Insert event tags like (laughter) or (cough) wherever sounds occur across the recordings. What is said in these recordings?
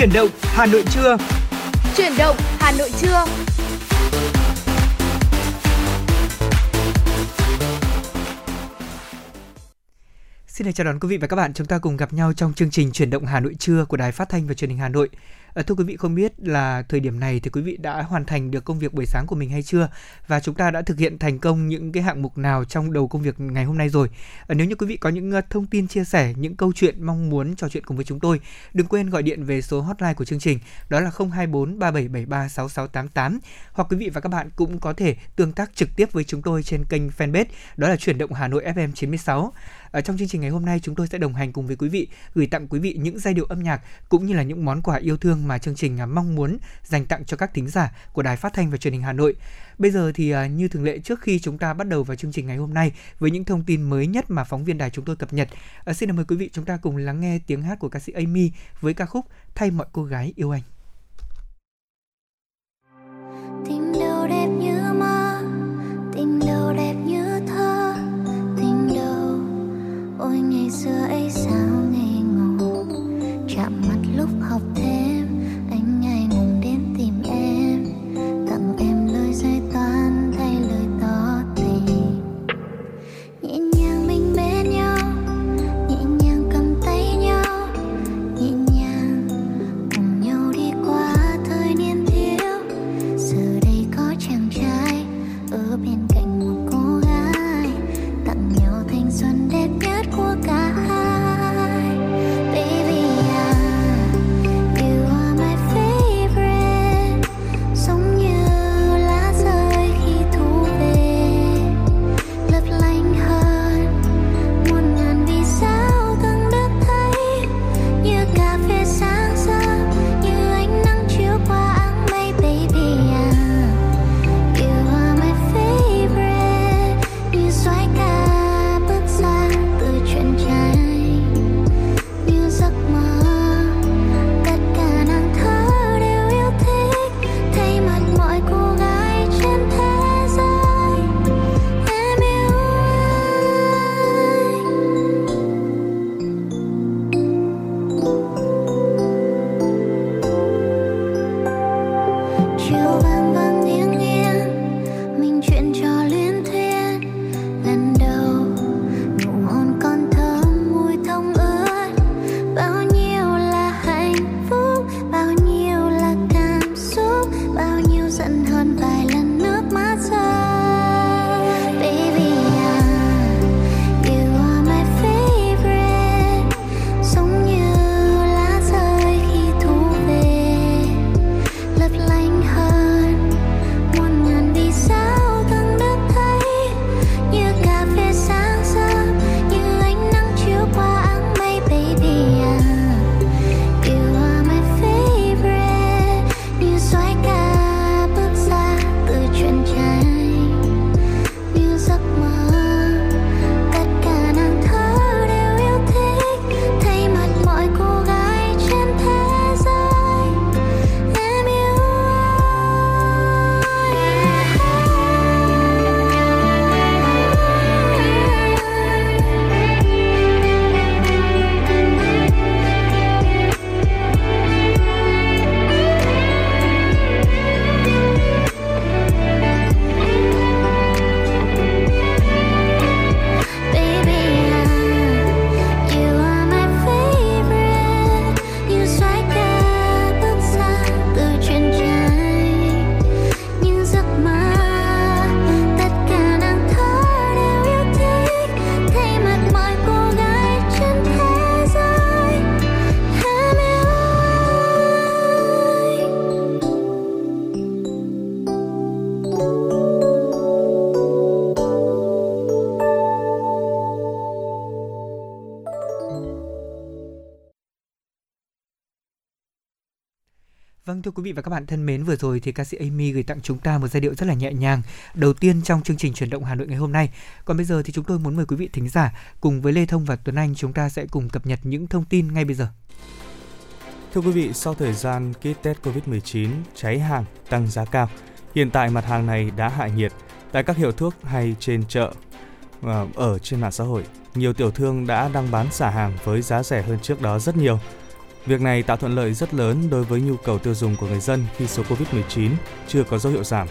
Chuyển động Hà Nội trưa. Chuyển động Hà Nội trưa. Xin chào đón quý vị và các bạn, chúng ta cùng gặp nhau trong chương trình Chuyển động Hà Nội trưa của Đài Phát thanh và Truyền hình Hà Nội. À, thưa quý vị không biết là thời điểm này thì quý vị đã hoàn thành được công việc buổi sáng của mình hay chưa và chúng ta đã thực hiện thành công những cái hạng mục nào trong đầu công việc ngày hôm nay rồi. À, nếu như quý vị có những ờ, thông tin chia sẻ, những câu chuyện mong muốn trò chuyện cùng với chúng tôi, đừng quên gọi điện về số hotline của chương trình đó là 024 3773 6688 hoặc quý vị và các bạn cũng có thể tương tác trực tiếp với chúng tôi trên kênh fanpage đó là chuyển động Hà Nội FM 96. Ở trong chương trình ngày hôm nay chúng tôi sẽ đồng hành cùng với quý vị gửi tặng quý vị những giai điệu âm nhạc cũng như là những món quà yêu thương Vâng, mà chương trình à, mong muốn dành tặng cho các thính giả của Đài Phát thanh và Truyền hình Hà Nội. Bây giờ thì à, như thường lệ trước khi chúng ta bắt đầu vào chương trình ngày hôm nay với những thông tin mới nhất mà phóng viên đài chúng tôi cập nhật, à, xin mời quý vị chúng ta cùng lắng nghe tiếng hát của ca sĩ Amy với ca khúc Thay mọi cô gái yêu anh. Thưa quý vị và các bạn thân mến, vừa rồi thì ca sĩ Amy gửi tặng chúng ta một giai điệu rất là nhẹ nhàng, đầu tiên trong chương trình chuyển động Hà Nội ngày hôm nay. Còn bây giờ thì chúng tôi muốn mời quý vị thính giả cùng với Lê Thông và Tuấn Anh chúng ta sẽ cùng cập nhật những thông tin ngay bây giờ. Thưa quý vị, sau thời gian kit test Covid-19 cháy hàng, tăng giá cao, hiện tại mặt hàng này đã hạ nhiệt. Tại các hiệu thuốc hay trên chợ, ờ, ở trên mạng xã hội, nhiều tiểu thương đã đăng bán xả hàng với giá rẻ hơn trước đó rất nhiều. Việc này tạo thuận lợi rất lớn đối với nhu cầu tiêu dùng của người dân khi số Covid-19 chưa có dấu hiệu giảm.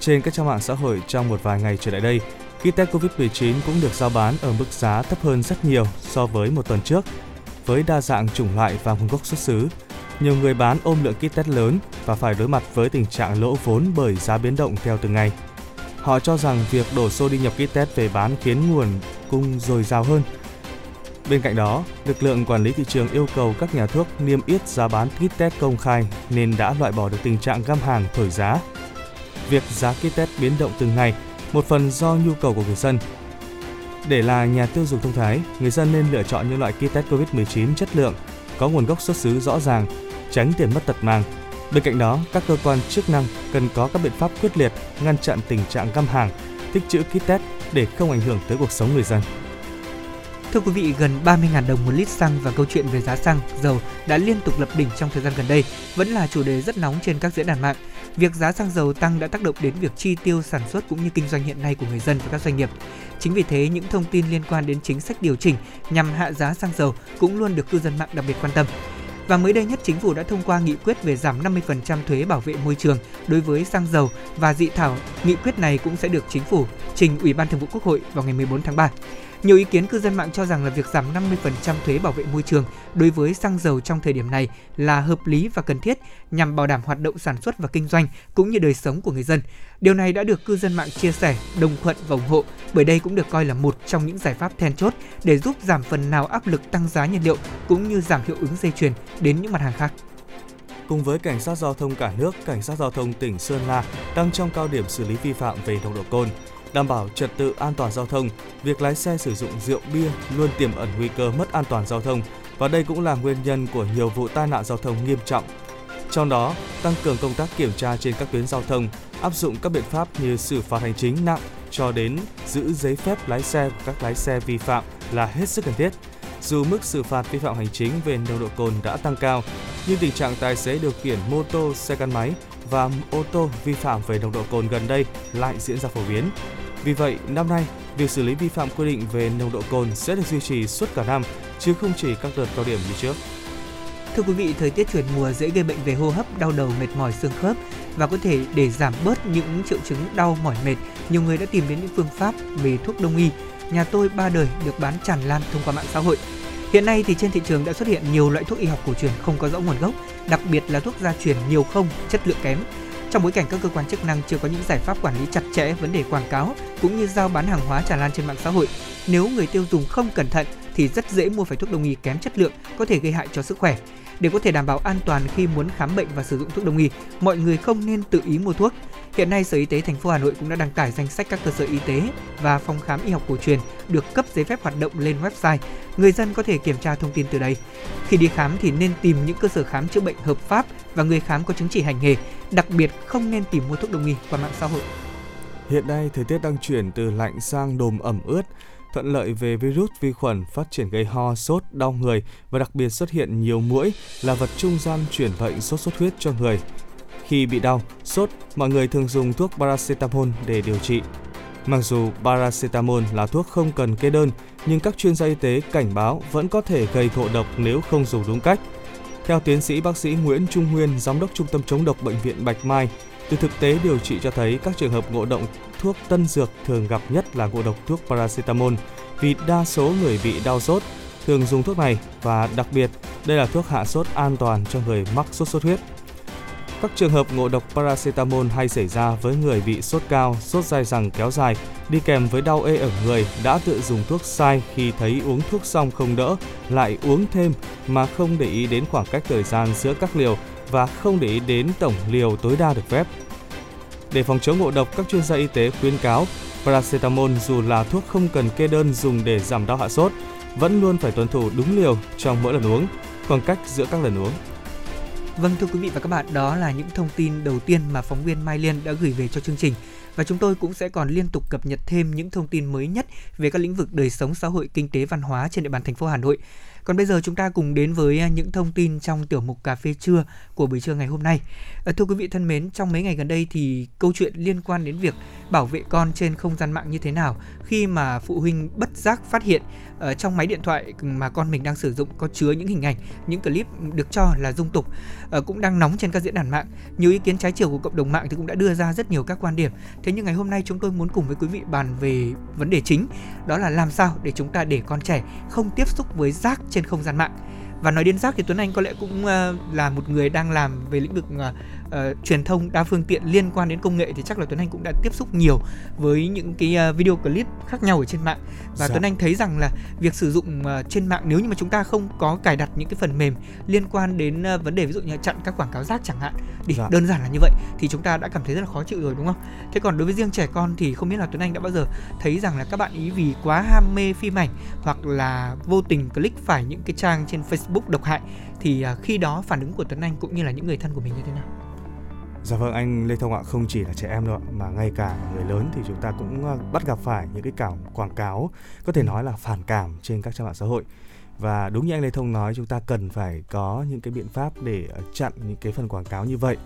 Trên các trang mạng xã hội trong một vài ngày trở lại đây, kit test Covid-19 cũng được giao bán ở mức giá thấp hơn rất nhiều so với một tuần trước. Với đa dạng chủng loại và nguồn gốc xuất xứ, nhiều người bán ôm lượng kit test lớn và phải đối mặt với tình trạng lỗ vốn bởi giá biến động theo từng ngày. Họ cho rằng việc đổ xô đi nhập kit test về bán khiến nguồn cung dồi dào hơn. Bên cạnh đó, lực lượng quản lý thị trường yêu cầu các nhà thuốc niêm yết giá bán kit test công khai nên đã loại bỏ được tình trạng găm hàng thổi giá. Việc giá kit test biến động từng ngày, một phần do nhu cầu của người dân. Để là nhà tiêu dùng thông thái, người dân nên lựa chọn những loại kit test COVID-19 chất lượng, có nguồn gốc xuất xứ rõ ràng, tránh tiền mất tật mang. Bên cạnh đó, các cơ quan chức năng cần có các biện pháp quyết liệt ngăn chặn tình trạng găm hàng, tích trữ kit test để không ảnh hưởng tới cuộc sống người dân. Thưa quý vị, gần 30.000 đồng một lít xăng và câu chuyện về giá xăng, dầu đã liên tục lập đỉnh trong thời gian gần đây, vẫn là chủ đề rất nóng trên các diễn đàn mạng. Việc giá xăng dầu tăng đã tác động đến việc chi tiêu sản xuất cũng như kinh doanh hiện nay của người dân và các doanh nghiệp. Chính vì thế, những thông tin liên quan đến chính sách điều chỉnh nhằm hạ giá xăng dầu cũng luôn được cư dân mạng đặc biệt quan tâm. Và mới đây nhất, chính phủ đã thông qua nghị quyết về giảm 50% thuế bảo vệ môi trường đối với xăng dầu và dị thảo nghị quyết này cũng sẽ được chính phủ trình Ủy ban Thường vụ Quốc hội vào ngày 14 tháng 3. Nhiều ý kiến cư dân mạng cho rằng là việc giảm 50% thuế bảo vệ môi trường đối với xăng dầu trong thời điểm này là hợp lý và cần thiết nhằm bảo đảm hoạt động sản xuất và kinh doanh cũng như đời sống của người dân. Điều này đã được cư dân mạng chia sẻ, đồng thuận và ủng hộ bởi đây cũng được coi là một trong những giải pháp then chốt để giúp giảm phần nào áp lực tăng giá nhiên liệu cũng như giảm hiệu ứng dây chuyền đến những mặt hàng khác. Cùng với cảnh sát giao thông cả nước, cảnh sát giao thông tỉnh Sơn La đang trong cao điểm xử lý vi phạm về nồng độ cồn đảm bảo trật tự an toàn giao thông, việc lái xe sử dụng rượu bia luôn tiềm ẩn nguy cơ mất an toàn giao thông và đây cũng là nguyên nhân của nhiều vụ tai nạn giao thông nghiêm trọng. Trong đó, tăng cường công tác kiểm tra trên các tuyến giao thông, áp dụng các biện pháp như xử phạt hành chính nặng cho đến giữ giấy phép lái xe của các lái xe vi phạm là hết sức cần thiết. Dù mức xử phạt vi phạm hành chính về nồng độ cồn đã tăng cao, nhưng tình trạng tài xế điều khiển mô tô, xe gắn máy và ô tô vi phạm về nồng độ cồn gần đây lại diễn ra phổ biến. Vì vậy, năm nay, việc xử lý vi phạm quy định về nồng độ cồn sẽ được duy trì suốt cả năm, chứ không chỉ các đợt cao điểm như trước. Thưa quý vị, thời tiết chuyển mùa dễ gây bệnh về hô hấp, đau đầu, mệt mỏi xương khớp và có thể để giảm bớt những triệu chứng đau mỏi mệt, nhiều người đã tìm đến những phương pháp về thuốc đông y. Nhà tôi ba đời được bán tràn lan thông qua mạng xã hội. Hiện nay thì trên thị trường đã xuất hiện nhiều loại thuốc y học cổ truyền không có rõ nguồn gốc, đặc biệt là thuốc gia truyền nhiều không, chất lượng kém trong bối cảnh các cơ quan chức năng chưa có những giải pháp quản lý chặt chẽ vấn đề quảng cáo cũng như giao bán hàng hóa tràn lan trên mạng xã hội, nếu người tiêu dùng không cẩn thận thì rất dễ mua phải thuốc đông y kém chất lượng có thể gây hại cho sức khỏe. Để có thể đảm bảo an toàn khi muốn khám bệnh và sử dụng thuốc đông y, mọi người không nên tự ý mua thuốc. Hiện nay, Sở Y tế thành phố Hà Nội cũng đã đăng tải danh sách các cơ sở y tế và phòng khám y học cổ truyền được cấp giấy phép hoạt động lên website. Người dân có thể kiểm tra thông tin từ đây. Khi đi khám thì nên tìm những cơ sở khám chữa bệnh hợp pháp và người khám có chứng chỉ hành nghề, đặc biệt không nên tìm mua thuốc đông y qua mạng xã hội. Hiện nay thời tiết đang chuyển từ lạnh sang đồm ẩm ướt, thuận lợi về virus vi khuẩn phát triển gây ho, sốt, đau người và đặc biệt xuất hiện nhiều mũi là vật trung gian chuyển bệnh sốt xuất huyết cho người. Khi bị đau, sốt, mọi người thường dùng thuốc paracetamol để điều trị. Mặc dù paracetamol là thuốc không cần kê đơn, nhưng các chuyên gia y tế cảnh báo vẫn có thể gây ngộ độc nếu không dùng đúng cách. Theo tiến sĩ bác sĩ Nguyễn Trung Nguyên, giám đốc Trung tâm chống độc bệnh viện Bạch Mai, từ thực tế điều trị cho thấy các trường hợp ngộ độc thuốc tân dược thường gặp nhất là ngộ độc thuốc paracetamol vì đa số người bị đau sốt thường dùng thuốc này và đặc biệt đây là thuốc hạ sốt an toàn cho người mắc sốt xuất huyết. Các trường hợp ngộ độc paracetamol hay xảy ra với người bị sốt cao, sốt dai dẳng kéo dài, đi kèm với đau ê ở người đã tự dùng thuốc sai khi thấy uống thuốc xong không đỡ, lại uống thêm mà không để ý đến khoảng cách thời gian giữa các liều và không để ý đến tổng liều tối đa được phép. Để phòng chống ngộ độc, các chuyên gia y tế khuyến cáo paracetamol dù là thuốc không cần kê đơn dùng để giảm đau hạ sốt, vẫn luôn phải tuân thủ đúng liều trong mỗi lần uống, khoảng cách giữa các lần uống. Vâng thưa quý vị và các bạn, đó là những thông tin đầu tiên mà phóng viên Mai Liên đã gửi về cho chương trình và chúng tôi cũng sẽ còn liên tục cập nhật thêm những thông tin mới nhất về các lĩnh vực đời sống xã hội, kinh tế, văn hóa trên địa bàn thành phố Hà Nội. Còn bây giờ chúng ta cùng đến với à, những thông tin trong tiểu mục cà phê trưa của buổi trưa ngày hôm nay. À, thưa quý vị thân mến, trong mấy ngày gần đây thì câu chuyện liên quan đến việc bảo vệ con trên không gian mạng như thế nào khi mà phụ huynh bất giác phát hiện trong máy điện thoại mà con mình đang sử dụng có chứa những hình ảnh, những clip được cho là dung tục uh, cũng đang nóng trên các diễn đàn mạng. Nhiều ý kiến trái chiều của cộng đồng mạng thì cũng đã đưa ra rất nhiều các quan điểm. Thế nhưng ngày hôm nay chúng tôi muốn cùng với quý vị bàn về vấn đề chính, đó là làm sao để chúng ta để con trẻ không tiếp xúc với rác trên không gian mạng và nói đến rác thì Tuấn Anh có lẽ cũng uh, là một người đang làm về lĩnh vực uh, uh, truyền thông đa phương tiện liên quan đến công nghệ thì chắc là Tuấn Anh cũng đã tiếp xúc nhiều với những cái uh, video clip khác nhau ở trên mạng và dạ. Tuấn Anh thấy rằng là việc sử dụng uh, trên mạng nếu như mà chúng ta không có cài đặt những cái phần mềm liên quan đến uh, vấn đề ví dụ như chặn các quảng cáo rác chẳng hạn đi dạ. đơn giản là như vậy thì chúng ta đã cảm thấy rất là khó chịu rồi đúng không? Thế còn đối với riêng trẻ con thì không biết là Tuấn Anh đã bao giờ thấy rằng là các bạn ý vì quá ham mê phim ảnh hoặc là vô tình click phải những cái trang trên Facebook độc hại thì uh, khi đó phản ứng của Tuấn Anh cũng như là những người thân của mình như thế nào? Dạ vâng anh Lê Thông ạ, không chỉ là trẻ em đâu ạ, mà ngay cả người lớn thì chúng ta cũng ờ, bắt gặp phải những cái cảm quảng cáo có thể nói là phản cảm trên các trang mạng xã hội. Và đúng như anh Lê Thông nói, chúng ta cần phải có những cái biện pháp để ờ, chặn những cái phần quảng cáo như vậy.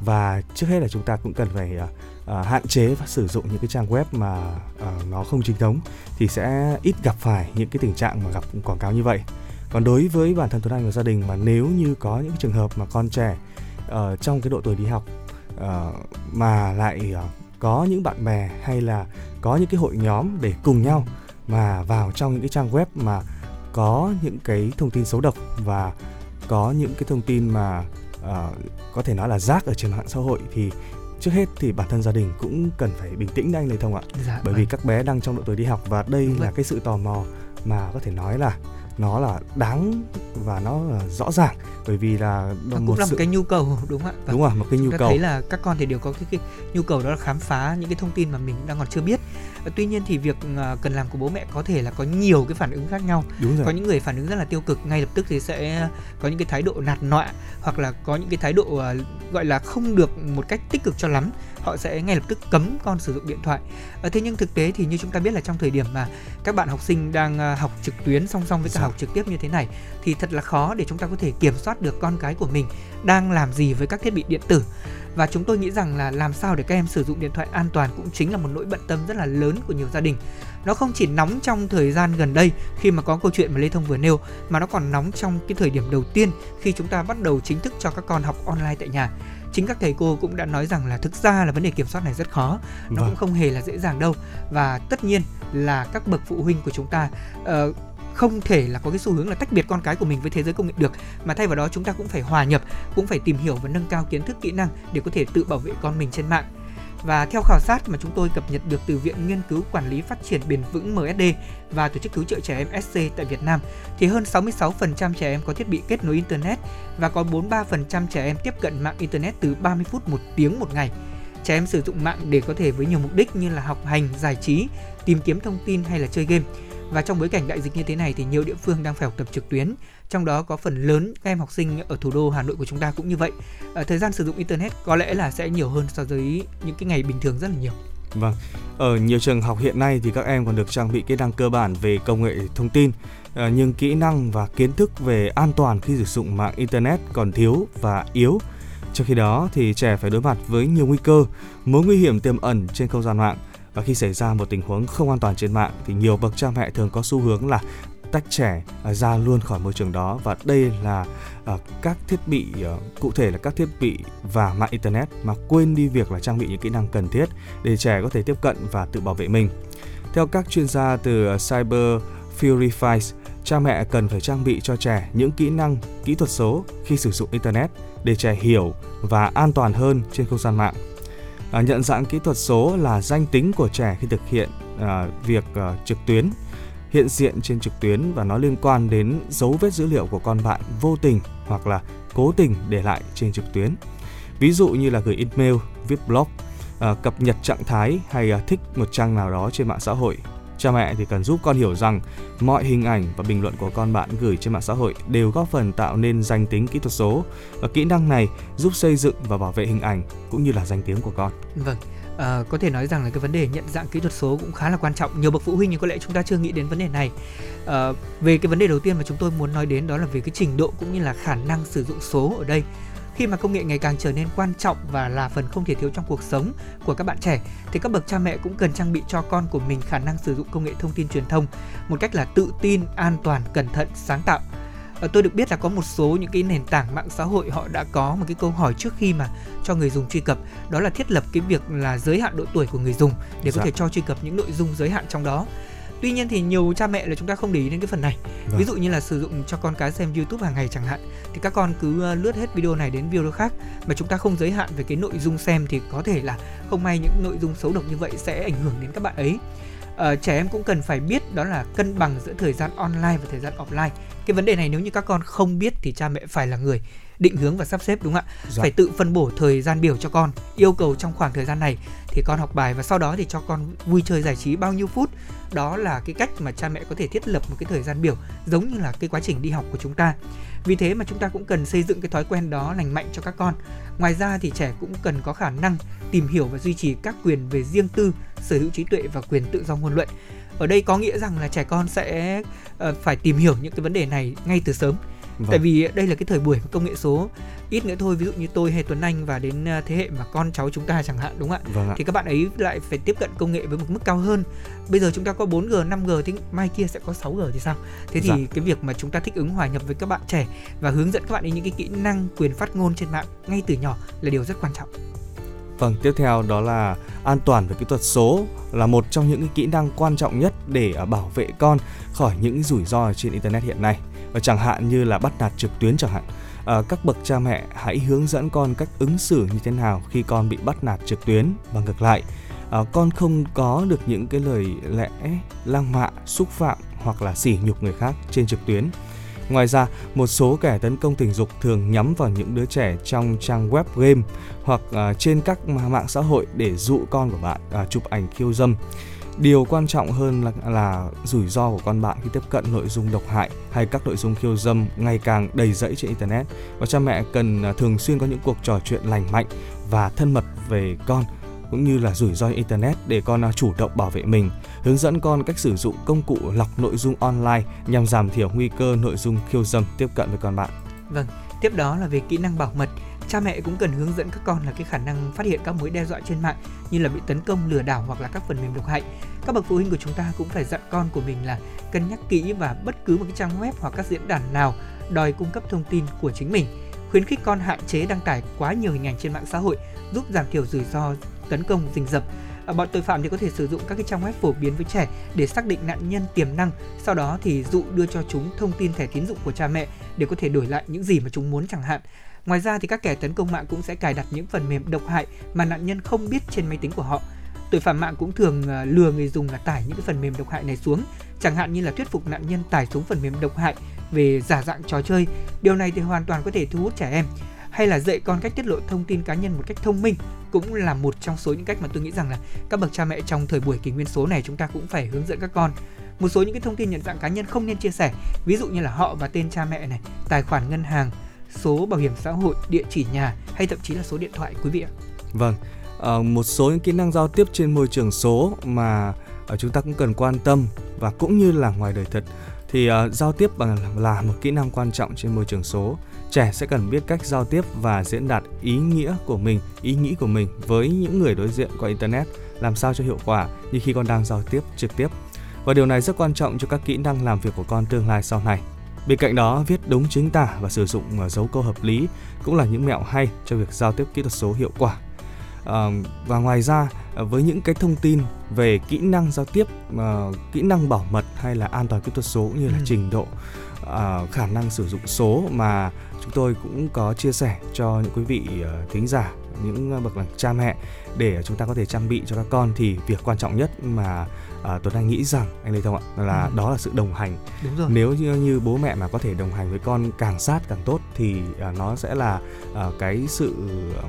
Và trước hết là chúng ta cũng cần phải uh, hạn chế và sử dụng những cái trang web mà uh, nó không chính thống thì sẽ ít gặp phải những cái tình trạng mà gặp quảng cáo như vậy. Còn đối với bản thân Tuấn Anh và gia đình mà nếu như có những trường hợp mà con trẻ uh, trong cái độ tuổi đi học uh, mà lại uh, có những bạn bè hay là có những cái hội nhóm để cùng nhau mà vào trong những cái trang web mà có những cái thông tin xấu độc và có những cái thông tin mà uh, có thể nói là rác ở trên mạng xã hội thì trước hết thì bản thân gia đình cũng cần phải bình tĩnh anh Lê Thông ạ. Dạ, Bởi vì vâng. các bé đang trong độ tuổi đi học và đây Đúng là vậy. cái sự tò mò mà có thể nói là nó là đáng và nó là rõ ràng bởi vì là nó cũng là một cái nhu cầu đúng không ạ? Đúng rồi một cái nhu cầu. thấy là các con thì đều có cái, cái nhu cầu đó là khám phá những cái thông tin mà mình đang còn chưa biết. Tuy nhiên thì việc à, cần làm của bố mẹ có thể là có nhiều cái phản ứng khác nhau. Đúng rồi. có những người phản ứng rất là tiêu cực ngay lập tức thì sẽ có những cái thái độ nạt nọa hoặc là có những cái thái độ à, gọi là không được một cách tích cực cho lắm họ sẽ ngay lập tức cấm con sử dụng điện thoại. À, thế nhưng thực tế thì như chúng ta biết là trong thời điểm mà các bạn học sinh đang học trực tuyến song song với cả dạ. học trực tiếp như thế này thì thật là khó để chúng ta có thể kiểm soát được con cái của mình đang làm gì với các thiết bị điện tử. Và chúng tôi nghĩ rằng là làm sao để các em sử dụng điện thoại an toàn cũng chính là một nỗi bận tâm rất là lớn của nhiều gia đình. Nó không chỉ nóng trong thời gian gần đây khi mà có câu chuyện mà Lê Thông vừa nêu mà nó còn nóng trong cái thời điểm đầu tiên khi chúng ta bắt đầu chính thức cho các con học online tại nhà chính các thầy cô cũng đã nói rằng là thực ra là vấn đề kiểm soát này rất khó nó vâng. cũng không hề là dễ dàng đâu. Và tất nhiên là các bậc phụ huynh của chúng ta uh, không thể là có cái xu hướng là tách biệt con cái của mình với thế giới công nghệ được. Mà thay vào đó chúng ta cũng phải hòa nhập cũng phải tìm hiểu và nâng cao kiến thức kỹ năng để có thể tự bảo vệ con mình trên mạng và theo khảo sát mà chúng tôi cập nhật được từ Viện Nghiên cứu Quản lý Phát triển Bền vững MSD và Tổ chức Cứu trợ Trẻ Em SC tại Việt Nam, thì hơn 66% trẻ em có thiết bị kết nối Internet và có 43% trẻ em tiếp cận mạng Internet từ 30 phút một tiếng một ngày. Trẻ em sử dụng mạng để có thể với nhiều mục đích như là học hành, giải trí, tìm kiếm thông tin hay là chơi game. Và trong bối cảnh đại dịch như thế này thì nhiều địa phương đang phải học tập trực tuyến, trong đó có phần lớn các em học sinh ở thủ đô Hà Nội của chúng ta cũng như vậy. À, thời gian sử dụng internet có lẽ là sẽ nhiều hơn so với những cái ngày bình thường rất là nhiều. Vâng, ở nhiều trường học hiện nay thì các em còn được trang bị kỹ năng cơ bản về công nghệ thông tin, à, nhưng kỹ năng và kiến thức về an toàn khi sử dụng mạng internet còn thiếu và yếu. Trong khi đó thì trẻ phải đối mặt với nhiều nguy cơ, mối nguy hiểm tiềm ẩn trên không gian mạng và khi xảy ra một tình huống không an toàn trên mạng thì nhiều bậc cha mẹ thường có xu hướng là tách trẻ à, ra luôn khỏi môi trường đó. Và đây là à, các thiết bị à, cụ thể là các thiết bị và mạng internet mà quên đi việc là trang bị những kỹ năng cần thiết để trẻ có thể tiếp cận và tự bảo vệ mình. Theo các chuyên gia từ Cyber Purifies, cha mẹ cần phải trang bị cho trẻ những kỹ năng kỹ thuật số khi sử dụng internet để trẻ hiểu và an toàn hơn trên không gian mạng. À, nhận dạng kỹ thuật số là danh tính của trẻ khi thực hiện à, việc à, trực tuyến hiện diện trên trực tuyến và nó liên quan đến dấu vết dữ liệu của con bạn vô tình hoặc là cố tình để lại trên trực tuyến. Ví dụ như là gửi email, viết blog, à, cập nhật trạng thái hay à, thích một trang nào đó trên mạng xã hội Cha mẹ thì cần giúp con hiểu rằng mọi hình ảnh và bình luận của con bạn gửi trên mạng xã hội đều góp phần tạo nên danh tính kỹ thuật số và kỹ năng này giúp xây dựng và bảo vệ hình ảnh cũng như là danh tiếng của con. Vâng, À, có thể nói rằng là cái vấn đề nhận dạng kỹ thuật số cũng khá là quan trọng. Nhiều bậc phụ huynh thì có lẽ chúng ta chưa nghĩ đến vấn đề này. À, về cái vấn đề đầu tiên mà chúng tôi muốn nói đến đó là về cái trình độ cũng như là khả năng sử dụng số ở đây. Khi mà công nghệ ngày càng trở nên quan trọng và là phần không thể thiếu trong cuộc sống của các bạn trẻ thì các bậc cha mẹ cũng cần trang bị cho con của mình khả năng sử dụng công nghệ thông tin truyền thông một cách là tự tin, an toàn, cẩn thận, sáng tạo. Ờ, tôi được biết là có một số những cái nền tảng mạng xã hội họ đã có một cái câu hỏi trước khi mà cho người dùng truy cập đó là thiết lập cái việc là giới hạn độ tuổi của người dùng để có dạ. thể cho truy cập những nội dung giới hạn trong đó tuy nhiên thì nhiều cha mẹ là chúng ta không để ý đến cái phần này vâng. ví dụ như là sử dụng cho con cái xem youtube hàng ngày chẳng hạn thì các con cứ ờ, lướt hết video này đến video khác mà chúng ta không giới hạn về cái nội dung xem thì có thể là không may những nội dung xấu độc như vậy sẽ ảnh hưởng đến các bạn ấy uh, trẻ em cũng cần phải biết đó là cân bằng giữa thời gian online và thời gian offline cái vấn đề này nếu như các con không biết thì cha mẹ phải là người định hướng và sắp xếp đúng không ạ? Dạ. phải tự phân bổ thời gian biểu cho con yêu cầu trong khoảng thời gian này thì con học bài và sau đó thì cho con vui chơi giải trí bao nhiêu phút. Đó là cái cách mà cha mẹ có thể thiết lập một cái thời gian biểu giống như là cái quá trình đi học của chúng ta. Vì thế mà chúng ta cũng cần xây dựng cái thói quen đó lành mạnh cho các con. Ngoài ra thì trẻ cũng cần có khả năng tìm hiểu và duy trì các quyền về riêng tư sở hữu trí tuệ và quyền tự do ngôn luận ở đây có nghĩa rằng là trẻ con sẽ uh, phải tìm hiểu những cái vấn đề này ngay từ sớm Vâng. Tại vì đây là cái thời buổi công nghệ số ít nữa thôi ví dụ như tôi hay Tuấn Anh và đến ờ, thế hệ mà con cháu chúng ta chẳng hạn đúng không ạ? Vâng ạ. Thì các bạn ấy lại phải tiếp cận công nghệ với một mức cao hơn. Bây giờ chúng ta có 4G, 5G thì mai kia sẽ có 6G thì sao? Thế thì dạ. cái việc mà chúng ta thích ứng hòa nhập với các bạn trẻ và hướng dẫn các bạn ấy những cái kỹ năng quyền phát ngôn trên mạng ngay từ nhỏ là điều rất quan trọng. Vâng, tiếp theo đó là an toàn về kỹ thuật số là một trong những kỹ năng quan trọng nhất để à, bảo vệ con khỏi những rủi ro trên internet hiện nay. Và chẳng hạn như là bắt nạt trực tuyến chẳng hạn. À, các bậc cha mẹ hãy hướng dẫn con cách ứng xử như thế nào khi con bị bắt nạt trực tuyến. Và ngược lại à, con không có được những cái lời lẽ lang mạ xúc phạm hoặc là sỉ nhục người khác trên trực tuyến. Ngoài ra, một số kẻ tấn công tình dục thường nhắm vào những đứa trẻ trong trang web game hoặc à, trên các mạng xã hội để dụ con của bạn à, chụp ảnh khiêu dâm. Điều quan trọng hơn là, là rủi ro của con bạn khi tiếp cận nội dung độc hại hay các nội dung khiêu dâm ngày càng đầy rẫy trên internet. Và cha mẹ cần à, thường xuyên có những cuộc trò chuyện lành mạnh và thân mật về con cũng như là rủi ro internet để con à, chủ động bảo vệ mình hướng dẫn con cách sử dụng công cụ lọc nội dung online nhằm giảm thiểu nguy cơ nội dung khiêu dâm tiếp cận với con bạn. Vâng tiếp đó là về kỹ năng bảo mật. Cha mẹ cũng cần hướng dẫn các con là cái khả năng phát hiện các mối đe dọa trên mạng, như là bị tấn công, lừa đảo hoặc là các phần mềm độc hại. Các bậc phụ huynh của chúng ta cũng phải dặn con của mình là cân nhắc kỹ và bất cứ một cái trang web hoặc các diễn đàn nào đòi cung cấp thông tin của chính mình. Khuyến khích con hạn chế đăng tải quá nhiều hình ảnh trên mạng xã hội, giúp giảm thiểu rủi ro tấn công, rình rập. À, bọn tội phạm thì có thể sử dụng các cái trang web phổ biến với trẻ để xác định nạn nhân tiềm năng sau đó thì dụ đưa cho chúng thông tin thẻ tín dụng của cha mẹ để có thể đổi lại những gì mà chúng muốn chẳng hạn Ngoài ra thì các kẻ tấn công mạng cũng sẽ cài đặt những phần mềm độc hại mà nạn nhân không biết trên máy tính của họ. Tội phạm mạng cũng thường à, lừa người dùng là tải những cái phần mềm độc hại này xuống, chẳng hạn như là thuyết phục nạn nhân tải xuống phần mềm độc hại về giả dạng trò chơi. Điều này thì hoàn toàn có thể thu hút trẻ em hay là dạy con cách tiết lộ thông tin cá nhân một cách thông minh cũng là một trong số những cách mà tôi nghĩ rằng là các bậc cha mẹ trong thời buổi kỷ nguyên số này chúng ta cũng phải hướng dẫn các con một số những cái thông tin nhận dạng cá nhân không nên chia sẻ ví dụ như là họ và tên cha mẹ này tài khoản ngân hàng số bảo hiểm xã hội, địa chỉ nhà hay thậm chí là số điện thoại quý vị ạ. Vâng, à, một số những kỹ năng giao tiếp trên môi trường số mà ờ, chúng ta cũng cần quan tâm và cũng như là ngoài đời thật thì uh, giao tiếp bằng là một kỹ năng quan trọng trên môi trường số. Trẻ sẽ cần biết cách giao tiếp và diễn đạt ý nghĩa của mình, ý nghĩ của mình với những người đối diện qua internet làm sao cho hiệu quả như khi con đang giao tiếp trực tiếp. Và điều này rất quan trọng cho các kỹ năng làm việc của con tương lai sau này. Bên cạnh đó, viết đúng chính tả và sử dụng ờ, dấu câu hợp lý cũng là những mẹo hay cho việc giao tiếp kỹ thuật số hiệu quả. Và ngoài ra, ờ, với những cái thông tin về kỹ năng giao tiếp, uh, kỹ năng bảo mật hay là an toàn kỹ thuật số như là ừ. trình độ, uh, khả năng sử dụng số mà chúng tôi cũng có chia sẻ cho những quý vị uh, thính giả những bậc là cha mẹ để chúng ta có thể trang bị cho các con thì việc quan trọng nhất mà à, Tuấn Anh nghĩ rằng anh Lê Thông ạ là ừ. đó là sự đồng hành. Đúng rồi. Nếu như, như bố mẹ mà có thể đồng hành với con càng sát càng tốt thì à, nó sẽ là à, cái sự à,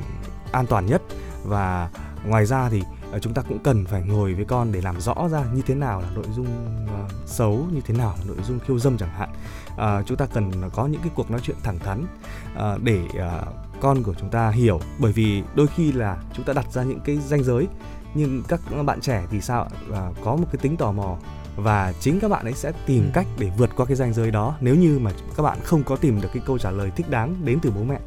an toàn nhất và ngoài ra thì à, chúng ta cũng cần phải ngồi với con để làm rõ ra như thế nào là nội dung uh, xấu như thế nào là nội dung khiêu dâm chẳng hạn. Uh, chúng ta cần có những cái cuộc nói chuyện thẳng thắn uh, để uh, con của chúng ta hiểu. Bởi vì đôi khi là chúng ta đặt ra những cái ranh giới nhưng các bạn trẻ thì sao là có một cái tính tò mò và chính các bạn ấy sẽ tìm ừ. cách để vượt qua cái ranh giới đó. Nếu như mà các bạn không có tìm được cái câu trả lời thích đáng đến từ bố mẹ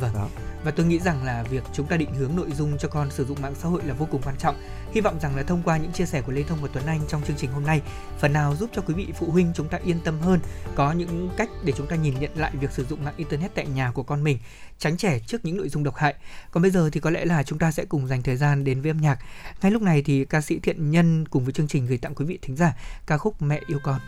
vâng. Đó. Và tôi nghĩ rằng là việc chúng ta định hướng nội dung cho con sử dụng mạng xã hội là vô cùng quan trọng. Hy vọng rằng là thông qua những chia sẻ của lê thông và tuấn anh trong chương trình hôm nay phần nào giúp cho quý vị phụ huynh chúng ta yên tâm hơn có những cách để chúng ta nhìn nhận lại việc sử dụng mạng internet tại nhà của con mình tránh trẻ trước những nội dung độc hại. Còn bây giờ thì có lẽ là chúng ta sẽ cùng dành thời gian đến với âm nhạc. Ngay lúc này thì ca sĩ thiện nhân cùng với chương trình gửi tặng quý vị thính giả ca khúc mẹ yêu con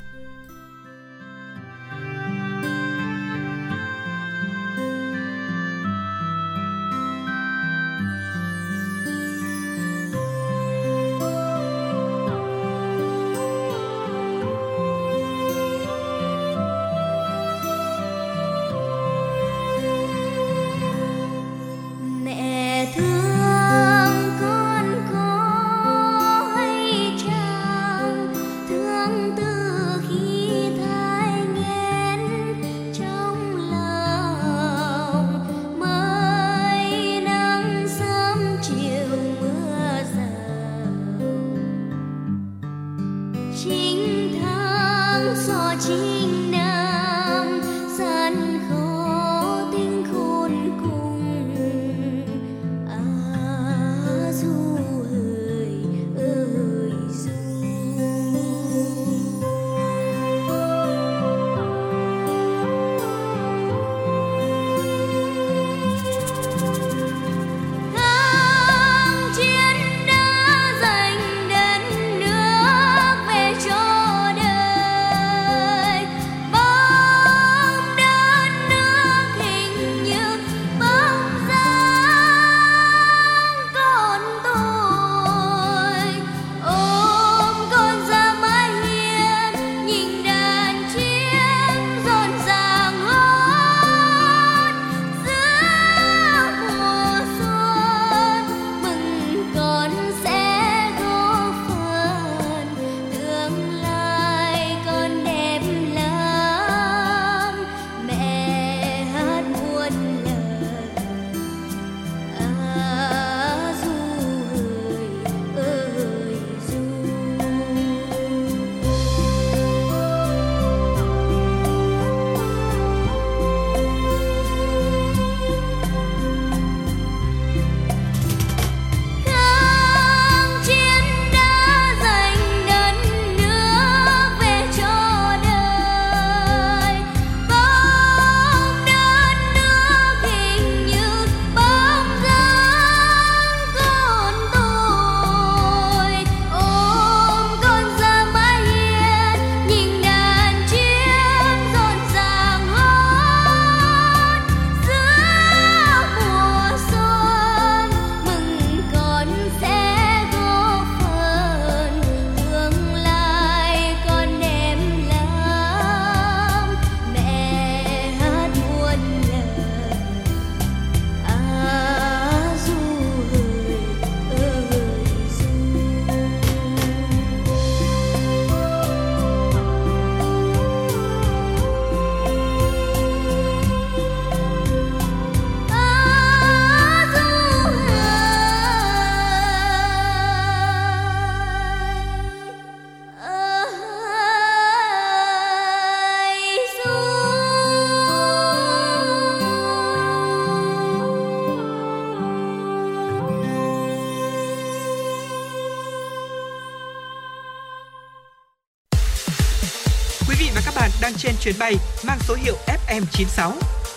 chuyến bay mang số hiệu FM96.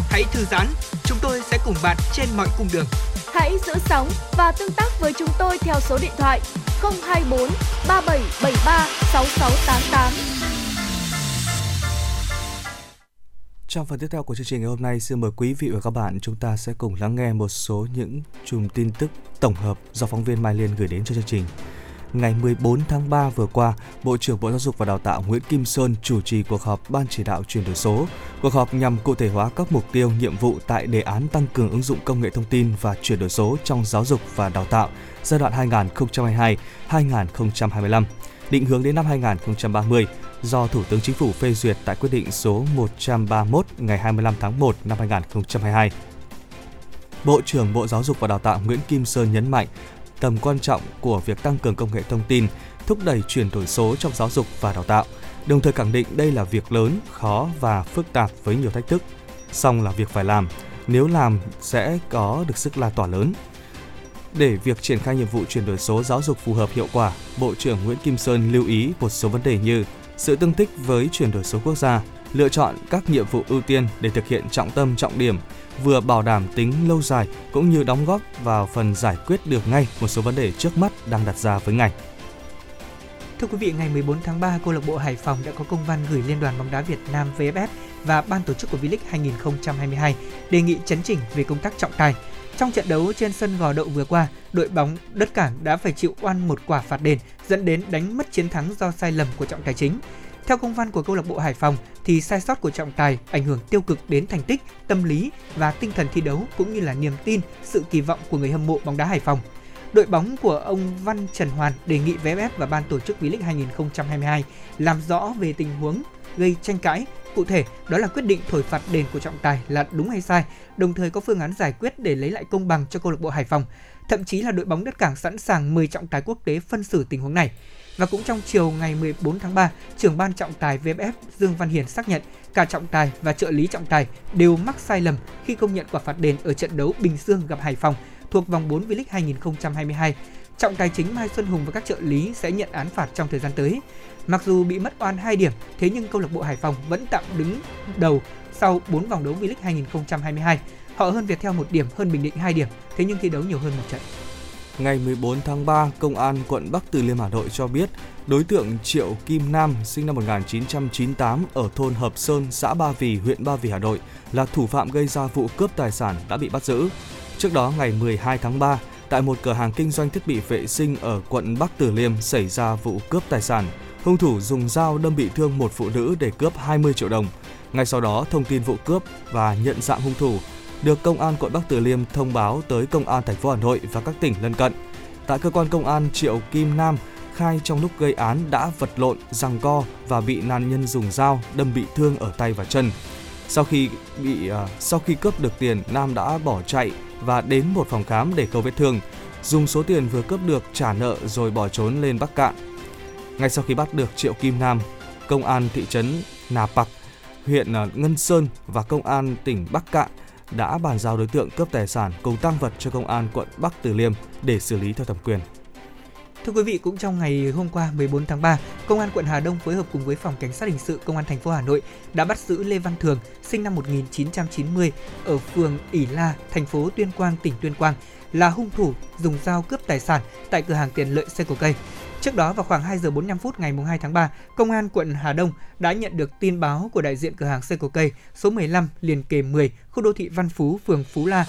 Hãy thư giãn, chúng tôi sẽ cùng bạn trên mọi cung đường. Hãy giữ sóng và tương tác với chúng tôi theo số điện thoại 024 3773 6688. Trong phần tiếp theo của chương trình ngày hôm nay, xin mời quý vị và các bạn chúng ta sẽ cùng lắng nghe một số những chùm tin tức tổng hợp do phóng viên Mai Liên gửi đến cho chương trình ngày 14 tháng 3 vừa qua, Bộ trưởng Bộ Giáo dục và Đào tạo Nguyễn Kim Sơn chủ trì cuộc họp Ban chỉ đạo chuyển đổi số. Cuộc họp nhằm cụ thể hóa các mục tiêu, nhiệm vụ tại đề án tăng cường ứng dụng công nghệ thông tin và chuyển đổi số trong giáo dục và đào tạo giai đoạn 2022-2025, định hướng đến năm 2030 do Thủ tướng Chính phủ phê duyệt tại quyết định số 131 ngày 25 tháng 1 năm 2022. Bộ trưởng Bộ Giáo dục và Đào tạo Nguyễn Kim Sơn nhấn mạnh tầm quan trọng của việc tăng cường công nghệ thông tin, thúc đẩy chuyển đổi số trong giáo dục và đào tạo, đồng thời khẳng định đây là việc lớn, khó và phức tạp với nhiều thách thức. Song là việc phải làm, nếu làm sẽ có được sức lan tỏa lớn. Để việc triển khai nhiệm vụ chuyển đổi số giáo dục phù hợp hiệu quả, Bộ trưởng Nguyễn Kim Sơn lưu ý một số vấn đề như sự tương thích với chuyển đổi số quốc gia, lựa chọn các nhiệm vụ ưu tiên để thực hiện trọng tâm trọng điểm, vừa bảo đảm tính lâu dài cũng như đóng góp vào phần giải quyết được ngay một số vấn đề trước mắt đang đặt ra với ngành. Thưa quý vị, ngày 14 tháng 3, câu lạc bộ Hải Phòng đã có công văn gửi Liên đoàn bóng đá Việt Nam VFF và ban tổ chức của V-League 2022 đề nghị chấn chỉnh về công tác trọng tài. Trong trận đấu trên sân Gò Đậu vừa qua, đội bóng Đất Cảng đã phải chịu oan một quả phạt đền dẫn đến đánh mất chiến thắng do sai lầm của trọng tài chính. Theo công văn của câu lạc bộ Hải Phòng thì sai sót của trọng tài ảnh hưởng tiêu cực đến thành tích, tâm lý và tinh thần thi đấu cũng như là niềm tin, sự kỳ vọng của người hâm mộ bóng đá Hải Phòng. Đội bóng của ông Văn Trần Hoàn đề nghị VFF và ban tổ chức V-League 2022 làm rõ về tình huống gây tranh cãi Cụ thể, đó là quyết định thổi phạt đền của trọng tài là đúng hay sai, đồng thời có phương án giải quyết để lấy lại công bằng cho câu lạc bộ Hải Phòng. Thậm chí là đội bóng đất cảng sẵn sàng mời trọng tài quốc tế phân xử tình huống này. Và cũng trong chiều ngày 14 tháng 3, trưởng ban trọng tài VFF Dương Văn Hiền xác nhận cả trọng tài và trợ lý trọng tài đều mắc sai lầm khi công nhận quả phạt đền ở trận đấu Bình Dương gặp Hải Phòng thuộc vòng 4 V-League 2022. Trọng tài chính Mai Xuân Hùng và các trợ lý sẽ nhận án phạt trong thời gian tới. Mặc dù bị mất oan 2 điểm, thế nhưng câu lạc bộ Hải Phòng vẫn tạm đứng đầu sau 4 vòng đấu V-League 2022. Họ hơn Viettel một điểm, hơn Bình Định 2 điểm, thế nhưng thi đấu nhiều hơn một trận. Ngày 14 tháng 3, Công an quận Bắc Từ Liêm Hà Nội cho biết đối tượng Triệu Kim Nam sinh năm 1998 ở thôn Hợp Sơn, xã Ba Vì, huyện Ba Vì, Hà Nội là thủ phạm gây ra vụ cướp tài sản đã bị bắt giữ. Trước đó ngày 12 tháng 3, tại một cửa hàng kinh doanh thiết bị vệ sinh ở quận Bắc Từ Liêm xảy ra vụ cướp tài sản. Hung thủ dùng dao đâm bị thương một phụ nữ để cướp 20 triệu đồng. Ngay sau đó, thông tin vụ cướp và nhận dạng hung thủ được công an quận Bắc Từ Liêm thông báo tới công an thành phố Hà Nội và các tỉnh lân cận. Tại cơ quan công an, Triệu Kim Nam khai trong lúc gây án đã vật lộn, giằng co và bị nạn nhân dùng dao đâm bị thương ở tay và chân. Sau khi bị uh, sau khi cướp được tiền, Nam đã bỏ chạy và đến một phòng khám để khâu vết thương, dùng số tiền vừa cướp được trả nợ rồi bỏ trốn lên Bắc Cạn. Ngay sau khi bắt được Triệu Kim Nam, công an thị trấn Nà Pặc, huyện à, Ngân Sơn và công an tỉnh Bắc Cạn đã bàn giao đối tượng cướp tài sản cùng tăng vật cho công an quận Bắc Từ Liêm để xử lý theo thẩm quyền. Thưa quý vị, cũng trong ngày hôm qua 14 tháng 3, Công an quận Hà Đông phối hợp cùng với Phòng Cảnh sát hình sự Công an thành phố Hà Nội đã bắt giữ Lê Văn Thường, sinh năm 1990 ở phường ỉ La, thành phố Tuyên Quang, tỉnh Tuyên Quang, là hung thủ dùng dao cướp tài sản tại cửa hàng tiện lợi xe cổ cây. Trước đó vào khoảng 2 giờ 45 phút ngày 2 tháng 3, Công an quận Hà Đông đã nhận được tin báo của đại diện cửa hàng xe cổ cây số 15 liền kề 10, khu đô thị Văn Phú, phường Phú La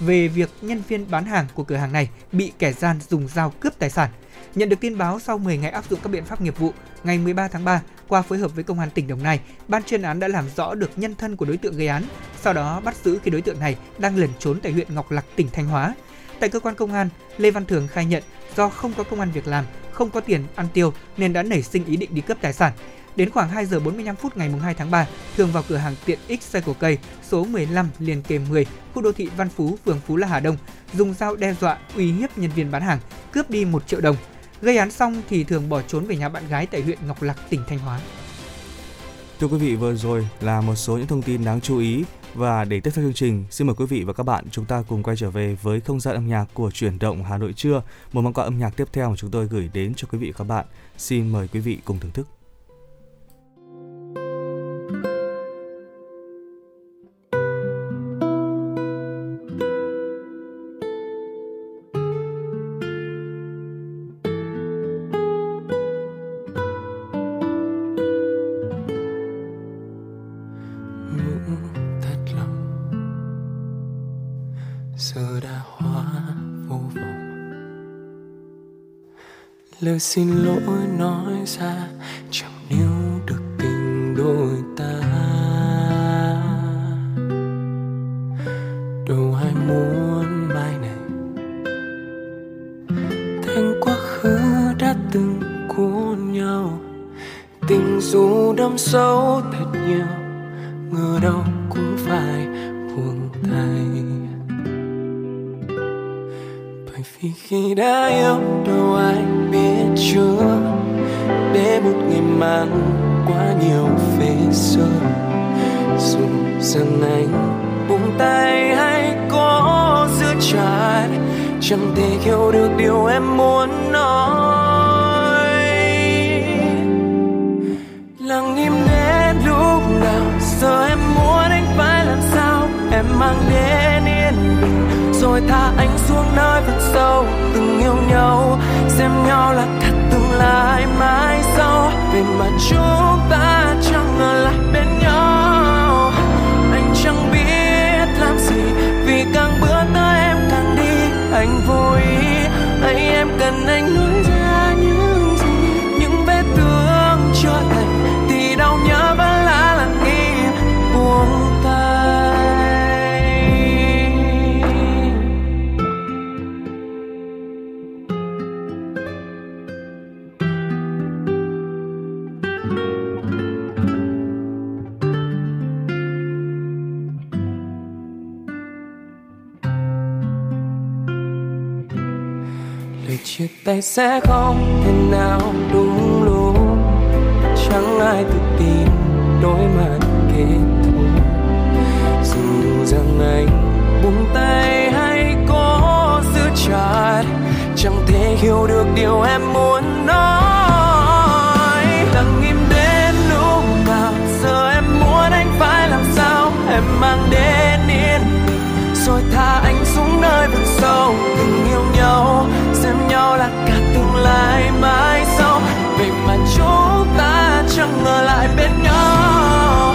về việc nhân viên bán hàng của cửa hàng này bị kẻ gian dùng dao cướp tài sản. Nhận được tin báo sau 10 ngày áp dụng các biện pháp nghiệp vụ, ngày 13 tháng 3, qua phối hợp với công an tỉnh Đồng Nai, ban chuyên án đã làm rõ được nhân thân của đối tượng gây án, sau đó bắt giữ khi đối tượng này đang lẩn trốn tại huyện Ngọc Lặc, tỉnh Thanh Hóa. Tại cơ quan công an, Lê Văn Thường khai nhận do không có công an việc làm, không có tiền ăn tiêu nên đã nảy sinh ý định đi cướp tài sản. Đến khoảng 2 giờ 45 phút ngày 2 tháng 3, Thường vào cửa hàng tiện ích xe cổ cây số 15 liền kề 10, khu đô thị Văn Phú, phường Phú La Hà Đông, dùng dao đe dọa uy hiếp nhân viên bán hàng, cướp đi 1 triệu đồng. Gây án xong thì Thường bỏ trốn về nhà bạn gái tại huyện Ngọc Lặc, tỉnh Thanh Hóa. Thưa quý vị, vừa rồi là một số những thông tin đáng chú ý và để tiếp theo chương trình, xin mời quý vị và các bạn chúng ta cùng quay trở về với không gian âm nhạc của chuyển động Hà Nội trưa. Một món quà âm nhạc tiếp theo mà chúng tôi gửi đến cho quý vị và các bạn. Xin mời quý vị cùng thưởng thức. Lời xin lỗi nói ra, chẳng níu được tình đôi ta. Đâu ai muốn mai này? Thành quá khứ đã từng cuốn nhau, tình dù đâm sâu thật nhiều. Rằng anh buông tay hay có giữ chặt, chẳng thể hiểu được điều em muốn nói. Lặng im đến lúc nào, giờ em muốn anh phải làm sao? Em mang đến yên bình, rồi thả anh xuống nơi vực sâu. Từng yêu nhau, xem nhau là thật tương lai mãi sau. Về mà chúng ta chẳng ngờ lại anh vui, ý em cần anh nữa. Tay sẽ không thể nào đúng lúc. Chẳng ai tự tin đối mặt kết thúc dù rằng anh buông tay hay có giữ chặt, chẳng thể hiểu được điều em muốn nói. Lặng im đến lúc nào, giờ em muốn anh phải làm sao? Em mang đến yên, rồi tha anh xuống nơi vực sâu, từng yêu nhau, xem nhau là lai mãi sau. Vậy mà chúng ta chẳng ngờ lại bên nhau.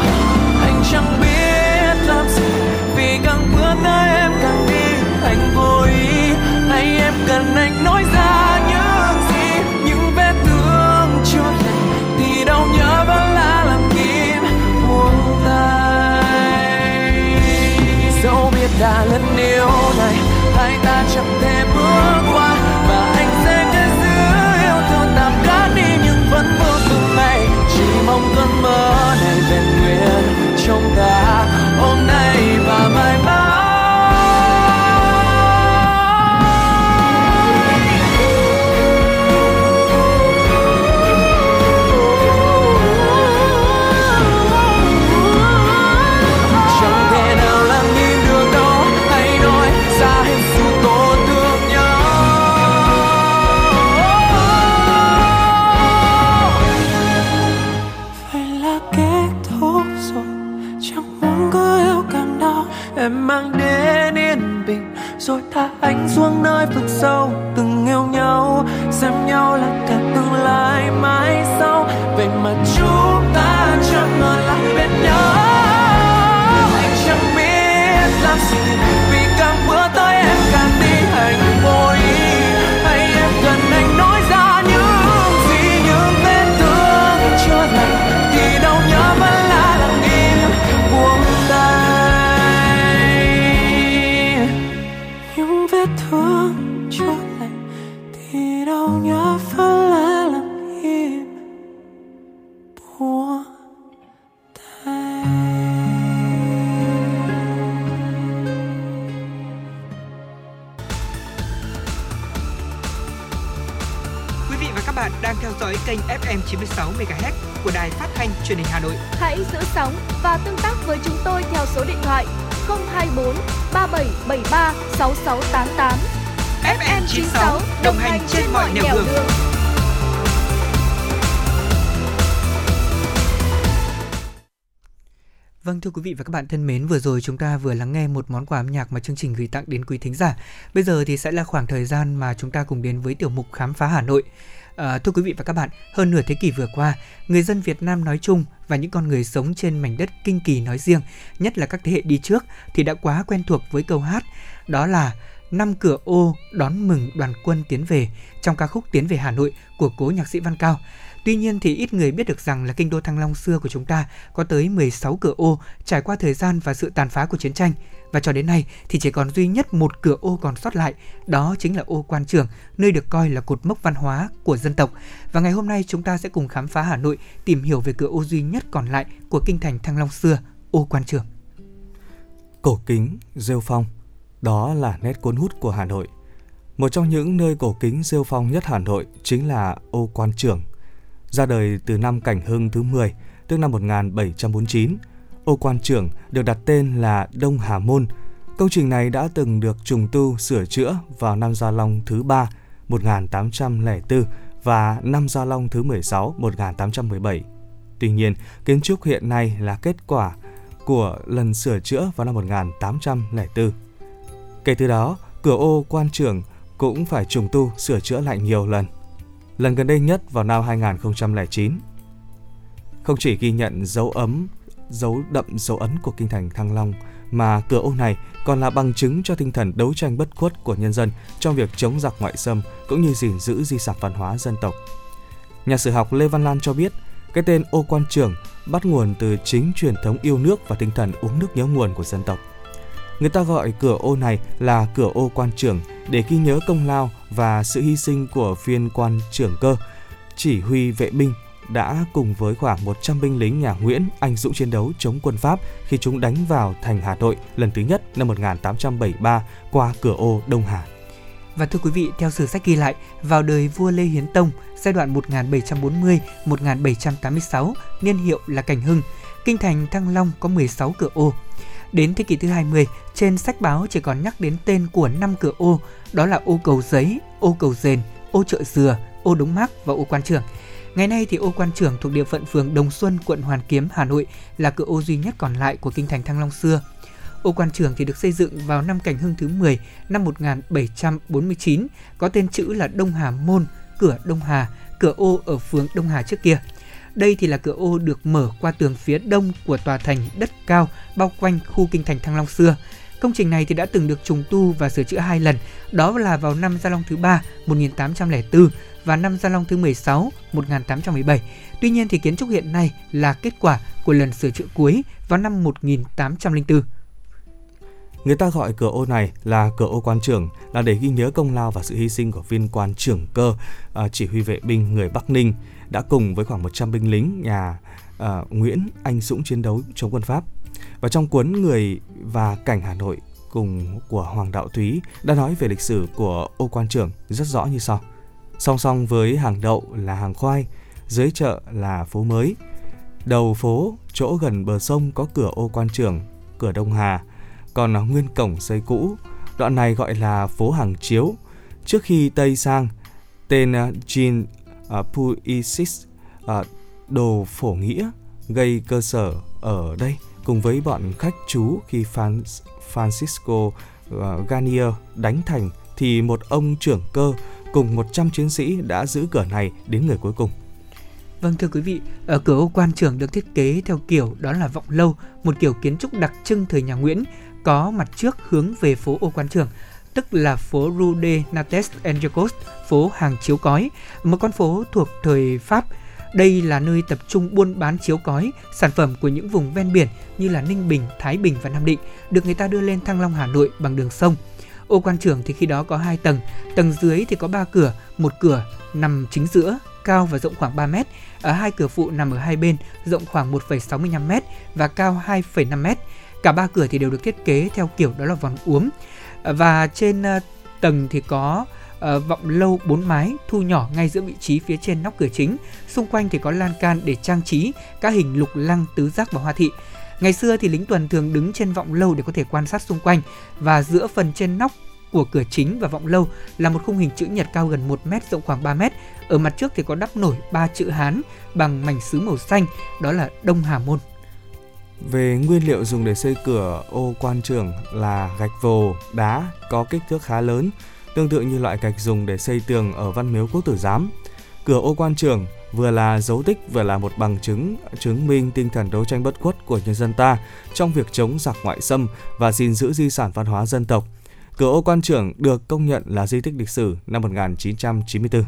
Anh chẳng biết làm gì, vì càng bước tới em càng đi. Anh vô ý hay em cần anh nói ra những gì. Những vết thương chưa lành thì đau nhớ vẫn là làm kim buông tay. Dẫu biết đã lần yêu nay và xuống nơi kênh FM 96 MHz của đài phát thanh truyền hình Hà Nội. Hãy giữ sóng và tương tác với chúng tôi theo số điện thoại 024 3773 6688. FM 96 đồng hành trên mọi nẻo đường. Vâng thưa quý vị và các bạn thân mến, vừa rồi chúng ta vừa lắng nghe một món quà âm nhạc mà chương trình gửi tặng đến quý thính giả. Bây giờ thì sẽ là khoảng thời gian mà chúng ta cùng đến với tiểu mục khám phá Hà Nội. À, thưa quý vị và các bạn, hơn nửa thế kỷ vừa qua, người dân Việt Nam nói chung và những con người sống trên mảnh đất kinh kỳ nói riêng, nhất là các thế hệ đi trước thì đã quá quen thuộc với câu hát đó là năm cửa ô đón mừng đoàn quân tiến về trong ca khúc Tiến về Hà Nội của cố nhạc sĩ Văn Cao. Tuy nhiên thì ít người biết được rằng là kinh đô Thăng Long xưa của chúng ta có tới 16 cửa ô trải qua thời gian và sự tàn phá của chiến tranh. Và cho đến nay thì chỉ còn duy nhất một cửa ô còn sót lại, đó chính là ô quan trường, nơi được coi là cột mốc văn hóa của dân tộc. Và ngày hôm nay chúng ta sẽ cùng khám phá Hà Nội, tìm hiểu về cửa ô duy nhất còn lại của kinh thành Thăng Long xưa, ô quan trường. Cổ kính, rêu phong, đó là nét cuốn hút của Hà Nội. Một trong những nơi cổ kính rêu phong nhất Hà Nội chính là ô quan trường Ra đời từ năm Cảnh Hưng thứ 10, tức năm 1749, ô quan trưởng được đặt tên là Đông Hà Môn. Công trình này đã từng được trùng tu sửa chữa vào năm Gia Long thứ 3, 1804 và năm Gia Long thứ 16, 1817. Tuy nhiên, kiến trúc hiện nay là kết quả của lần sửa chữa vào năm 1804. Kể từ đó, cửa ô quan trưởng cũng phải trùng tu sửa chữa lại nhiều lần. Lần gần đây nhất vào năm 2009. Không chỉ ghi nhận dấu ấm, dấu đậm dấu ấn của kinh thành Thăng Long mà cửa ô này còn là bằng chứng cho tinh thần đấu tranh bất khuất của nhân dân trong việc chống giặc ngoại xâm cũng như gìn giữ di sản văn hóa dân tộc. Nhà sử học Lê Văn Lan cho biết, cái tên ô quan trưởng bắt nguồn từ chính truyền thống yêu nước và tinh thần uống nước nhớ nguồn của dân tộc. Người ta gọi cửa ô này là cửa ô quan trưởng để ghi nhớ công lao và sự hy sinh của viên quan trưởng cơ, chỉ huy vệ binh đã cùng với khoảng 100 binh lính nhà Nguyễn anh dũng chiến đấu chống quân Pháp khi chúng đánh vào thành Hà Nội lần thứ nhất năm 1873 qua cửa ô Đông Hà. Và thưa quý vị, theo sử sách ghi lại, vào đời vua Lê Hiến Tông, giai đoạn 1740-1786, niên hiệu là Cảnh Hưng, kinh thành Thăng Long có 16 cửa ô. Đến thế kỷ thứ 20, trên sách báo chỉ còn nhắc đến tên của 5 cửa ô, đó là ô cầu giấy, ô cầu rền, ô chợ dừa, ô đống mác và ô quan trưởng. Ngày nay thì ô quan trưởng thuộc địa phận phường Đồng Xuân, quận Hoàn Kiếm, Hà Nội là cửa ô duy nhất còn lại của kinh thành Thăng Long xưa. Ô quan trưởng thì được xây dựng vào năm Cảnh Hưng thứ 10 năm 1749, có tên chữ là Đông Hà Môn, cửa Đông Hà, cửa ô ở phường Đông Hà trước kia. Đây thì là cửa ô được mở qua tường phía đông của tòa thành đất cao bao quanh khu kinh thành Thăng Long xưa. Công trình này thì đã từng được trùng tu và sửa chữa hai lần, đó là vào năm Gia Long thứ ba 1804 và năm Gia Long thứ 16 1817. Tuy nhiên thì kiến trúc hiện nay là kết quả của lần sửa chữa cuối vào năm 1804. Người ta gọi cửa ô này là cửa ô quan trưởng là để ghi nhớ công lao và sự hy sinh của viên quan trưởng cơ à, chỉ huy vệ binh người Bắc Ninh đã cùng với khoảng 100 binh lính nhà uh, Nguyễn anh dũng chiến đấu chống quân Pháp. Và trong cuốn Người và cảnh Hà Nội cùng của Hoàng Đạo Thúy đã nói về lịch sử của ô quan trưởng rất rõ như sau. Song song với hàng đậu là hàng khoai, dưới chợ là phố mới. Đầu phố, chỗ gần bờ sông có cửa ô quan trưởng, cửa Đông Hà, còn nguyên cổng xây cũ. Đoạn này gọi là phố hàng chiếu. Trước khi Tây sang, tên à, Jean à, uh, Puisis uh, à, đồ phổ nghĩa gây cơ sở ở đây cùng với bọn khách chú khi Francisco Garnier đánh thành thì một ông trưởng cơ cùng 100 chiến sĩ đã giữ cửa này đến người cuối cùng. Vâng thưa quý vị, ở cửa ô quan Trường được thiết kế theo kiểu đó là vọng lâu, một kiểu kiến trúc đặc trưng thời nhà Nguyễn, có mặt trước hướng về phố ô quan Trường tức là phố Rue de Nates Angecos, phố hàng chiếu cói, một con phố thuộc thời Pháp. Đây là nơi tập trung buôn bán chiếu cói, sản phẩm của những vùng ven biển như là Ninh Bình, Thái Bình và Nam Định, được người ta đưa lên Thăng Long Hà Nội bằng đường sông. Ô quan trưởng thì khi đó có hai tầng, tầng dưới thì có ba cửa, một cửa nằm chính giữa, cao và rộng khoảng 3 mét, ở hai cửa phụ nằm ở hai bên, rộng khoảng 1,65 mét và cao 2,5 mét. Cả ba cửa thì đều được thiết kế theo kiểu đó là vòng uống. Và trên ờ, tầng thì có uh, vọng lâu bốn mái thu nhỏ ngay giữa vị trí phía trên nóc cửa chính. Xung quanh thì có lan can để trang trí các hình lục lăng, tứ giác và hoa thị. Ngày xưa thì lính tuần thường đứng trên vọng lâu để có thể quan sát xung quanh và giữa phần trên nóc của cửa chính và vọng lâu là một khung hình chữ nhật cao gần 1 mét rộng khoảng 3 mét. Ở mặt trước thì có đắp nổi ba chữ Hán bằng mảnh sứ màu xanh, đó là Đông Hà Môn. Về nguyên liệu dùng để xây cửa ô quan trường là gạch vồ, đá có kích thước khá lớn, tương tự như loại gạch dùng để xây tường ở Văn Miếu Quốc Tử Giám. Cửa ô quan trường vừa là dấu tích vừa là một bằng chứng chứng minh tinh thần đấu tranh bất khuất của nhân dân ta trong việc chống giặc ngoại xâm và gìn giữ di sản văn hóa dân tộc. Cửa ô quan trưởng được công nhận là di tích lịch sử năm 1994.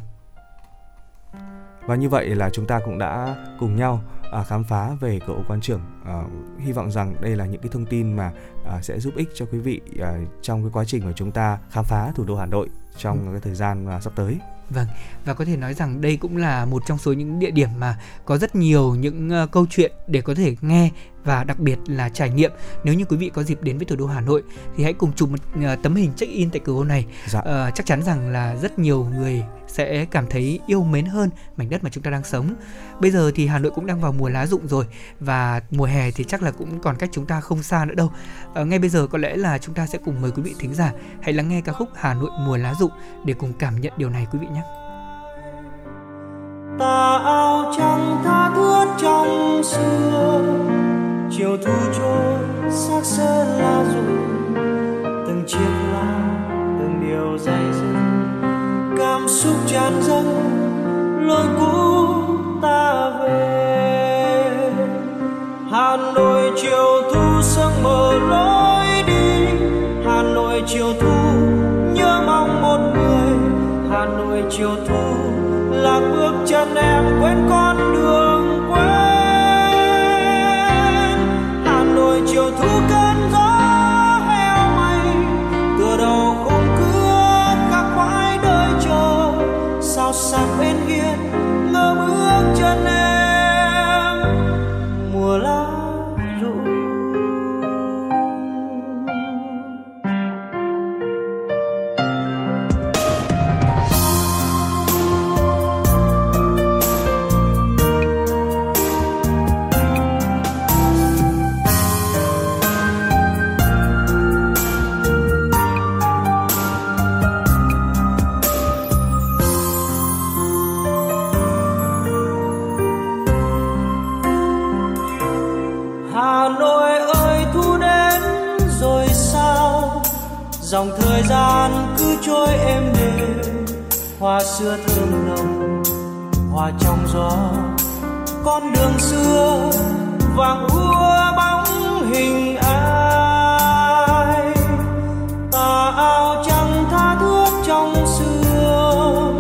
Và như vậy là chúng ta cũng đã cùng nhau à, khám phá về cửa ô quan trưởng. À, hy vọng rằng đây là những cái thông tin mà à, sẽ giúp ích cho quý vị à, trong cái quá trình mà chúng ta khám phá thủ đô Hà Nội trong ừ. cái thời gian à, sắp tới. Vâng, và có thể nói rằng đây cũng là một trong số những địa điểm mà có rất nhiều những uh, câu chuyện để có thể nghe và đặc biệt là trải nghiệm. Nếu như quý vị có dịp đến với thủ đô Hà Nội thì hãy cùng chụp một uh, tấm hình check in tại cửa ô này. Dạ. Uh, chắc chắn rằng là rất nhiều người sẽ cảm thấy yêu mến hơn mảnh đất mà chúng ta đang sống. Bây giờ thì Hà Nội cũng đang vào mùa lá rụng rồi và mùa hè thì chắc là cũng còn cách chúng ta không xa nữa đâu. À, ngay bây giờ có lẽ là chúng ta sẽ cùng mời quý vị thính giả hãy lắng nghe ca khúc Hà Nội mùa lá rụng để cùng cảm nhận điều này quý vị nhé. tà áo trắng tha thướt trong xưa chiều thu trôi sắc sơn lá rụng từng chiếc lá từng điều dày dứt cảm xúc tràn dâng lối cũ ta về. Hà nội chiều thu sương mờ lối đi, hà nội chiều thu nhớ mong một người. Hà nội chiều thu là bước chân em quên con dòng thời gian cứ trôi êm đềm. Hoa xưa thơm nồng, hoa trong gió. Con đường xưa vàng úa bóng hình ai. Tà ao trắng tha thước trong xưa.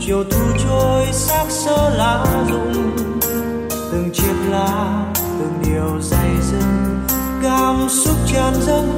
Chiều thu trôi xác sơ lá rụng. Từng chiếc lá, từng điều dày dứt cảm xúc tràn dâng.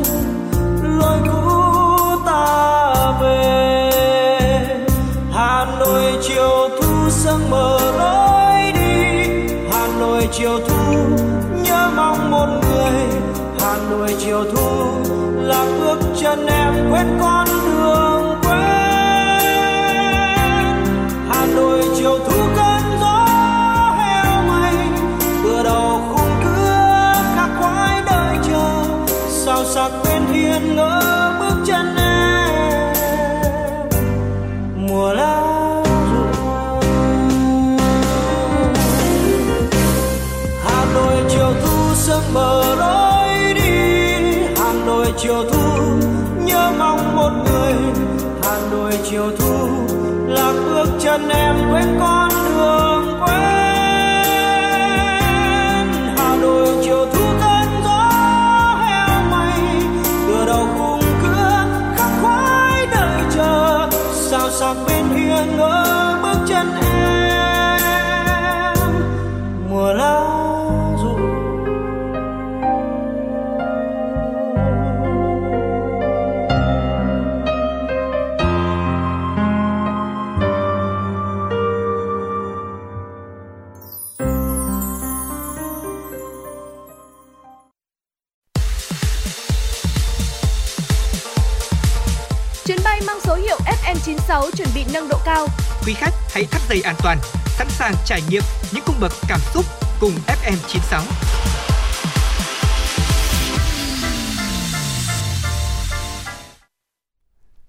Cao. Quý khách hãy thắt dây an toàn, sẵn sàng trải nghiệm những cung bậc cảm xúc cùng FM96.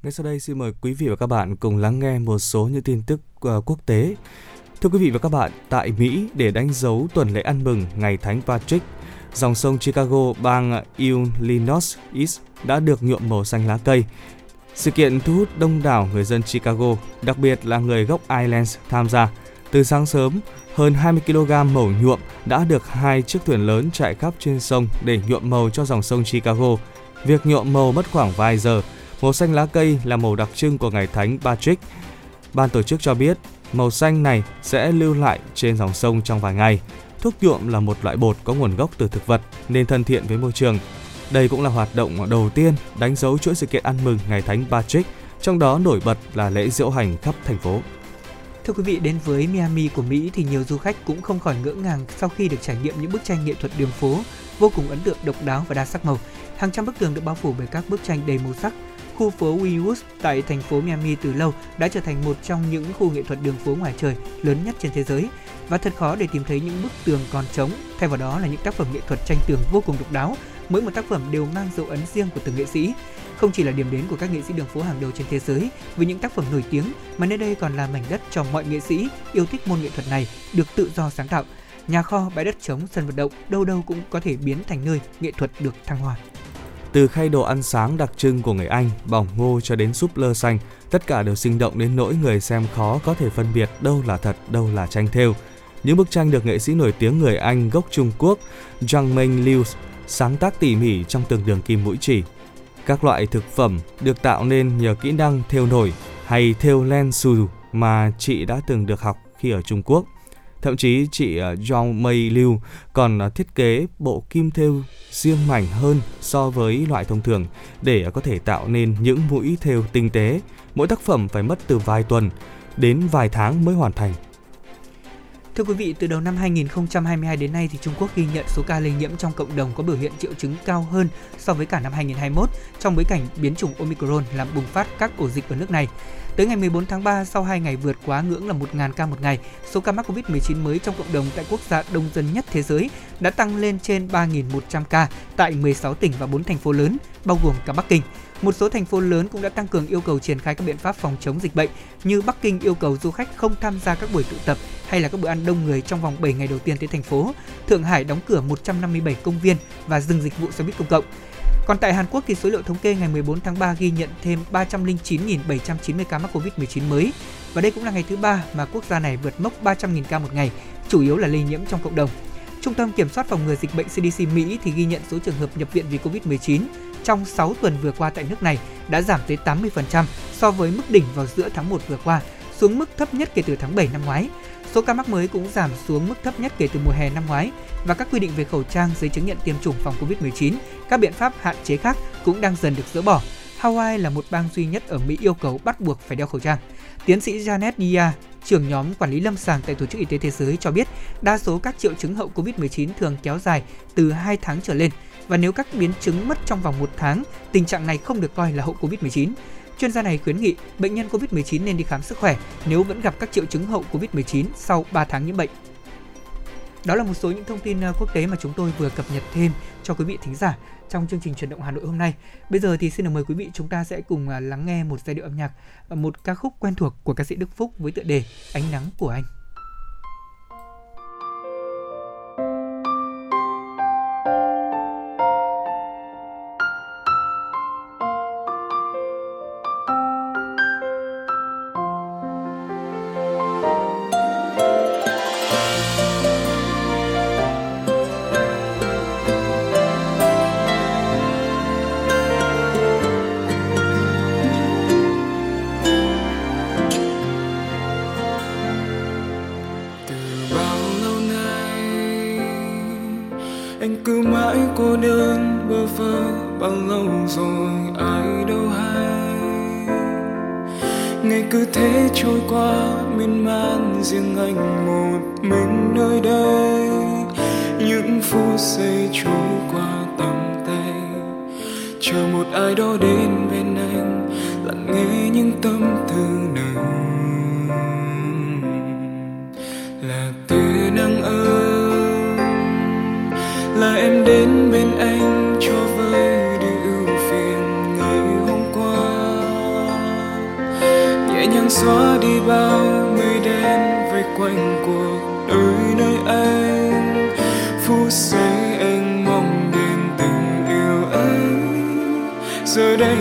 Ngay sau đây xin mời quý vị và các bạn cùng lắng nghe một số những tin tức uh, quốc tế. Thưa quý vị và các bạn, tại Mỹ để đánh dấu tuần lễ ăn mừng ngày Thánh Patrick, dòng sông Chicago bang Illinois đã được nhuộm màu xanh lá cây. Sự kiện thu hút đông đảo người dân Chicago, đặc biệt là người gốc Ireland tham gia. Từ sáng sớm, hơn 20 kg màu nhuộm đã được hai chiếc thuyền lớn chạy khắp trên sông để nhuộm màu cho dòng sông Chicago. Việc nhuộm màu mất khoảng vài giờ. Màu xanh lá cây là màu đặc trưng của ngày Thánh Patrick. Ban tổ chức cho biết màu xanh này sẽ lưu lại trên dòng sông trong vài ngày. Thuốc nhuộm là một loại bột có nguồn gốc từ thực vật nên thân thiện với môi trường. Đây cũng là hoạt động đầu tiên đánh dấu chuỗi sự kiện ăn mừng ngày Thánh Patrick trong đó nổi bật là lễ diễu hành khắp thành phố. Thưa quý vị, đến với Miami của Mỹ thì nhiều du khách cũng không khỏi ngỡ ngàng sau khi được trải nghiệm những bức tranh nghệ thuật đường phố vô cùng ấn tượng, độc đáo và đa sắc màu. Hàng trăm bức tường được bao phủ bởi các bức tranh đầy màu sắc. Khu phố Wynwood tại thành phố Miami từ lâu đã trở thành một trong những khu nghệ thuật đường phố ngoài trời lớn nhất trên thế giới và thật khó để tìm thấy những bức tường còn trống. Thay vào đó là những tác phẩm nghệ thuật tranh tường vô cùng độc đáo. Mỗi một tác phẩm đều mang dấu ấn riêng của từng nghệ sĩ. Không chỉ là điểm đến của các nghệ sĩ đường phố hàng đầu trên thế giới với những tác phẩm nổi tiếng, mà nơi đây còn là mảnh đất cho mọi nghệ sĩ yêu thích môn nghệ thuật này được tự do sáng tạo. Nhà kho, bãi đất trống, sân vận động đâu đâu cũng có thể biến thành nơi nghệ thuật được thăng hoa. Từ khay đồ ăn sáng đặc trưng của người Anh, bỏng ngô cho đến súp lơ xanh, tất cả đều sinh động đến nỗi người xem khó có thể phân biệt đâu là thật, đâu là tranh thêu. Những bức tranh được nghệ sĩ nổi tiếng người Anh gốc Trung Quốc Zhang Meng Liu sáng tác tỉ mỉ trong từng đường kim mũi chỉ. Các loại thực phẩm được tạo nên nhờ kỹ năng thêu nổi hay thêu len xù mà chị đã từng được học khi ở Trung Quốc. Thậm chí chị ờ, Zhang Mei Liu còn ờ, thiết kế bộ kim thêu riêng mảnh hơn so với loại thông thường để có thể tạo nên những mũi thêu tinh tế. Mỗi tác phẩm phải mất từ vài tuần đến vài tháng mới hoàn thành. Thưa quý vị, từ đầu năm 2022 đến nay thì Trung Quốc ghi nhận số ca lây nhiễm trong cộng đồng có biểu hiện triệu chứng cao hơn so với cả năm 2021 trong bối cảnh biến chủng Omicron làm bùng phát các ổ dịch ở nước này. Tới ngày 14 tháng 3, sau 2 ngày vượt quá ngưỡng là 1.000 ca một ngày, số ca mắc COVID-19 mới trong cộng đồng tại quốc gia đông dân nhất thế giới đã tăng lên trên 3.100 ca tại 16 tỉnh và 4 thành phố lớn, bao gồm cả Bắc Kinh. Một số thành phố lớn cũng đã tăng cường yêu cầu triển khai các biện pháp phòng chống dịch bệnh như Bắc Kinh yêu cầu du khách không tham gia các buổi tụ tập hay là các bữa ăn đông người trong vòng 7 ngày đầu tiên tới thành phố. Thượng Hải đóng cửa 157 công viên và dừng dịch vụ xe buýt công cộng. Còn tại Hàn Quốc thì số liệu thống kê ngày 14 tháng 3 ghi nhận thêm 309.790 ca mắc Covid-19 mới và đây cũng là ngày thứ ba mà quốc gia này vượt mốc 300.000 ca một ngày, chủ yếu là lây nhiễm trong cộng đồng. Trung tâm Kiểm soát phòng ngừa dịch bệnh CDC Mỹ thì ghi nhận số trường hợp nhập viện vì Covid-19 trong 6 tuần vừa qua tại nước này đã giảm tới 80% so với mức đỉnh vào giữa tháng 1 vừa qua, xuống mức thấp nhất kể từ tháng 7 năm ngoái. Số ca mắc mới cũng giảm xuống mức thấp nhất kể từ mùa hè năm ngoái và các quy định về khẩu trang, giấy chứng nhận tiêm chủng phòng Covid-19, các biện pháp hạn chế khác cũng đang dần được dỡ bỏ. Hawaii là một bang duy nhất ở Mỹ yêu cầu bắt buộc phải đeo khẩu trang. Tiến sĩ Janet Dia, trưởng nhóm quản lý lâm sàng tại Tổ chức Y tế Thế giới cho biết, đa số các triệu chứng hậu Covid-19 thường kéo dài từ 2 tháng trở lên và nếu các biến chứng mất trong vòng một tháng, tình trạng này không được coi là hậu Covid-19. Chuyên gia này khuyến nghị bệnh nhân COVID-19 nên đi khám sức khỏe nếu vẫn gặp các triệu chứng hậu COVID-19 sau 3 tháng nhiễm bệnh. Đó là một số những thông tin ờ, quốc tế mà chúng tôi vừa cập nhật thêm cho quý vị thính giả trong chương trình truyền động Hà Nội hôm nay. Bây giờ thì xin được mời quý vị chúng ta sẽ cùng ờ, lắng nghe một giai điệu âm nhạc, ờ, một ca khúc quen thuộc của ca sĩ Đức Phúc với tựa đề Ánh nắng của anh. rồi ai đâu hay. Ngày cứ thế trôi qua, miên man riêng anh một mình nơi đây. Những phút giây trôi qua tầm tay, chờ một ai đó đến bên anh, lặng nghe những tâm tư nồng. Là từ nắng ấm, là em đến bên anh cho vơi xóa đi bao mây đen vây quanh cuộc đời nơi anh. Phút giây anh mong đến tình yêu ấy giờ đây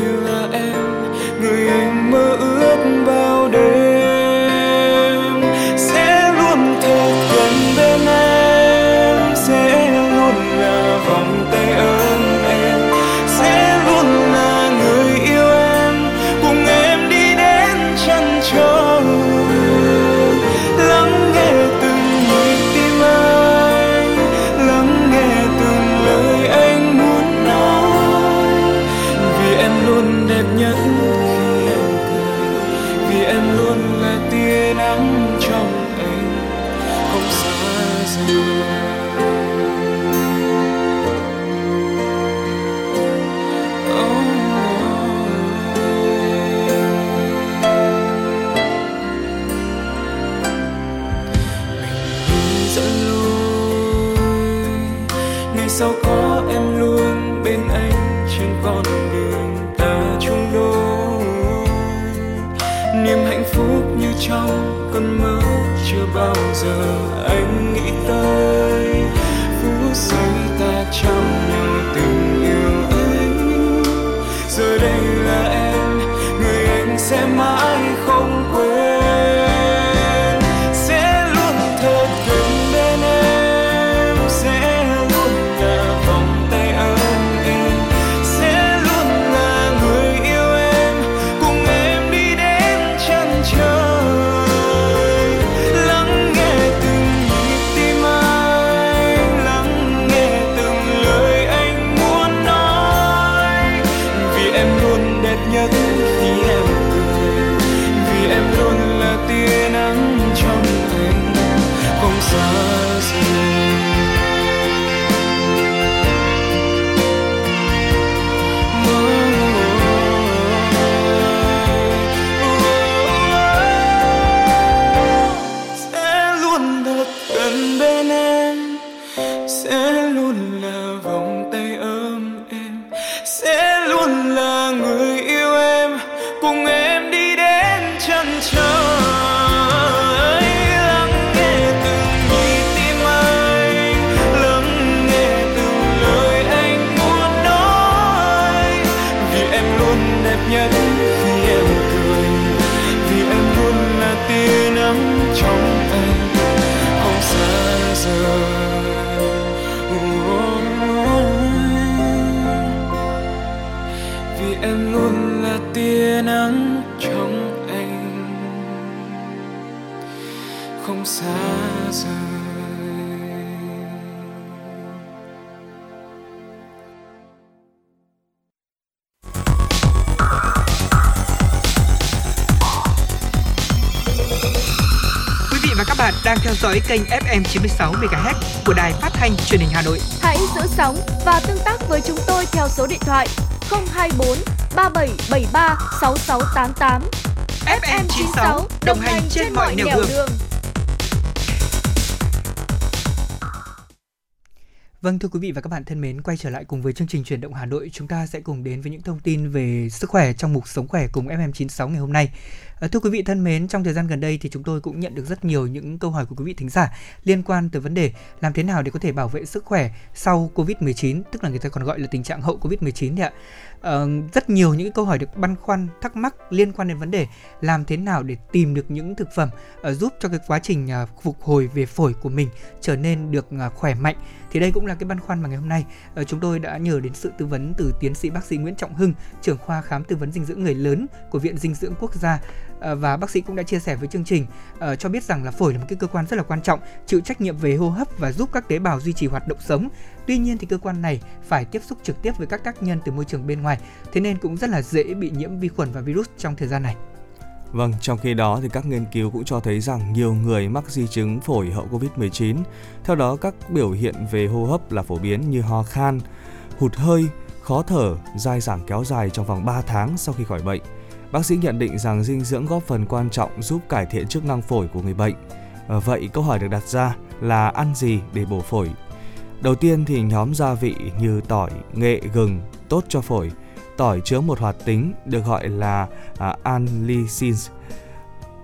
dõi kênh FM 96 MHz của đài phát thanh truyền hình Hà Nội. Hãy giữ sóng và tương tác với chúng tôi theo số điện thoại 024 3773 6688. FM 96 đồng hành trên mọi nẻo đường. Vâng thưa quý vị và các bạn thân mến, quay trở lại cùng với chương trình truyền động Hà Nội, chúng ta sẽ cùng đến với những thông tin về sức khỏe trong mục sống khỏe cùng FM96 ngày hôm nay. Ờ, thưa quý vị thân mến, trong thời gian gần đây thì chúng tôi cũng nhận được rất nhiều những câu hỏi của quý vị thính giả liên quan tới vấn đề làm thế nào để có thể bảo vệ sức khỏe sau Covid-19, tức là người ta còn gọi là tình trạng hậu Covid-19 thì ạ. Ờ, rất nhiều những câu hỏi được băn khoăn thắc mắc liên quan đến vấn đề làm thế nào để tìm được những thực phẩm uh, giúp cho cái quá trình uh, phục hồi về phổi của mình trở nên được uh, khỏe mạnh thì đây cũng là cái băn khoăn mà ngày hôm nay uh, chúng tôi đã nhờ đến sự tư vấn từ tiến sĩ bác sĩ Nguyễn Trọng Hưng trưởng khoa khám tư vấn dinh dưỡng người lớn của viện dinh dưỡng quốc gia Ờ, và bác sĩ cũng đã chia sẻ với chương trình uh, cho biết rằng là phổi là một cái cơ quan rất là quan trọng chịu trách nhiệm về hô hấp và giúp các tế bào duy trì hoạt động sống tuy nhiên thì cơ quan này phải tiếp xúc trực tiếp với các tác nhân từ môi trường bên ngoài thế nên cũng rất là dễ bị nhiễm vi khuẩn và virus trong thời gian này Vâng, trong khi đó thì các nghiên cứu cũng cho thấy rằng nhiều người mắc di chứng phổi hậu Covid-19. Theo đó, các biểu hiện về hô hấp là phổ biến như ho khan, hụt hơi, khó thở, dai dẳng kéo dài trong vòng 3 tháng sau khi khỏi bệnh. Bác sĩ nhận định rằng dinh dưỡng góp phần quan trọng giúp cải thiện chức năng phổi của người bệnh. Ờ, vậy câu hỏi được đặt ra là ăn gì để bổ phổi? Đầu tiên thì nhóm gia vị như tỏi, nghệ, gừng tốt cho phổi. Tỏi chứa một hoạt tính được gọi là à, anlicins.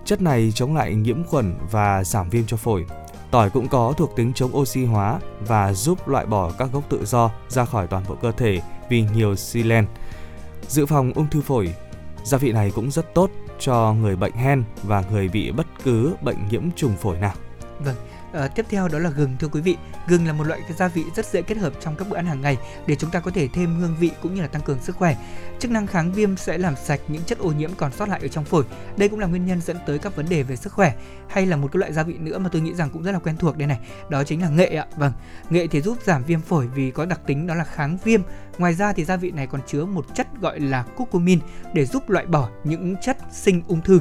Chất này chống lại nhiễm khuẩn và giảm viêm cho phổi. Tỏi cũng có thuộc tính chống oxy hóa và giúp loại bỏ các gốc tự do ra khỏi toàn bộ cơ thể vì nhiều silen. Dự phòng ung thư phổi, gia vị này cũng rất tốt cho người bệnh hen và người bị bất cứ bệnh nhiễm trùng phổi nào. Vâng, À, tiếp theo đó là gừng thưa quý vị. Gừng là một loại gia vị rất dễ kết hợp trong các bữa ăn hàng ngày để chúng ta có thể thêm hương vị cũng như là tăng cường sức khỏe. Chức năng kháng viêm sẽ làm sạch những chất ô nhiễm còn sót lại ở trong phổi. Đây cũng là nguyên nhân dẫn tới các vấn đề về sức khỏe. Hay là một cái loại gia vị nữa mà tôi nghĩ rằng cũng rất là quen thuộc đây này, đó chính là nghệ ạ. Vâng, nghệ thì giúp giảm viêm phổi vì có đặc tính đó là kháng viêm. Ngoài ra thì gia vị này còn chứa một chất gọi là curcumin để giúp loại bỏ những chất sinh ung thư.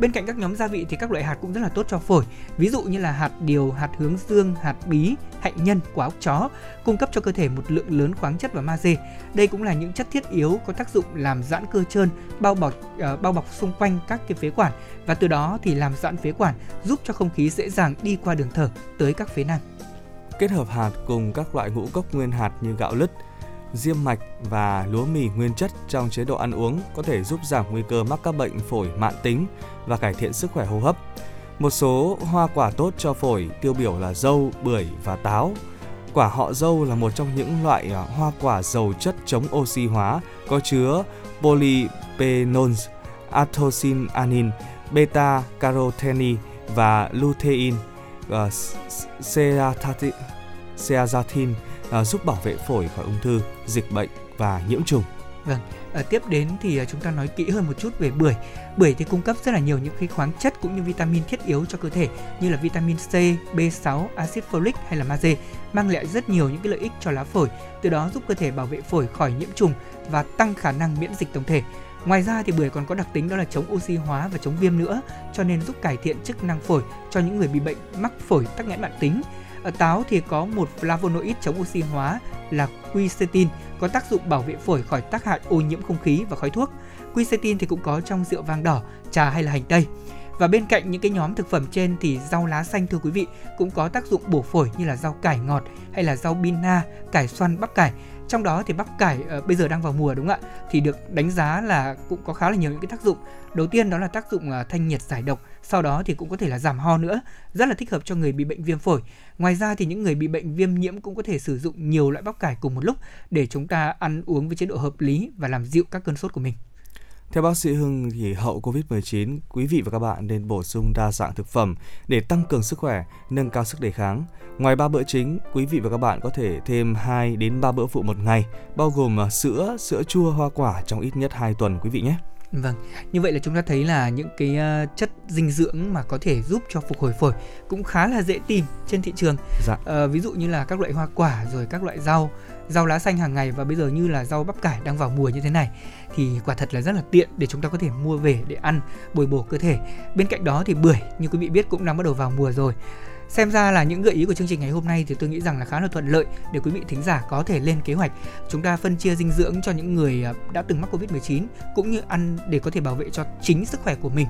Bên cạnh các nhóm gia vị thì các loại hạt cũng rất là tốt cho phổi, ví dụ như là hạt điều, hạt hướng dương, hạt bí, hạnh nhân, quả ốc chó, cung cấp cho cơ thể một lượng lớn khoáng chất và magie. Đây cũng là những chất thiết yếu có tác dụng làm giãn cơ trơn, bao bọc uh, bao bọc xung quanh các cái phế quản và từ đó thì làm giãn phế quản, giúp cho không khí dễ dàng đi qua đường thở tới các phế nang. kết hợp hạt cùng các loại ngũ cốc nguyên hạt như gạo lứt, diêm mạch và lúa mì nguyên chất trong chế độ ăn uống có thể giúp giảm nguy cơ mắc các bệnh phổi mãn tính và cải thiện sức khỏe hô hấp. Một số hoa quả tốt cho phổi tiêu biểu là dâu, bưởi và táo. Quả họ dâu là một trong những loại hoa quả giàu chất chống oxy hóa có chứa polyphenols, anthocyanin, beta carotene và lutein, uh, zeaxanthin À, giúp bảo vệ phổi khỏi ung thư, dịch bệnh và nhiễm trùng. Vâng, à, tiếp đến thì à, chúng ta nói kỹ hơn một chút về bưởi. Bưởi thì cung cấp rất là nhiều những cái khoáng chất cũng như vitamin thiết yếu cho cơ thể như là vitamin C, B6, axit folic hay là magie, mang lại rất nhiều những cái lợi ích cho lá phổi, từ đó giúp cơ thể bảo vệ phổi khỏi nhiễm trùng và tăng khả năng miễn dịch tổng thể. Ngoài ra thì bưởi còn có đặc tính đó là chống oxy hóa và chống viêm nữa, cho nên giúp cải thiện chức năng phổi cho những người bị bệnh mắc phổi tắc nghẽn mạng tính. Ở táo thì có một flavonoid chống oxy hóa là quercetin có tác dụng bảo vệ phổi khỏi tác hại ô nhiễm không khí và khói thuốc. Quercetin thì cũng có trong rượu vang đỏ, trà hay là hành tây. Và bên cạnh những cái nhóm thực phẩm trên thì rau lá xanh thưa quý vị cũng có tác dụng bổ phổi như là rau cải ngọt hay là rau bina, cải xoăn, bắp cải trong đó thì bắp cải uh, bây giờ đang vào mùa đúng không ạ? Thì được đánh giá là cũng có khá là nhiều những cái tác dụng. Đầu tiên đó là tác dụng uh, thanh nhiệt giải độc sau đó thì cũng có thể là giảm ho nữa rất là thích hợp cho người bị bệnh viêm phổi. Ngoài ra thì những người bị bệnh viêm nhiễm cũng có thể sử dụng nhiều loại bắp cải cùng một lúc để chúng ta ăn uống với chế độ hợp lý và làm dịu các cơn sốt của mình theo bác sĩ Hưng thì hậu Covid-19, quý vị và các bạn nên bổ sung đa dạng thực phẩm để tăng cường sức khỏe, nâng cao sức đề kháng. Ngoài ba bữa chính, quý vị và các bạn có thể thêm 2 đến 3 bữa phụ một ngày, bao gồm à, sữa, sữa chua, hoa quả trong ít nhất 2 tuần quý vị nhé. Vâng, như vậy là chúng ta thấy là những cái uh, chất dinh dưỡng mà có thể giúp cho phục hồi phổi cũng khá là dễ tìm trên thị trường. Dạ. Uh, ví dụ như là các loại hoa quả rồi các loại rau, rau lá xanh hàng ngày và bây giờ như là rau bắp cải đang vào mùa như thế này thì quả thật là rất là tiện để chúng ta có thể mua về để ăn, bồi bổ cơ thể. Bên cạnh đó thì bưởi, như quý vị biết, cũng đang bắt đầu vào mùa rồi. Xem ra là những gợi ý của chương trình ngày hôm nay thì tôi nghĩ rằng là khá là thuận lợi để quý vị thính giả có thể lên kế hoạch. Chúng ta phân chia dinh dưỡng cho những người à, đã từng mắc Covid-19 cũng như ăn để có thể bảo vệ cho chính sức khỏe của mình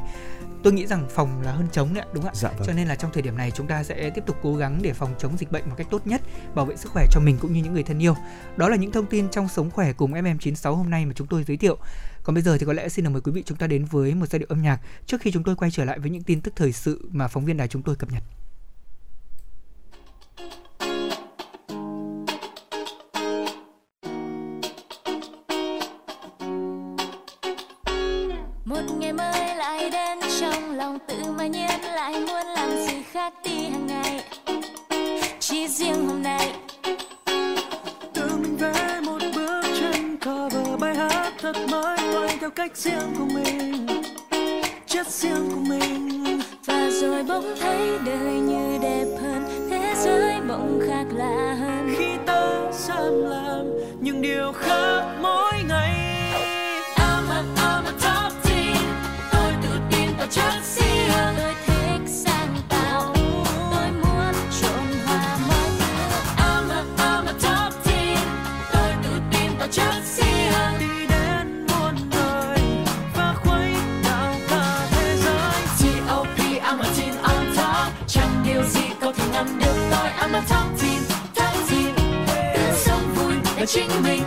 tôi nghĩ rằng phòng là hơn chống đấy đúng ạ? Dạ, vâng. cho nên là trong thời điểm này chúng ta sẽ tiếp tục cố gắng để phòng chống dịch bệnh một cách tốt nhất bảo vệ sức khỏe cho mình cũng như những người thân yêu. Đó là những thông tin trong sống khỏe cùng mm96 hôm nay mà chúng tôi giới thiệu. Còn bây giờ thì có lẽ xin được mời quý vị chúng ta đến với một giai điệu âm nhạc trước khi chúng tôi quay trở lại với những tin tức thời sự mà phóng viên đài chúng tôi cập nhật mà nhiên lại muốn làm gì khác đi hàng ngày. Chỉ riêng hôm nay. Tự mình vẽ một bước chân cover bài hát thật mới toanh theo cách riêng của mình. Chất riêng của mình. Và rồi bỗng thấy đời như đẹp hơn thế giới bỗng khác lạ hơn. Khi ta dám làm những điều khác mỗi ngày. I'm a, I'm a top teen tôi tự tin và chất chính mình.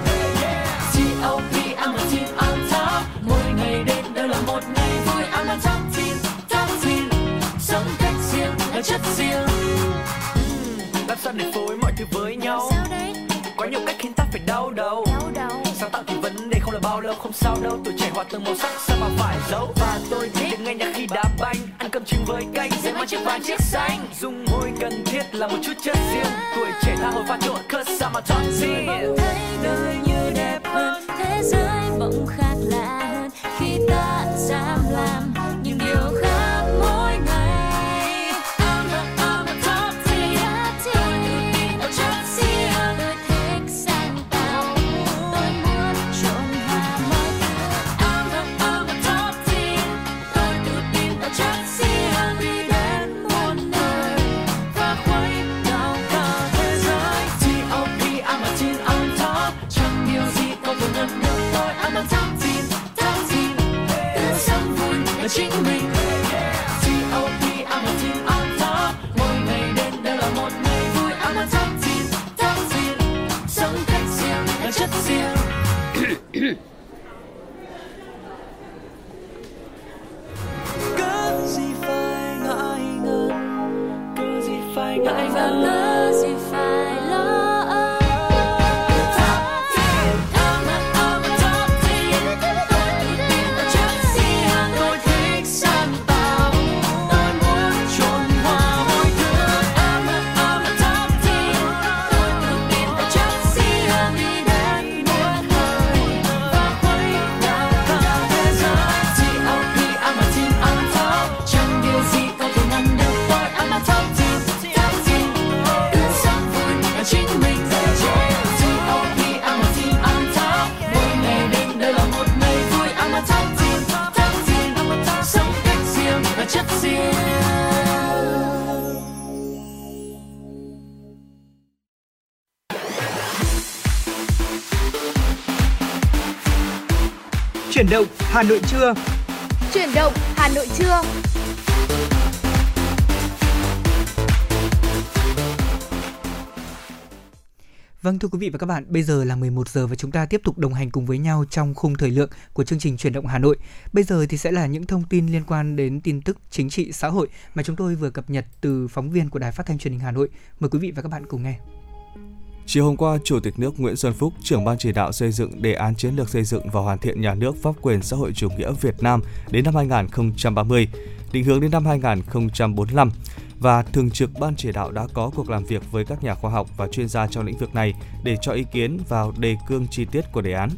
T.O.P. I'm a teen on top Mỗi ngày đến đều là một ngày vui. I'm a top teen, top teen Sống cách riêng là chất riêng. Làm sao để phối mọi thứ với nhau. Có nhiều cách khiến ta phải đau đầu. Sáng tạo thì vấn đề không là bao lâu không sao đâu. Tuổi trẻ hòa từng màu sắc sao mà phải giấu? Và tôi thích được nghe nhạc khi đá banh ăn cơm trứng với canh dưới chiếc vàng chiếc xanh dùng môi cần thiết là một chút chất riêng. Tuổi trẻ tha hồ pha trộn cause sao mà chọn gì thấy đời như đẹp hơn, Thế giới bỗng khác lạ hơn. Khi ta dám làm Hà Nội trưa. Chuyển động Hà Nội trưa. Vâng thưa quý vị và các bạn, bây giờ là 11 giờ và chúng ta tiếp tục đồng hành cùng với nhau trong khung thời lượng của chương trình Chuyển động Hà Nội. Bây giờ thì sẽ là những thông tin liên quan đến tin tức chính trị xã hội mà chúng tôi vừa cập nhật từ phóng viên của Đài Phát thanh Truyền hình Hà Nội. Mời quý vị và các bạn cùng nghe. Chiều hôm qua, Chủ tịch nước Nguyễn Xuân Phúc, trưởng ban chỉ đạo xây dựng đề án chiến lược xây dựng và hoàn thiện nhà nước pháp quyền xã hội chủ nghĩa Việt Nam đến năm 2030, định hướng đến năm 2045 và thường trực ban chỉ đạo đã có cuộc làm việc với các nhà khoa học và chuyên gia trong lĩnh vực này để cho ý kiến vào đề cương chi tiết của đề án.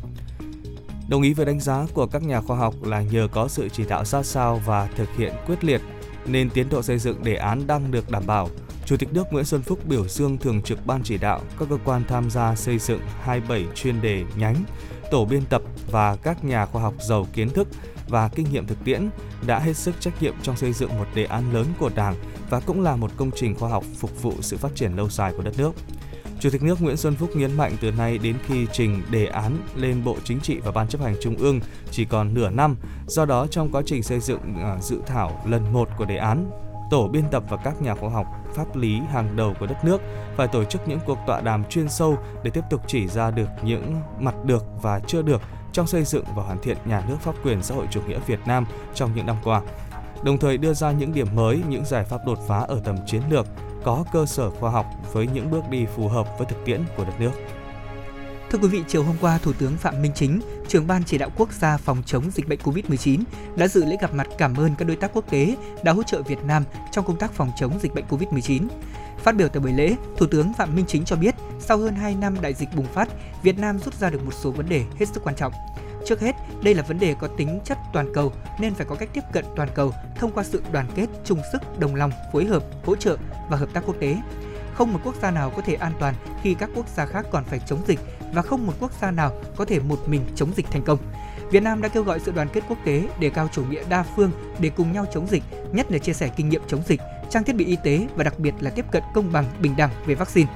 Đồng ý với đánh giá của các nhà khoa học là nhờ có sự chỉ đạo sát sao và thực hiện quyết liệt nên tiến độ xây dựng đề án đang được đảm bảo. Chủ tịch nước Nguyễn Xuân Phúc biểu dương thường trực ban chỉ đạo, các cơ quan tham gia xây dựng 27 chuyên đề nhánh, tổ biên tập và các nhà khoa học giàu kiến thức và kinh nghiệm thực tiễn đã hết sức trách nhiệm trong xây dựng một đề án lớn của Đảng và cũng là một công trình khoa học phục vụ sự phát triển lâu dài của đất nước. Chủ tịch nước Nguyễn Xuân Phúc nhấn mạnh từ nay đến khi trình đề án lên Bộ Chính trị và Ban chấp hành Trung ương chỉ còn nửa năm, do đó trong quá trình xây dựng à, dự thảo lần 1 của đề án, tổ biên tập và các nhà khoa học pháp lý hàng đầu của đất nước phải tổ chức những cuộc tọa đàm chuyên sâu để tiếp tục chỉ ra được những mặt được và chưa được trong xây dựng và hoàn thiện nhà nước pháp quyền xã hội chủ nghĩa Việt Nam trong những năm qua. Đồng thời đưa ra những điểm mới, những giải pháp đột phá ở tầm chiến lược, có cơ sở khoa học với những bước đi phù hợp với thực tiễn của đất nước. Thưa quý vị, chiều hôm qua, Thủ tướng Phạm Minh Chính, trưởng ban chỉ đạo quốc gia phòng chống dịch bệnh COVID-19 đã dự lễ gặp mặt cảm ơn các đối tác quốc tế đã hỗ trợ Việt Nam trong công tác phòng chống dịch bệnh COVID-19. Phát biểu tại buổi lễ, Thủ tướng Phạm Minh Chính cho biết, sau hơn 2 năm đại dịch bùng phát, Việt Nam rút ra được một số vấn đề hết sức quan trọng. Trước hết, đây là vấn đề có tính chất toàn cầu nên phải có cách tiếp cận toàn cầu thông qua sự đoàn kết, chung sức, đồng lòng, phối hợp, hỗ trợ và hợp tác quốc tế. Không một quốc gia nào có thể an toàn khi các quốc gia khác còn phải chống dịch và không một quốc gia nào có thể một mình chống dịch thành công. Việt Nam đã kêu gọi sự đoàn kết quốc tế đề cao chủ nghĩa đa phương để cùng nhau chống dịch, nhất là chia sẻ kinh nghiệm chống dịch, trang thiết bị y tế và đặc biệt là tiếp cận công bằng, bình đẳng về vaccine.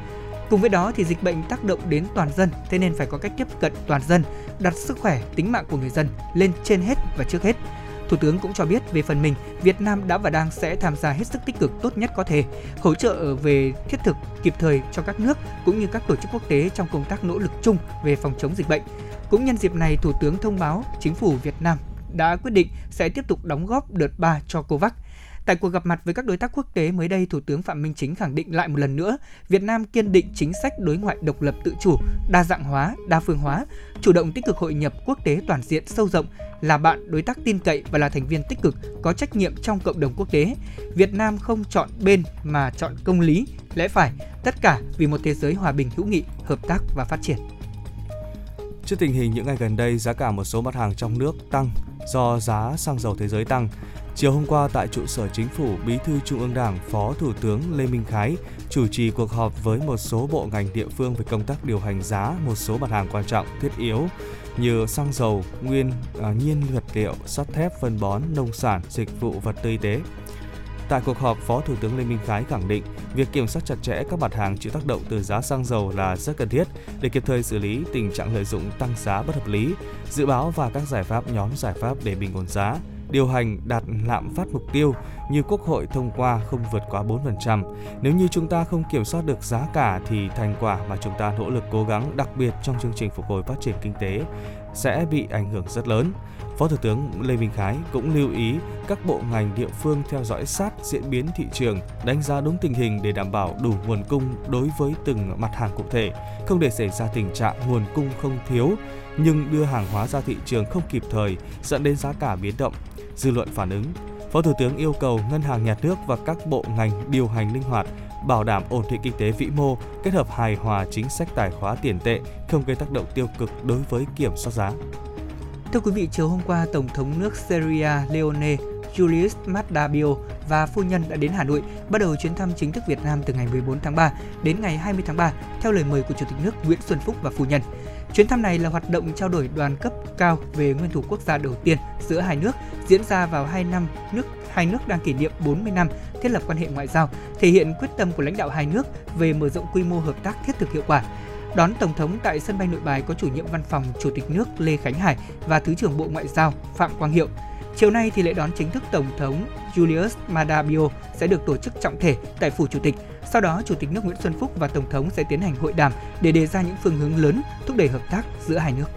Cùng với đó thì dịch bệnh tác động đến toàn dân, thế nên phải có cách tiếp cận toàn dân, đặt sức khỏe, tính mạng của người dân lên trên hết và trước hết. Thủ tướng cũng cho biết về phần mình, Việt Nam đã và đang sẽ tham gia hết sức tích cực tốt nhất có thể, hỗ trợ về thiết thực kịp thời cho các nước cũng như các tổ chức quốc tế trong công tác nỗ lực chung về phòng chống dịch bệnh. Cũng nhân dịp này, Thủ tướng thông báo chính phủ Việt Nam đã quyết định sẽ tiếp tục đóng góp đợt 3 cho COVAX. Tại cuộc gặp mặt với các đối tác quốc tế mới đây, Thủ tướng Phạm Minh Chính khẳng định lại một lần nữa, Việt Nam kiên định chính sách đối ngoại độc lập tự chủ, đa dạng hóa, đa phương hóa, chủ động tích cực hội nhập quốc tế toàn diện sâu rộng, là bạn đối tác tin cậy và là thành viên tích cực có trách nhiệm trong cộng đồng quốc tế. Việt Nam không chọn bên mà chọn công lý, lẽ phải, tất cả vì một thế giới hòa bình hữu nghị, hợp tác và phát triển. Trước tình hình những ngày gần đây, giá cả một số mặt hàng trong nước tăng do giá xăng dầu thế giới tăng. Chiều hôm qua tại trụ sở chính phủ, Bí thư Trung ương Đảng, Phó Thủ tướng Lê Minh Khái chủ trì cuộc họp với một số bộ ngành địa phương về công tác điều hành giá một số mặt hàng quan trọng thiết yếu như xăng dầu, nguyên à, nhiên vật liệu, sắt thép, phân bón, nông sản, dịch vụ vật tư y tế. Tại cuộc họp, Phó Thủ tướng Lê Minh Khái khẳng định việc kiểm soát chặt chẽ các mặt hàng chịu tác động từ giá xăng dầu là rất cần thiết để kịp thời xử lý tình trạng lợi dụng tăng giá bất hợp lý, dự báo và các giải pháp nhóm giải pháp để bình ổn giá, điều hành đạt lạm phát mục tiêu như Quốc hội thông qua không vượt quá 4%. Nếu như chúng ta không kiểm soát được giá cả thì thành quả mà chúng ta nỗ lực cố gắng đặc biệt trong chương trình phục hồi phát triển kinh tế sẽ bị ảnh hưởng rất lớn. Phó Thủ tướng Lê Minh Khái cũng lưu ý các bộ ngành địa phương theo dõi sát diễn biến thị trường, đánh giá đúng tình hình để đảm bảo đủ nguồn cung đối với từng mặt hàng cụ thể, không để xảy ra tình trạng nguồn cung không thiếu nhưng đưa hàng hóa ra thị trường không kịp thời dẫn đến giá cả biến động. Dư luận phản ứng, Phó Thủ tướng yêu cầu Ngân hàng Nhà nước và các bộ ngành điều hành linh hoạt, bảo đảm ổn định kinh tế vĩ mô, kết hợp hài hòa chính sách tài khóa tiền tệ, không gây tác động tiêu cực đối với kiểm soát giá. Thưa quý vị, chiều hôm qua, Tổng thống nước Syria Leone Julius Maddabio và phu nhân đã đến Hà Nội bắt đầu chuyến thăm chính thức Việt Nam từ ngày 14 tháng 3 đến ngày 20 tháng 3 theo lời mời của Chủ tịch nước Nguyễn Xuân Phúc và phu nhân. Chuyến thăm này là hoạt động trao đổi đoàn cấp cao về nguyên thủ quốc gia đầu tiên giữa hai nước diễn ra vào hai năm nước hai nước đang kỷ niệm 40 năm thiết lập quan hệ ngoại giao, thể hiện quyết tâm của lãnh đạo hai nước về mở rộng quy mô hợp tác thiết thực hiệu quả. Đón Tổng thống tại sân bay Nội Bài có chủ nhiệm văn phòng Chủ tịch nước Lê Khánh Hải và Thứ trưởng Bộ Ngoại giao Phạm Quang Hiệu. Chiều nay thì lễ đón chính thức Tổng thống Julius Madabio sẽ được tổ chức trọng thể tại phủ Chủ tịch. Sau đó, Chủ tịch nước Nguyễn Xuân Phúc và Tổng thống sẽ tiến hành hội đàm để đề ra những phương hướng lớn thúc đẩy hợp tác giữa hai nước.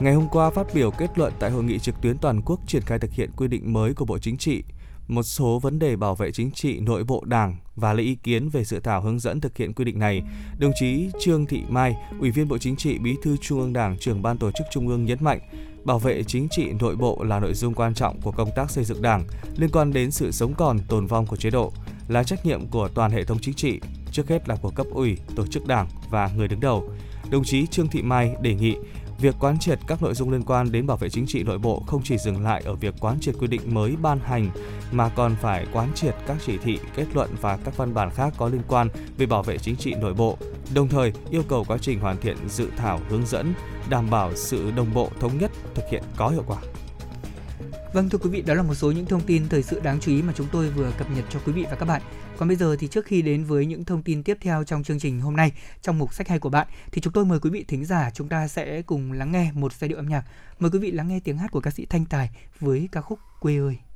Ngày hôm qua phát biểu kết luận tại hội nghị trực tuyến toàn quốc triển khai thực hiện quy định mới của Bộ Chính trị, một số vấn đề bảo vệ chính trị nội bộ Đảng và lấy ý kiến về dự thảo hướng dẫn thực hiện quy định này, đồng chí Trương Thị Mai, Ủy viên Bộ Chính trị, Bí thư Trung ương Đảng, trưởng ban tổ chức Trung ương nhấn mạnh, bảo vệ chính trị nội bộ là nội dung quan trọng của công tác xây dựng Đảng, liên quan đến sự sống còn, tồn vong của chế độ, là trách nhiệm của toàn hệ thống chính trị, trước hết là của cấp ủy, tổ chức Đảng và người đứng đầu. Đồng chí Trương Thị Mai đề nghị Việc quán triệt các nội dung liên quan đến bảo vệ chính trị nội bộ không chỉ dừng lại ở việc quán triệt quy định mới ban hành mà còn phải quán triệt các chỉ thị, kết luận và các văn bản khác có liên quan về bảo vệ chính trị nội bộ. Đồng thời, yêu cầu quá trình hoàn thiện dự thảo hướng dẫn đảm bảo sự đồng bộ thống nhất thực hiện có hiệu quả. Vâng thưa quý vị, đó là một số những thông tin thời sự đáng chú ý mà chúng tôi vừa cập nhật cho quý vị và các bạn. Còn bây giờ thì trước khi đến với những thông tin tiếp theo trong chương trình hôm nay trong mục sách hay của bạn thì chúng tôi mời quý vị thính giả chúng ta sẽ cùng lắng nghe một giai điệu âm nhạc. Mời quý vị lắng nghe tiếng hát của ca sĩ Thanh Tài với ca khúc Quê ơi.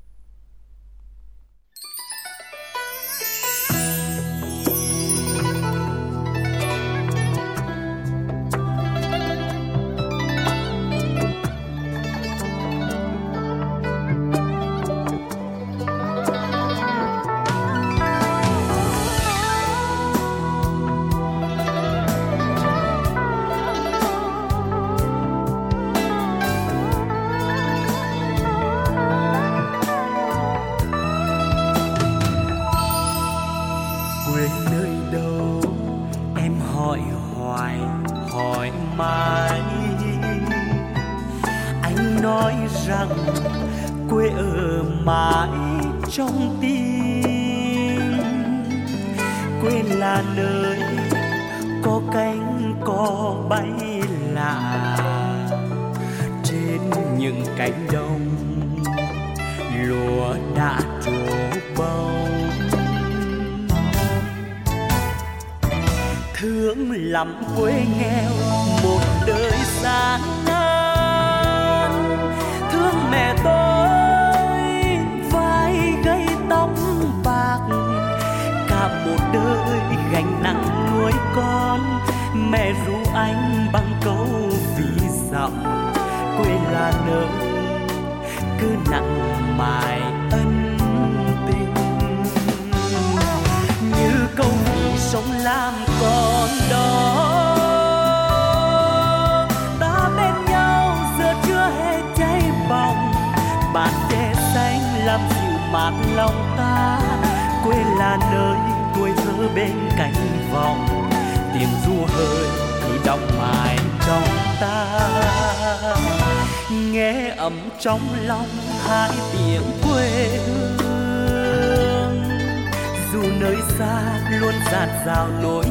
nào nỗi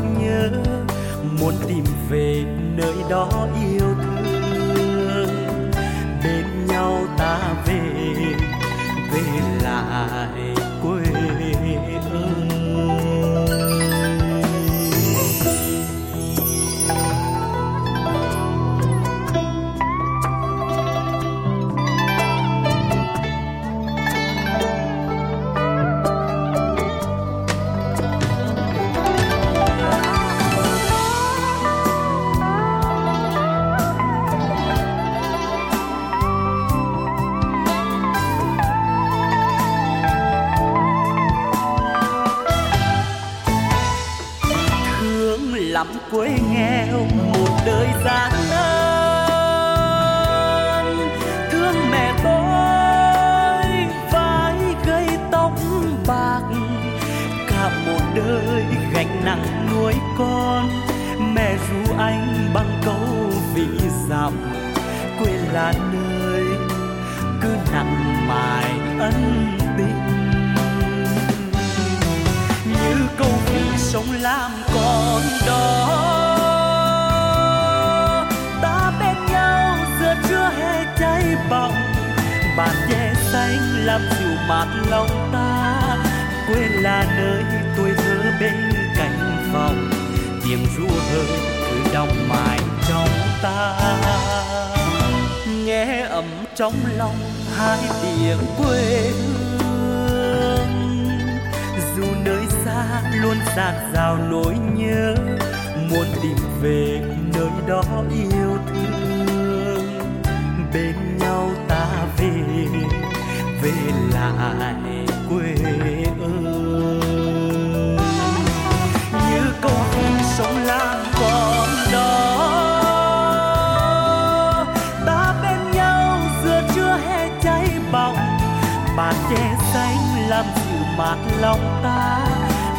làm mát lòng ta,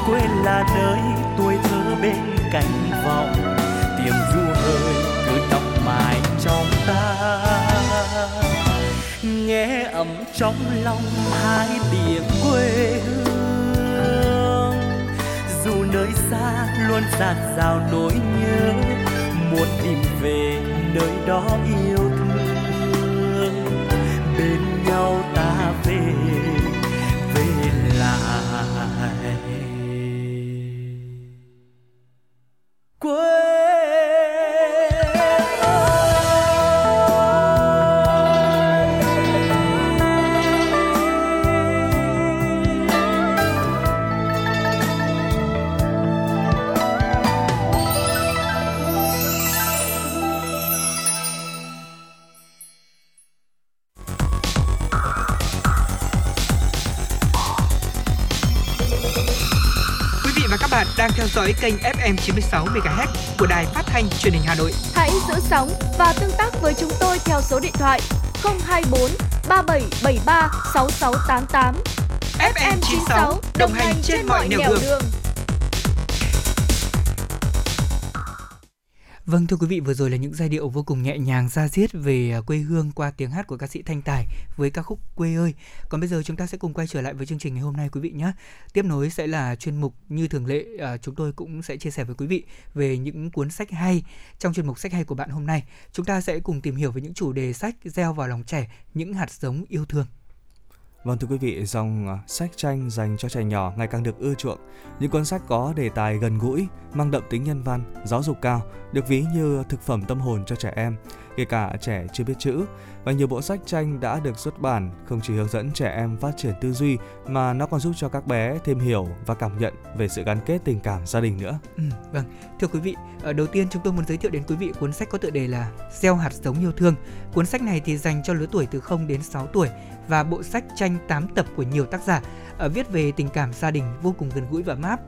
quên là nơi tuổi thơ bên cạnh vọng. Tiếng ru hơi cứ đọng mãi trong ta. Nghe ấm trong lòng hai tiếng quê hương. Dù nơi xa luôn dạt dào nỗi nhớ, muốn tìm về nơi đó yêu dõi kênh FM 96 MHz của đài phát thanh truyền hình Hà Nội. Hãy giữ sóng và tương tác với chúng tôi theo số điện thoại 024 3773 6688. FM 96 đồng hành trên mọi nẻo đường. Vâng thưa quý vị, vừa rồi là những giai điệu vô cùng nhẹ nhàng ra diết về à, quê hương qua tiếng hát của ca sĩ Thanh Tài với ca khúc Quê ơi. Còn bây giờ chúng ta sẽ cùng quay trở lại với chương trình ngày hôm nay quý vị nhé. Tiếp nối sẽ là chuyên mục như thường lệ à, chúng tôi cũng sẽ chia sẻ với quý vị về những cuốn sách hay. Trong chuyên mục sách hay của bạn hôm nay, chúng ta sẽ cùng tìm hiểu về những chủ đề sách gieo vào lòng trẻ những hạt giống yêu thương. Vâng thưa quý vị, dòng à, sách tranh dành cho trẻ nhỏ ngày càng được ưa chuộng. Những cuốn sách có đề tài gần gũi, mang đậm tính nhân văn, giáo dục cao, được ví như thực phẩm tâm hồn cho trẻ em, kể cả trẻ chưa biết chữ. Và nhiều bộ sách tranh đã được xuất bản không chỉ hướng dẫn trẻ em phát triển tư duy mà nó còn giúp cho các bé thêm hiểu và cảm nhận về sự gắn kết tình cảm gia đình nữa. Ừ, vâng, thưa quý vị, ờ, đầu tiên chúng tôi muốn giới thiệu đến quý vị cuốn sách có tựa đề là Gieo hạt giống yêu thương. Cuốn sách này thì dành cho lứa tuổi từ 0 đến 6 tuổi và bộ sách tranh 8 tập của nhiều tác giả ờ, viết về tình cảm gia đình vô cùng gần gũi và ấm.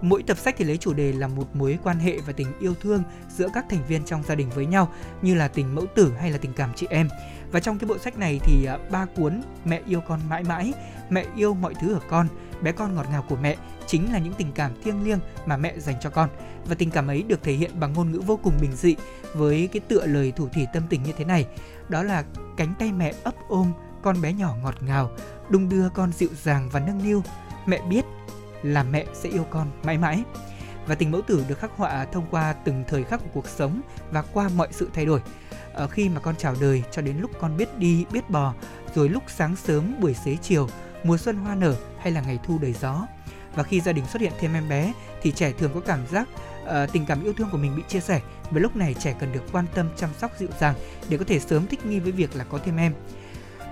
Mỗi tập sách thì lấy chủ đề là một mối quan hệ và tình yêu thương giữa các thành viên trong gia đình với nhau như là tình mẫu tử hay là tình cảm chị em. Và trong cái bộ sách này thì ờ, ba cuốn Mẹ yêu con mãi mãi, Mẹ yêu mọi thứ ở con, Bé con ngọt ngào của mẹ chính là những tình cảm thiêng liêng mà mẹ dành cho con. Và tình cảm ấy được thể hiện bằng ngôn ngữ vô cùng bình dị với cái tựa lời thủ thỉ tâm tình như thế này. Đó là cánh tay mẹ ấp ôm con bé nhỏ ngọt ngào, đung đưa con dịu dàng và nâng niu. Mẹ biết là mẹ sẽ yêu con mãi mãi. Và tình mẫu tử được khắc họa thông qua từng thời khắc của cuộc sống và qua mọi sự thay đổi. Ở khi mà con chào đời cho đến lúc con biết đi, biết bò, rồi lúc sáng sớm, buổi xế chiều, mùa xuân hoa nở hay là ngày thu đầy gió. Và khi gia đình xuất hiện thêm em bé thì trẻ thường có cảm giác uh, tình cảm yêu thương của mình bị chia sẻ. Và lúc này trẻ cần được quan tâm chăm sóc dịu dàng để có thể sớm thích nghi với việc là có thêm em.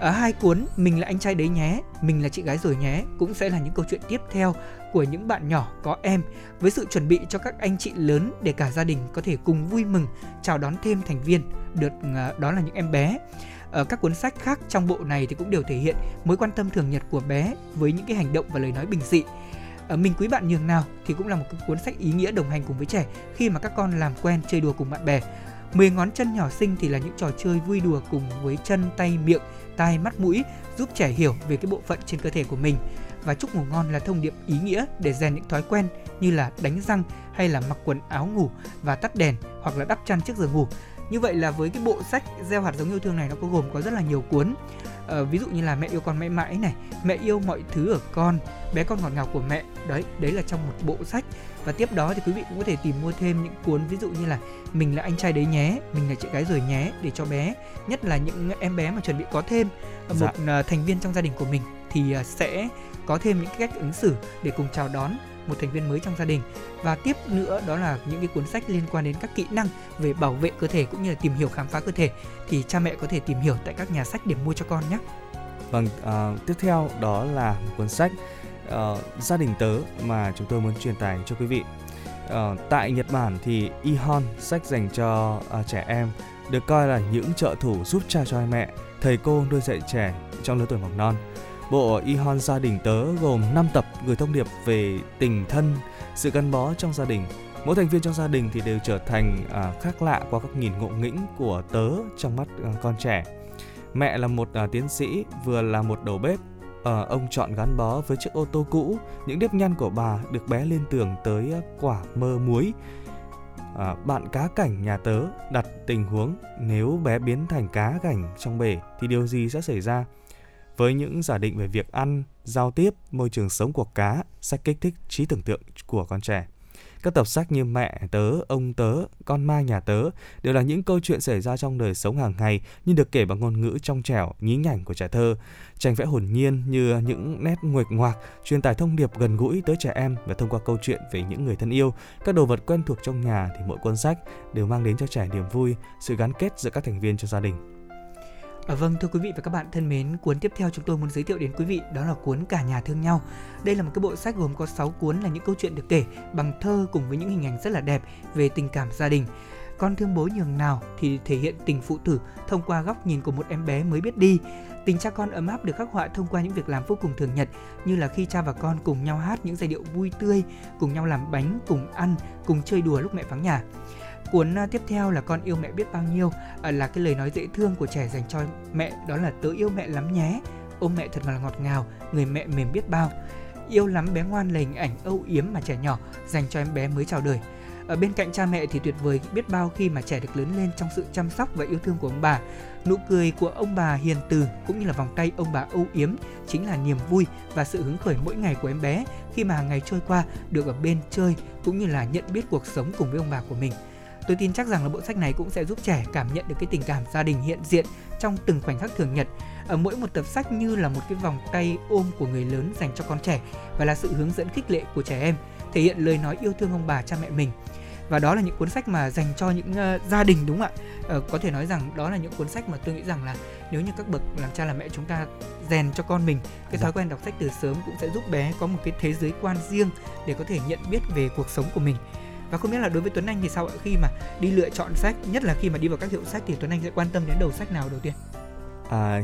Ở hai cuốn Mình là anh trai đấy nhé, Mình là chị gái rồi nhé cũng sẽ là những câu chuyện tiếp theo của những bạn nhỏ có em với sự chuẩn bị cho các anh chị lớn để cả gia đình có thể cùng vui mừng chào đón thêm thành viên được ờ, đó là những em bé. Ở các cuốn sách khác trong bộ này thì cũng đều thể hiện mối quan tâm thường nhật của bé với những cái hành động và lời nói bình dị. Ở mình quý bạn nhường nào thì cũng là một cuốn sách ý nghĩa đồng hành cùng với trẻ khi mà các con làm quen chơi đùa cùng bạn bè. Mười ngón chân nhỏ xinh thì là những trò chơi vui đùa cùng với chân, tay, miệng, tai, mắt, mũi giúp trẻ hiểu về cái bộ phận trên cơ thể của mình. Và chúc ngủ ngon là thông điệp ý nghĩa để rèn những thói quen như là đánh răng hay là mặc quần áo ngủ và tắt đèn hoặc là đắp chăn trước giờ ngủ. Như vậy là với cái bộ sách gieo hạt giống yêu thương này nó có gồm có rất là nhiều cuốn. Ờ, ví dụ như là mẹ yêu con mãi mãi này, mẹ yêu mọi thứ ở con, bé con ngọt ngào của mẹ. Đấy, đấy là trong một bộ sách. Và tiếp đó thì quý vị cũng có thể tìm mua thêm những cuốn ví dụ như là mình là anh trai đấy nhé, mình là chị gái rồi nhé để cho bé, nhất là những em bé mà chuẩn bị có thêm một Dạ. uh, thành viên trong gia đình của mình thì sẽ có thêm những cách ứng xử để cùng chào đón một thành viên mới trong gia đình và tiếp nữa đó là những cái cuốn sách liên quan đến các kỹ năng về bảo vệ cơ thể cũng như là tìm hiểu khám phá cơ thể thì cha mẹ có thể tìm hiểu tại các nhà sách để mua cho con nhé. Vâng, à, tiếp theo đó là một cuốn sách uh, Gia đình tớ mà chúng tôi muốn truyền tải cho quý vị. Uh, tại Nhật Bản thì Ihon, sách dành cho uh, trẻ em, được coi là những trợ thủ giúp cha cho hai mẹ, thầy cô nuôi dạy trẻ trong lứa tuổi mầm non. Bộ Ihon Gia đình tớ gồm 5 tập gửi thông điệp về tình thân, sự gắn bó trong gia đình. Mỗi thành viên trong gia đình thì đều trở thành à, khác lạ qua các nhìn ngộ nghĩnh của tớ trong mắt à, con trẻ. Mẹ là một à, tiến sĩ, vừa là một đầu bếp. À, ông chọn gắn bó với chiếc ô tô cũ. Những nếp nhăn của bà được bé liên tưởng tới à, quả mơ muối. À, bạn cá cảnh nhà tớ đặt tình huống nếu bé biến thành cá cảnh trong bể thì điều gì sẽ xảy ra? Với những giả định về việc ăn, giao tiếp, môi trường sống của cá, sách kích thích trí tưởng tượng của con trẻ. Các tập sách như Mẹ tớ, Ông tớ, Con ma nhà tớ đều là những câu chuyện xảy ra trong đời sống hàng ngày nhưng được kể bằng ngôn ngữ trong trẻo, nhí nhảnh của trẻ thơ. Tranh vẽ hồn nhiên như những nét nguệch ngoạc, truyền tải thông điệp gần gũi tới trẻ em và thông qua câu chuyện về những người thân yêu, các đồ vật quen thuộc trong nhà thì mỗi cuốn sách đều mang đến cho trẻ niềm vui, sự gắn kết giữa các thành viên trong gia đình. À, vâng thưa quý vị và các bạn thân mến, cuốn tiếp theo chúng tôi muốn giới thiệu đến quý vị đó là cuốn Cả nhà thương nhau. Đây là một cái bộ sách gồm có 6 cuốn là những câu chuyện được kể bằng thơ cùng với những hình ảnh rất là đẹp về tình cảm gia đình. Con thương bố nhường nào thì thể hiện tình phụ tử thông qua góc nhìn của một em bé mới biết đi. Tình cha con ấm áp được khắc họa thông qua những việc làm vô cùng thường nhật như là khi cha và con cùng nhau hát những giai điệu vui tươi, cùng nhau làm bánh, cùng ăn, cùng chơi đùa lúc mẹ vắng nhà. Cuốn tiếp theo là con yêu mẹ biết bao nhiêu à, là cái lời nói dễ thương của trẻ dành cho mẹ, đó là tớ yêu mẹ lắm nhé. Ôm mẹ thật là ngọt ngào, người mẹ mềm biết bao. Yêu lắm bé ngoan là hình ảnh âu yếm mà trẻ nhỏ dành cho em bé mới chào đời. Ở bên cạnh cha mẹ thì tuyệt vời biết bao khi mà trẻ được lớn lên trong sự chăm sóc và yêu thương của ông bà. Nụ cười của ông bà hiền từ cũng như là vòng tay ông bà âu yếm chính là niềm vui và sự hứng khởi mỗi ngày của em bé khi mà hàng ngày trôi qua được ở bên chơi cũng như là nhận biết cuộc sống cùng với ông bà của mình tôi tin chắc rằng là bộ sách này cũng sẽ giúp trẻ cảm nhận được cái tình cảm gia đình hiện diện trong từng khoảnh khắc thường nhật. Ở mỗi một tập sách như là một cái vòng tay ôm của người lớn dành cho con trẻ và là sự hướng dẫn khích lệ của trẻ em thể hiện lời nói yêu thương ông bà cha mẹ mình. Và đó là những cuốn sách mà dành cho những uh, gia đình đúng không ạ? Ờ, có thể nói rằng đó là những cuốn sách mà tôi nghĩ rằng là nếu như các bậc làm cha làm mẹ chúng ta rèn cho con mình cái thói quen đọc sách từ sớm cũng sẽ giúp bé có một cái thế giới quan riêng để có thể nhận biết về cuộc sống của mình và không biết là đối với Tuấn Anh thì sao ạ khi mà đi lựa chọn sách nhất là khi mà đi vào các hiệu sách thì Tuấn Anh sẽ quan tâm đến đầu sách nào đầu tiên À,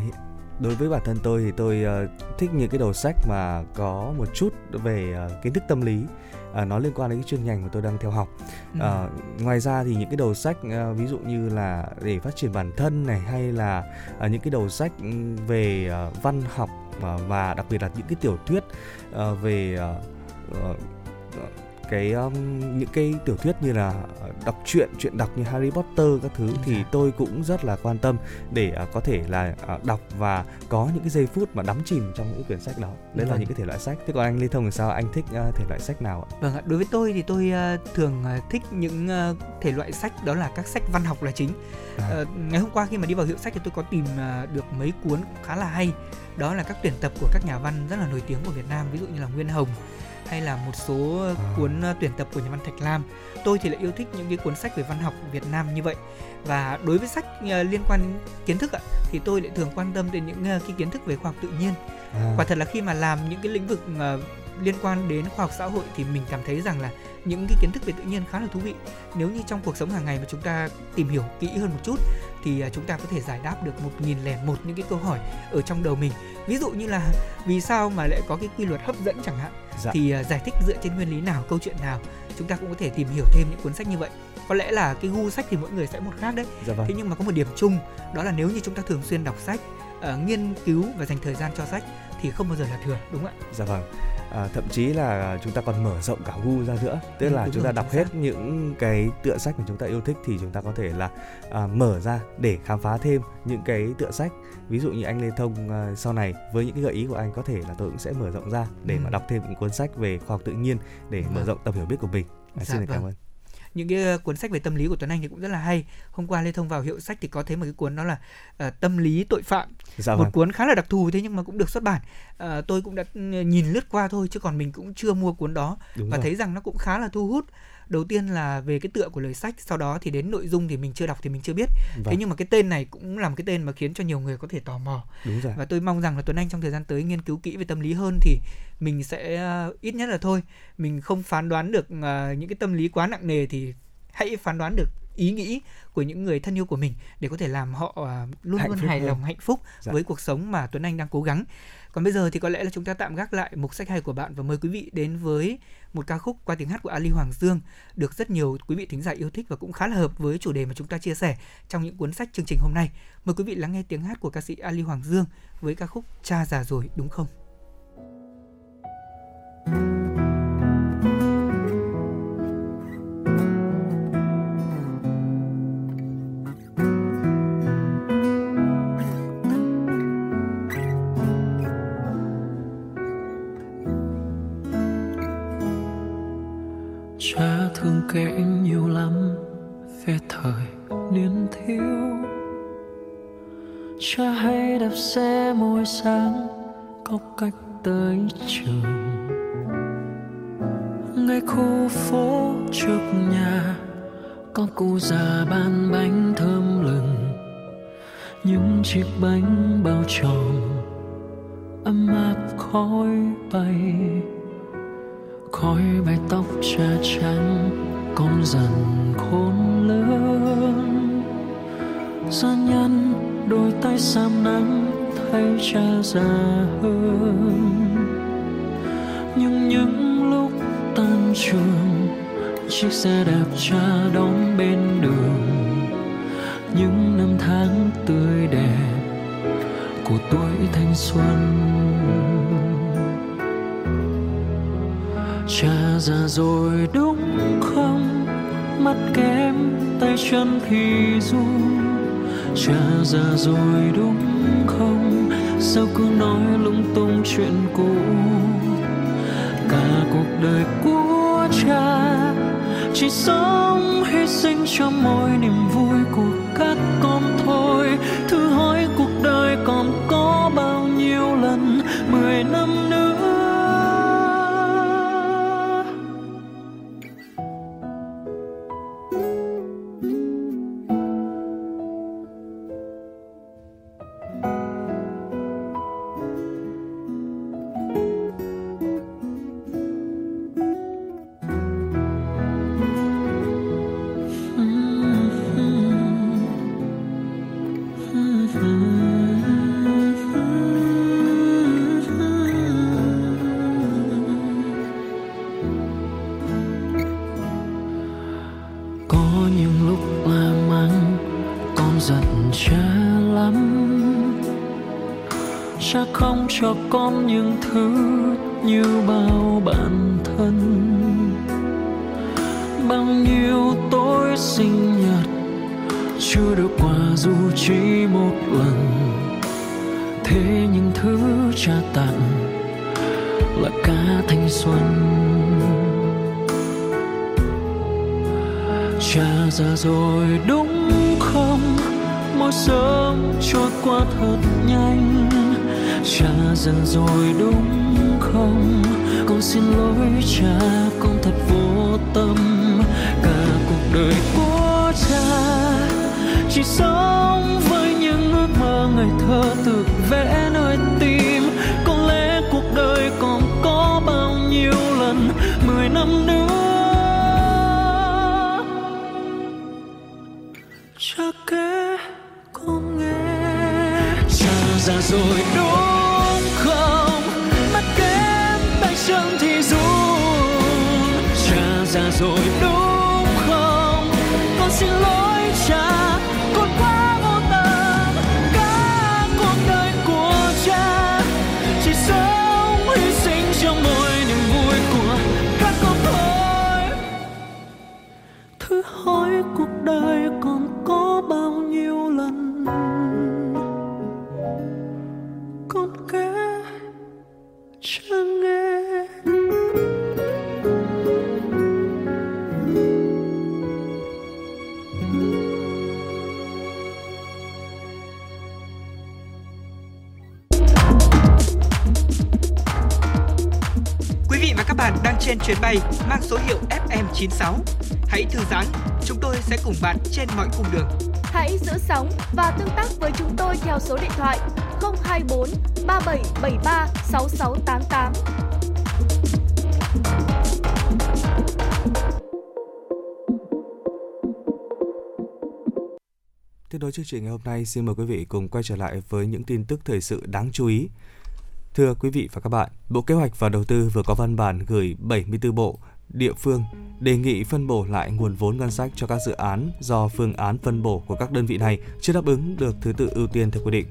đối với bản thân tôi thì tôi ờ, thích những cái đầu sách mà có một chút về ờ, kiến thức tâm lý à, nó liên quan đến cái chuyên ngành mà tôi đang theo học. Ừ. Ờ, ngoài ra thì những cái đầu sách ờ, ví dụ như là để phát triển bản thân này hay là ờ, những cái đầu sách ừm, về ờ, văn học ờ, và đặc biệt là những cái tiểu thuyết ờ, về ờ, cái um, những cái tiểu thuyết như là ờ, đọc truyện truyện đọc như Harry Potter các thứ thì Dạ. tôi cũng rất là quan tâm để ờ, có thể là ờ, đọc và có những cái giây phút mà đắm chìm trong những quyển sách đó đấy là Vâng. những cái thể loại sách thế còn anh Lê Thông thì sao anh thích ờ, thể loại sách nào ạ Vâng ạ, đối với tôi thì tôi ờ, thường ờ, thích những ờ, thể loại sách đó là các sách văn học là chính. À. Ờ, ngày hôm qua khi mà đi vào hiệu sách thì tôi có tìm ờ, được mấy cuốn khá là hay. Đó là các tuyển tập của các nhà văn rất là nổi tiếng của Việt Nam, ví dụ như là Nguyên Hồng hay là một số À. cuốn ờ, tuyển tập của nhà văn Thạch Lam. Tôi thì lại yêu thích những cái cuốn sách về văn học Việt Nam như vậy. Và đối với sách ờ, liên quan đến kiến thức ạ thì tôi lại thường quan tâm đến những ờ, cái kiến thức về khoa học tự nhiên À. quả thật là khi mà làm những cái lĩnh vực ờ, liên quan đến khoa học xã hội thì mình cảm thấy rằng là những cái kiến thức về tự nhiên khá là thú vị nếu như trong cuộc sống hàng ngày mà chúng ta tìm hiểu kỹ hơn một chút thì à, chúng ta có thể giải đáp được một nghìn lẻ một những cái câu hỏi ở trong đầu mình ví dụ như là vì sao mà lại có cái quy luật hấp dẫn chẳng hạn Dạ. thì uh, giải thích dựa trên nguyên lý nào câu chuyện nào chúng ta cũng có thể tìm hiểu thêm những cuốn sách như vậy có lẽ là cái gu sách thì mỗi người sẽ một khác đấy Dạ vâng. thế nhưng mà có một điểm chung đó là nếu như chúng ta thường xuyên đọc sách uh, nghiên cứu và dành thời gian cho sách thì không bao giờ là thừa đúng không ạ Dạ vâng. À, thậm chí là chúng ta còn mở rộng cả gu ra nữa tức Ừ, là chúng rồi, ta đọc chính hết xác. những cái tựa sách mà chúng ta yêu thích thì chúng ta có thể là à, mở ra để khám phá thêm những cái tựa sách ví dụ như anh Lê Thông à, sau này với những cái gợi ý của anh có thể là tôi cũng sẽ mở rộng ra để Ừ. mà đọc thêm những cuốn sách về khoa học tự nhiên để mở Vâng. rộng tầm hiểu biết của mình. À, Dạ xin được cảm vâng. ơn. Những cái uh, cuốn sách về tâm lý của Tuấn Anh thì cũng rất là hay. Hôm qua Lê Thông vào hiệu sách thì có thấy một cái cuốn đó là uh, tâm lý tội phạm. Dạ một vâng. cuốn khá là đặc thù thế nhưng mà cũng được xuất bản. Ờ, tôi cũng đã ừ, nhìn lướt qua thôi chứ còn mình cũng chưa mua cuốn đó. Đúng và rồi. thấy rằng nó cũng khá là thu hút đầu tiên là về cái tựa của lời sách sau đó thì đến nội dung thì mình chưa đọc thì mình chưa biết. Thế vâng, nhưng mà cái tên này cũng là một cái tên mà khiến cho nhiều người có thể tò mò. Đúng rồi. Và tôi mong rằng là Tuấn Anh trong thời gian tới nghiên cứu kỹ về tâm lý hơn thì mình sẽ ờ, ít nhất là thôi mình không phán đoán được ờ, những cái tâm lý quá nặng nề thì hãy phán đoán được ý nghĩ của những người thân yêu của mình để có thể làm họ ờ, luôn Hạnh luôn hài hơn. lòng hạnh phúc Dạ. với cuộc sống mà Tuấn Anh đang cố gắng còn bây giờ thì có lẽ là chúng ta tạm gác lại mục sách hay của bạn và mời quý vị đến với một ca khúc qua tiếng hát của Ali Hoàng Dương, được rất nhiều quý vị thính giả yêu thích và cũng khá là hợp với chủ đề mà chúng ta chia sẻ trong những cuốn sách chương trình hôm nay. Mời quý vị lắng nghe tiếng hát của ca sĩ Ali Hoàng Dương với ca khúc Cha già rồi, đúng không? cha thương kể nhiều lắm về thời niên thiếu. Cha hay đạp xe mỗi sáng, có cách tới trường. Ngay khu phố trước nhà, có cụ già bán bánh thơm lừng. Những chiếc bánh bao tròn ấm áp khói bay khói bay tóc cha trắng con dần khôn lớn gia nhân đôi tay sam nắng thấy cha già hơn nhưng những lúc tan trường, chiếc xe đạp cha đón bên đường. Những năm tháng tươi đẹp của tuổi thanh xuân. Cha già rồi đúng không? Mắt kém tay chân thì run. Cha già rồi đúng không? Sao cứ nói lung tung chuyện cũ? Cả cuộc đời của cha chỉ sống hy sinh cho mỗi niềm vui của các con thôi. Thử hỏi cuộc đời còn có Nối chương trình ngày hôm nay, xin mời quý vị cùng quay trở lại với những tin tức thời sự đáng chú ý. Thưa quý vị và các bạn, Bộ Kế hoạch và Đầu tư vừa có văn bản gửi 74 bộ, địa phương đề nghị phân bổ lại nguồn vốn ngân sách cho các dự án do phương án phân bổ của các đơn vị này chưa đáp ứng được thứ tự ưu tiên theo quy định.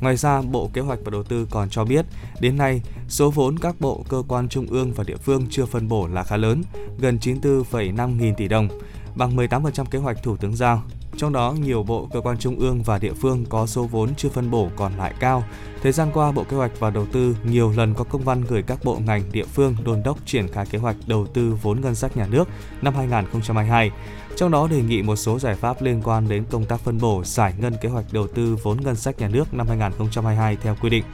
Ngoài ra, Bộ Kế hoạch và Đầu tư còn cho biết, đến nay, số vốn các bộ, cơ quan trung ương và địa phương chưa phân bổ là khá lớn, gần 94,5 nghìn tỷ đồng, bằng 18% kế hoạch Thủ tướng giao. Trong đó, nhiều bộ, cơ quan trung ương và địa phương có số vốn chưa phân bổ còn lại cao. Thời gian qua, Bộ Kế hoạch và Đầu tư nhiều lần có công văn gửi các bộ ngành địa phương đôn đốc triển khai kế hoạch đầu tư vốn ngân sách nhà nước năm 2022. Trong đó đề nghị một số giải pháp liên quan đến công tác phân bổ giải ngân kế hoạch đầu tư vốn ngân sách nhà nước năm 2022 theo quy định.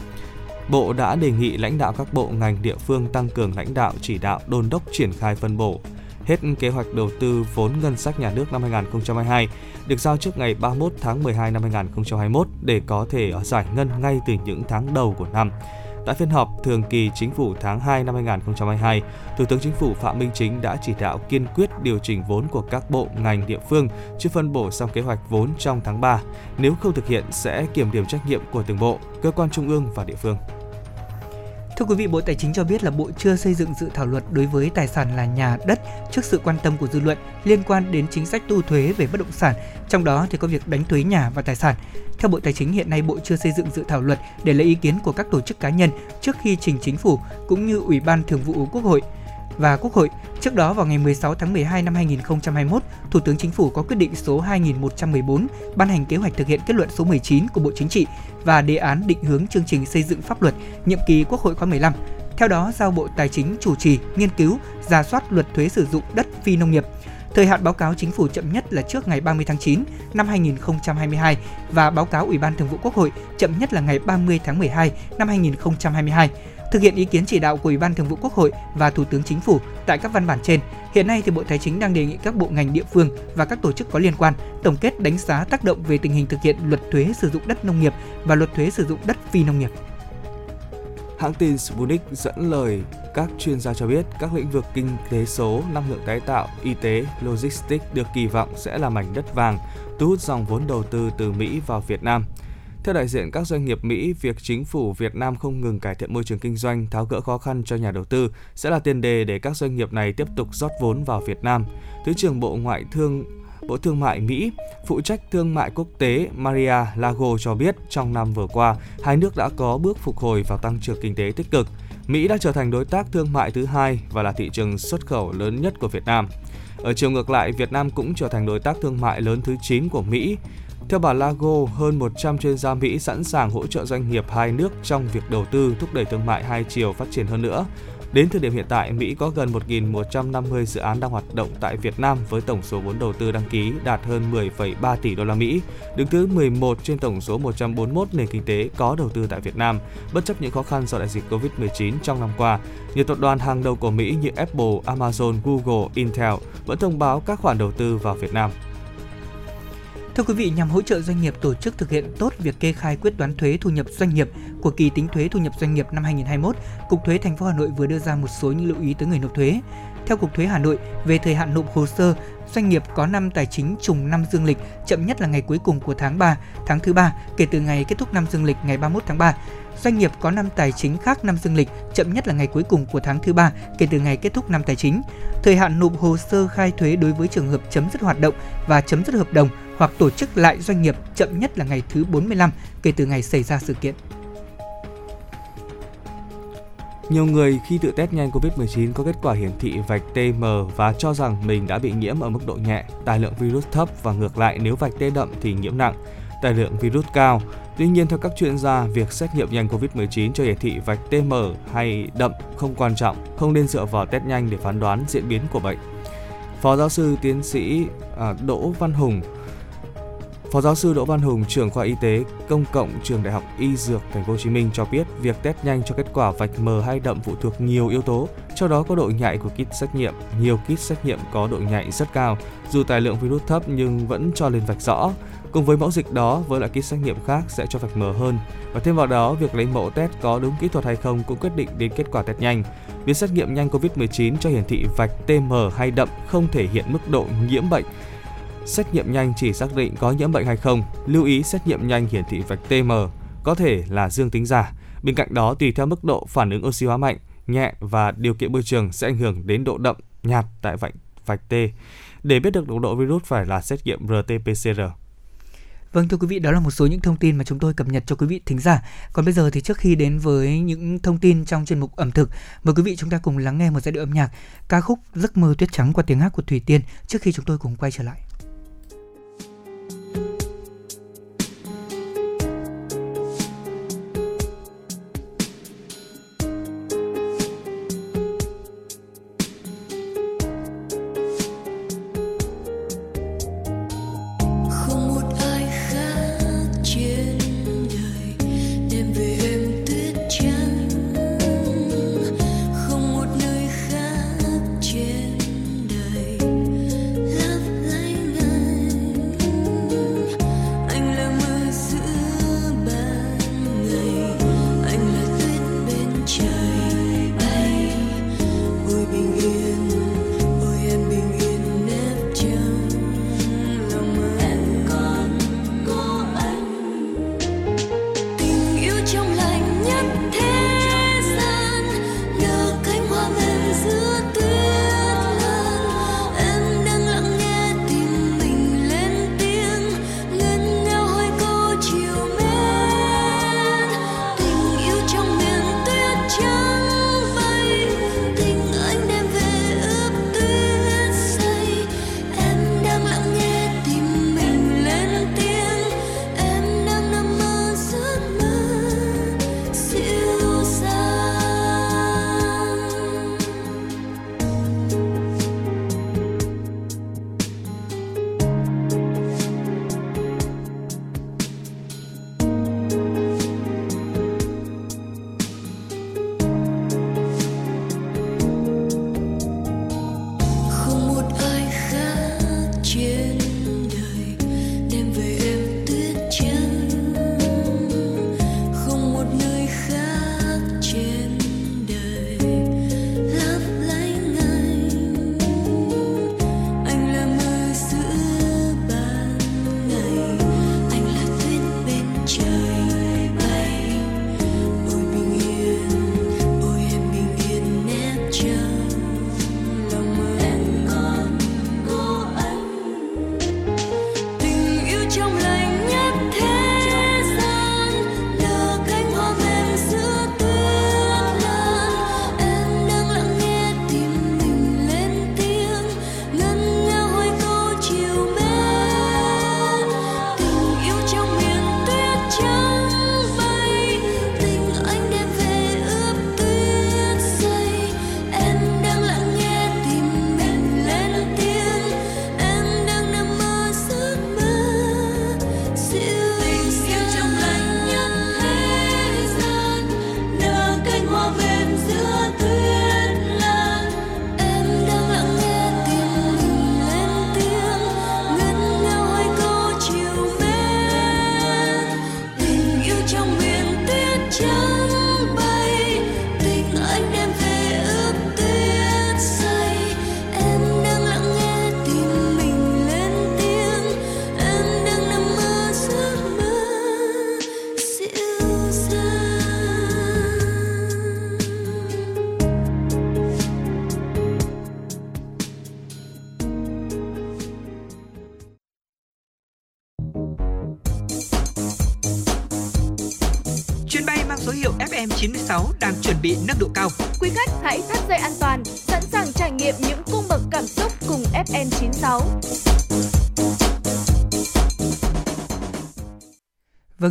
Bộ đã đề nghị lãnh đạo các bộ ngành địa phương tăng cường lãnh đạo chỉ đạo đôn đốc triển khai phân bổ hết kế hoạch đầu tư vốn ngân sách nhà nước năm 2022 được giao trước ngày 31 tháng 12 năm 2021 để có thể giải ngân ngay từ những tháng đầu của năm. Tại phiên họp thường kỳ chính phủ tháng 2 năm 2022, Thủ tướng Chính phủ Phạm Minh Chính đã chỉ đạo kiên quyết điều chỉnh vốn của các bộ ngành địa phương chưa phân bổ xong kế hoạch vốn trong tháng 3. Nếu không thực hiện sẽ kiểm điểm trách nhiệm của từng bộ, cơ quan trung ương và địa phương. Thưa quý vị, Bộ Tài chính cho biết là Bộ chưa xây dựng dự thảo luật đối với tài sản là nhà, đất trước sự quan tâm của dư luận liên quan đến chính sách thu thuế về bất động sản, trong đó thì có việc đánh thuế nhà và tài sản. Theo Bộ Tài chính, hiện nay Bộ chưa xây dựng dự thảo luật để lấy ý kiến của các tổ chức cá nhân trước khi trình chính phủ cũng như Ủy ban Thường vụ Quốc hội và Quốc hội. Trước đó vào ngày 16 tháng 12 năm 2021, Thủ tướng Chính phủ có quyết định số 2114 ban hành kế hoạch thực hiện kết luận số 19 của Bộ Chính trị và đề án định hướng chương trình xây dựng pháp luật nhiệm kỳ Quốc hội khóa 15. Theo đó, giao Bộ Tài chính chủ trì, nghiên cứu, ra soát luật thuế sử dụng đất phi nông nghiệp. Thời hạn báo cáo chính phủ chậm nhất là trước ngày 30 tháng 9 năm 2022 và báo cáo Ủy ban Thường vụ Quốc hội chậm nhất là ngày 30 tháng 12 năm 2022 thực hiện ý kiến chỉ đạo của Ủy ban Thường vụ Quốc hội và Thủ tướng Chính phủ tại các văn bản trên. Hiện nay thì Bộ Tài chính đang đề nghị các bộ ngành địa phương và các tổ chức có liên quan tổng kết đánh giá tác động về tình hình thực hiện luật thuế sử dụng đất nông nghiệp và luật thuế sử dụng đất phi nông nghiệp. Hãng tin Sputnik dẫn lời các chuyên gia cho biết các lĩnh vực kinh tế số, năng lượng tái tạo, y tế, logistics được kỳ vọng sẽ là mảnh đất vàng, thu hút dòng vốn đầu tư từ Mỹ vào Việt Nam. Theo đại diện các doanh nghiệp Mỹ, việc chính phủ Việt Nam không ngừng cải thiện môi trường kinh doanh, tháo gỡ khó khăn cho nhà đầu tư sẽ là tiền đề để các doanh nghiệp này tiếp tục rót vốn vào Việt Nam. Thứ trưởng Bộ Ngoại thương Bộ Thương mại Mỹ, phụ trách thương mại quốc tế Maria Lago cho biết trong năm vừa qua, hai nước đã có bước phục hồi và tăng trưởng kinh tế tích cực. Mỹ đã trở thành đối tác thương mại thứ hai và là thị trường xuất khẩu lớn nhất của Việt Nam. Ở chiều ngược lại, Việt Nam cũng trở thành đối tác thương mại lớn thứ 9 của Mỹ. Theo bà Lago, hơn 100 chuyên gia Mỹ sẵn sàng hỗ trợ doanh nghiệp hai nước trong việc đầu tư thúc đẩy thương mại hai chiều phát triển hơn nữa. Đến thời điểm hiện tại, Mỹ có gần 1.150 dự án đang hoạt động tại Việt Nam với tổng số vốn đầu tư đăng ký đạt hơn 10,3 tỷ đô la Mỹ, đứng thứ 11 trên tổng số 141 nền kinh tế có đầu tư tại Việt Nam. Bất chấp những khó khăn do đại dịch Covid-19 trong năm qua, nhiều tập đoàn hàng đầu của Mỹ như Apple, Amazon, Google, Intel vẫn thông báo các khoản đầu tư vào Việt Nam. Thưa quý vị, nhằm hỗ trợ doanh nghiệp tổ chức thực hiện tốt việc kê khai quyết toán thuế thu nhập doanh nghiệp của kỳ tính thuế thu nhập doanh nghiệp năm 2021, Cục Thuế thành phố Hà Nội vừa đưa ra một số những lưu ý tới người nộp thuế. Theo Cục Thuế Hà Nội, về thời hạn nộp hồ sơ, doanh nghiệp có năm tài chính trùng năm dương lịch chậm nhất là ngày cuối cùng của tháng 3, tháng thứ ba kể từ ngày kết thúc năm dương lịch ngày 31 tháng 3. Doanh nghiệp có năm tài chính khác năm dương lịch chậm nhất là ngày cuối cùng của tháng thứ ba kể từ ngày kết thúc năm tài chính. Thời hạn nộp hồ sơ khai thuế đối với trường hợp chấm dứt hoạt động và chấm dứt hợp đồng hoặc tổ chức lại doanh nghiệp chậm nhất là ngày thứ 45 kể từ ngày xảy ra sự kiện. Nhiều người khi tự test nhanh COVID-19 có kết quả hiển thị vạch TM và cho rằng mình đã bị nhiễm ở mức độ nhẹ, tài lượng virus thấp và ngược lại nếu vạch T đậm thì nhiễm nặng, tài lượng virus cao. Tuy nhiên theo các chuyên gia, việc xét nghiệm nhanh COVID-19 cho hiển thị vạch TM hay đậm không quan trọng, không nên dựa vào test nhanh để phán đoán diễn biến của bệnh. Phó giáo sư tiến sĩ à, Đỗ Văn Hùng, Phó giáo sư Đỗ Văn Hùng, trưởng khoa y tế công cộng trường Đại học Y Dược Thành phố Hồ Chí Minh cho biết, việc test nhanh cho kết quả vạch mờ hay đậm phụ thuộc nhiều yếu tố, trong đó có độ nhạy của kit xét nghiệm. Nhiều kit xét nghiệm có độ nhạy rất cao, dù tài lượng virus thấp nhưng vẫn cho lên vạch rõ. Cùng với mẫu dịch đó, với loại kit xét nghiệm khác sẽ cho vạch mờ hơn. Và thêm vào đó, việc lấy mẫu test có đúng kỹ thuật hay không cũng quyết định đến kết quả test nhanh. Việc xét nghiệm nhanh COVID-19 cho hiển thị vạch TM hay đậm không thể hiện mức độ nhiễm bệnh Xét nghiệm nhanh chỉ xác định có nhiễm bệnh hay không. Lưu ý xét nghiệm nhanh hiển thị vạch TM có thể là dương tính giả. Bên cạnh đó tùy theo mức độ phản ứng oxy hóa mạnh, nhẹ và điều kiện môi trường sẽ ảnh hưởng đến độ đậm, nhạt tại vạch vạch T. Để biết được độ độ virus phải là xét nghiệm RT-PCR. Vâng thưa quý vị, đó là một số những thông tin mà chúng tôi cập nhật cho quý vị thính giả. Còn bây giờ thì trước khi đến với những thông tin trong chuyên mục ẩm thực, mời quý vị chúng ta cùng lắng nghe một giai điệu âm nhạc ca khúc Giấc mơ tuyết trắng qua tiếng hát của Thủy Tiên trước khi chúng tôi cùng quay trở lại.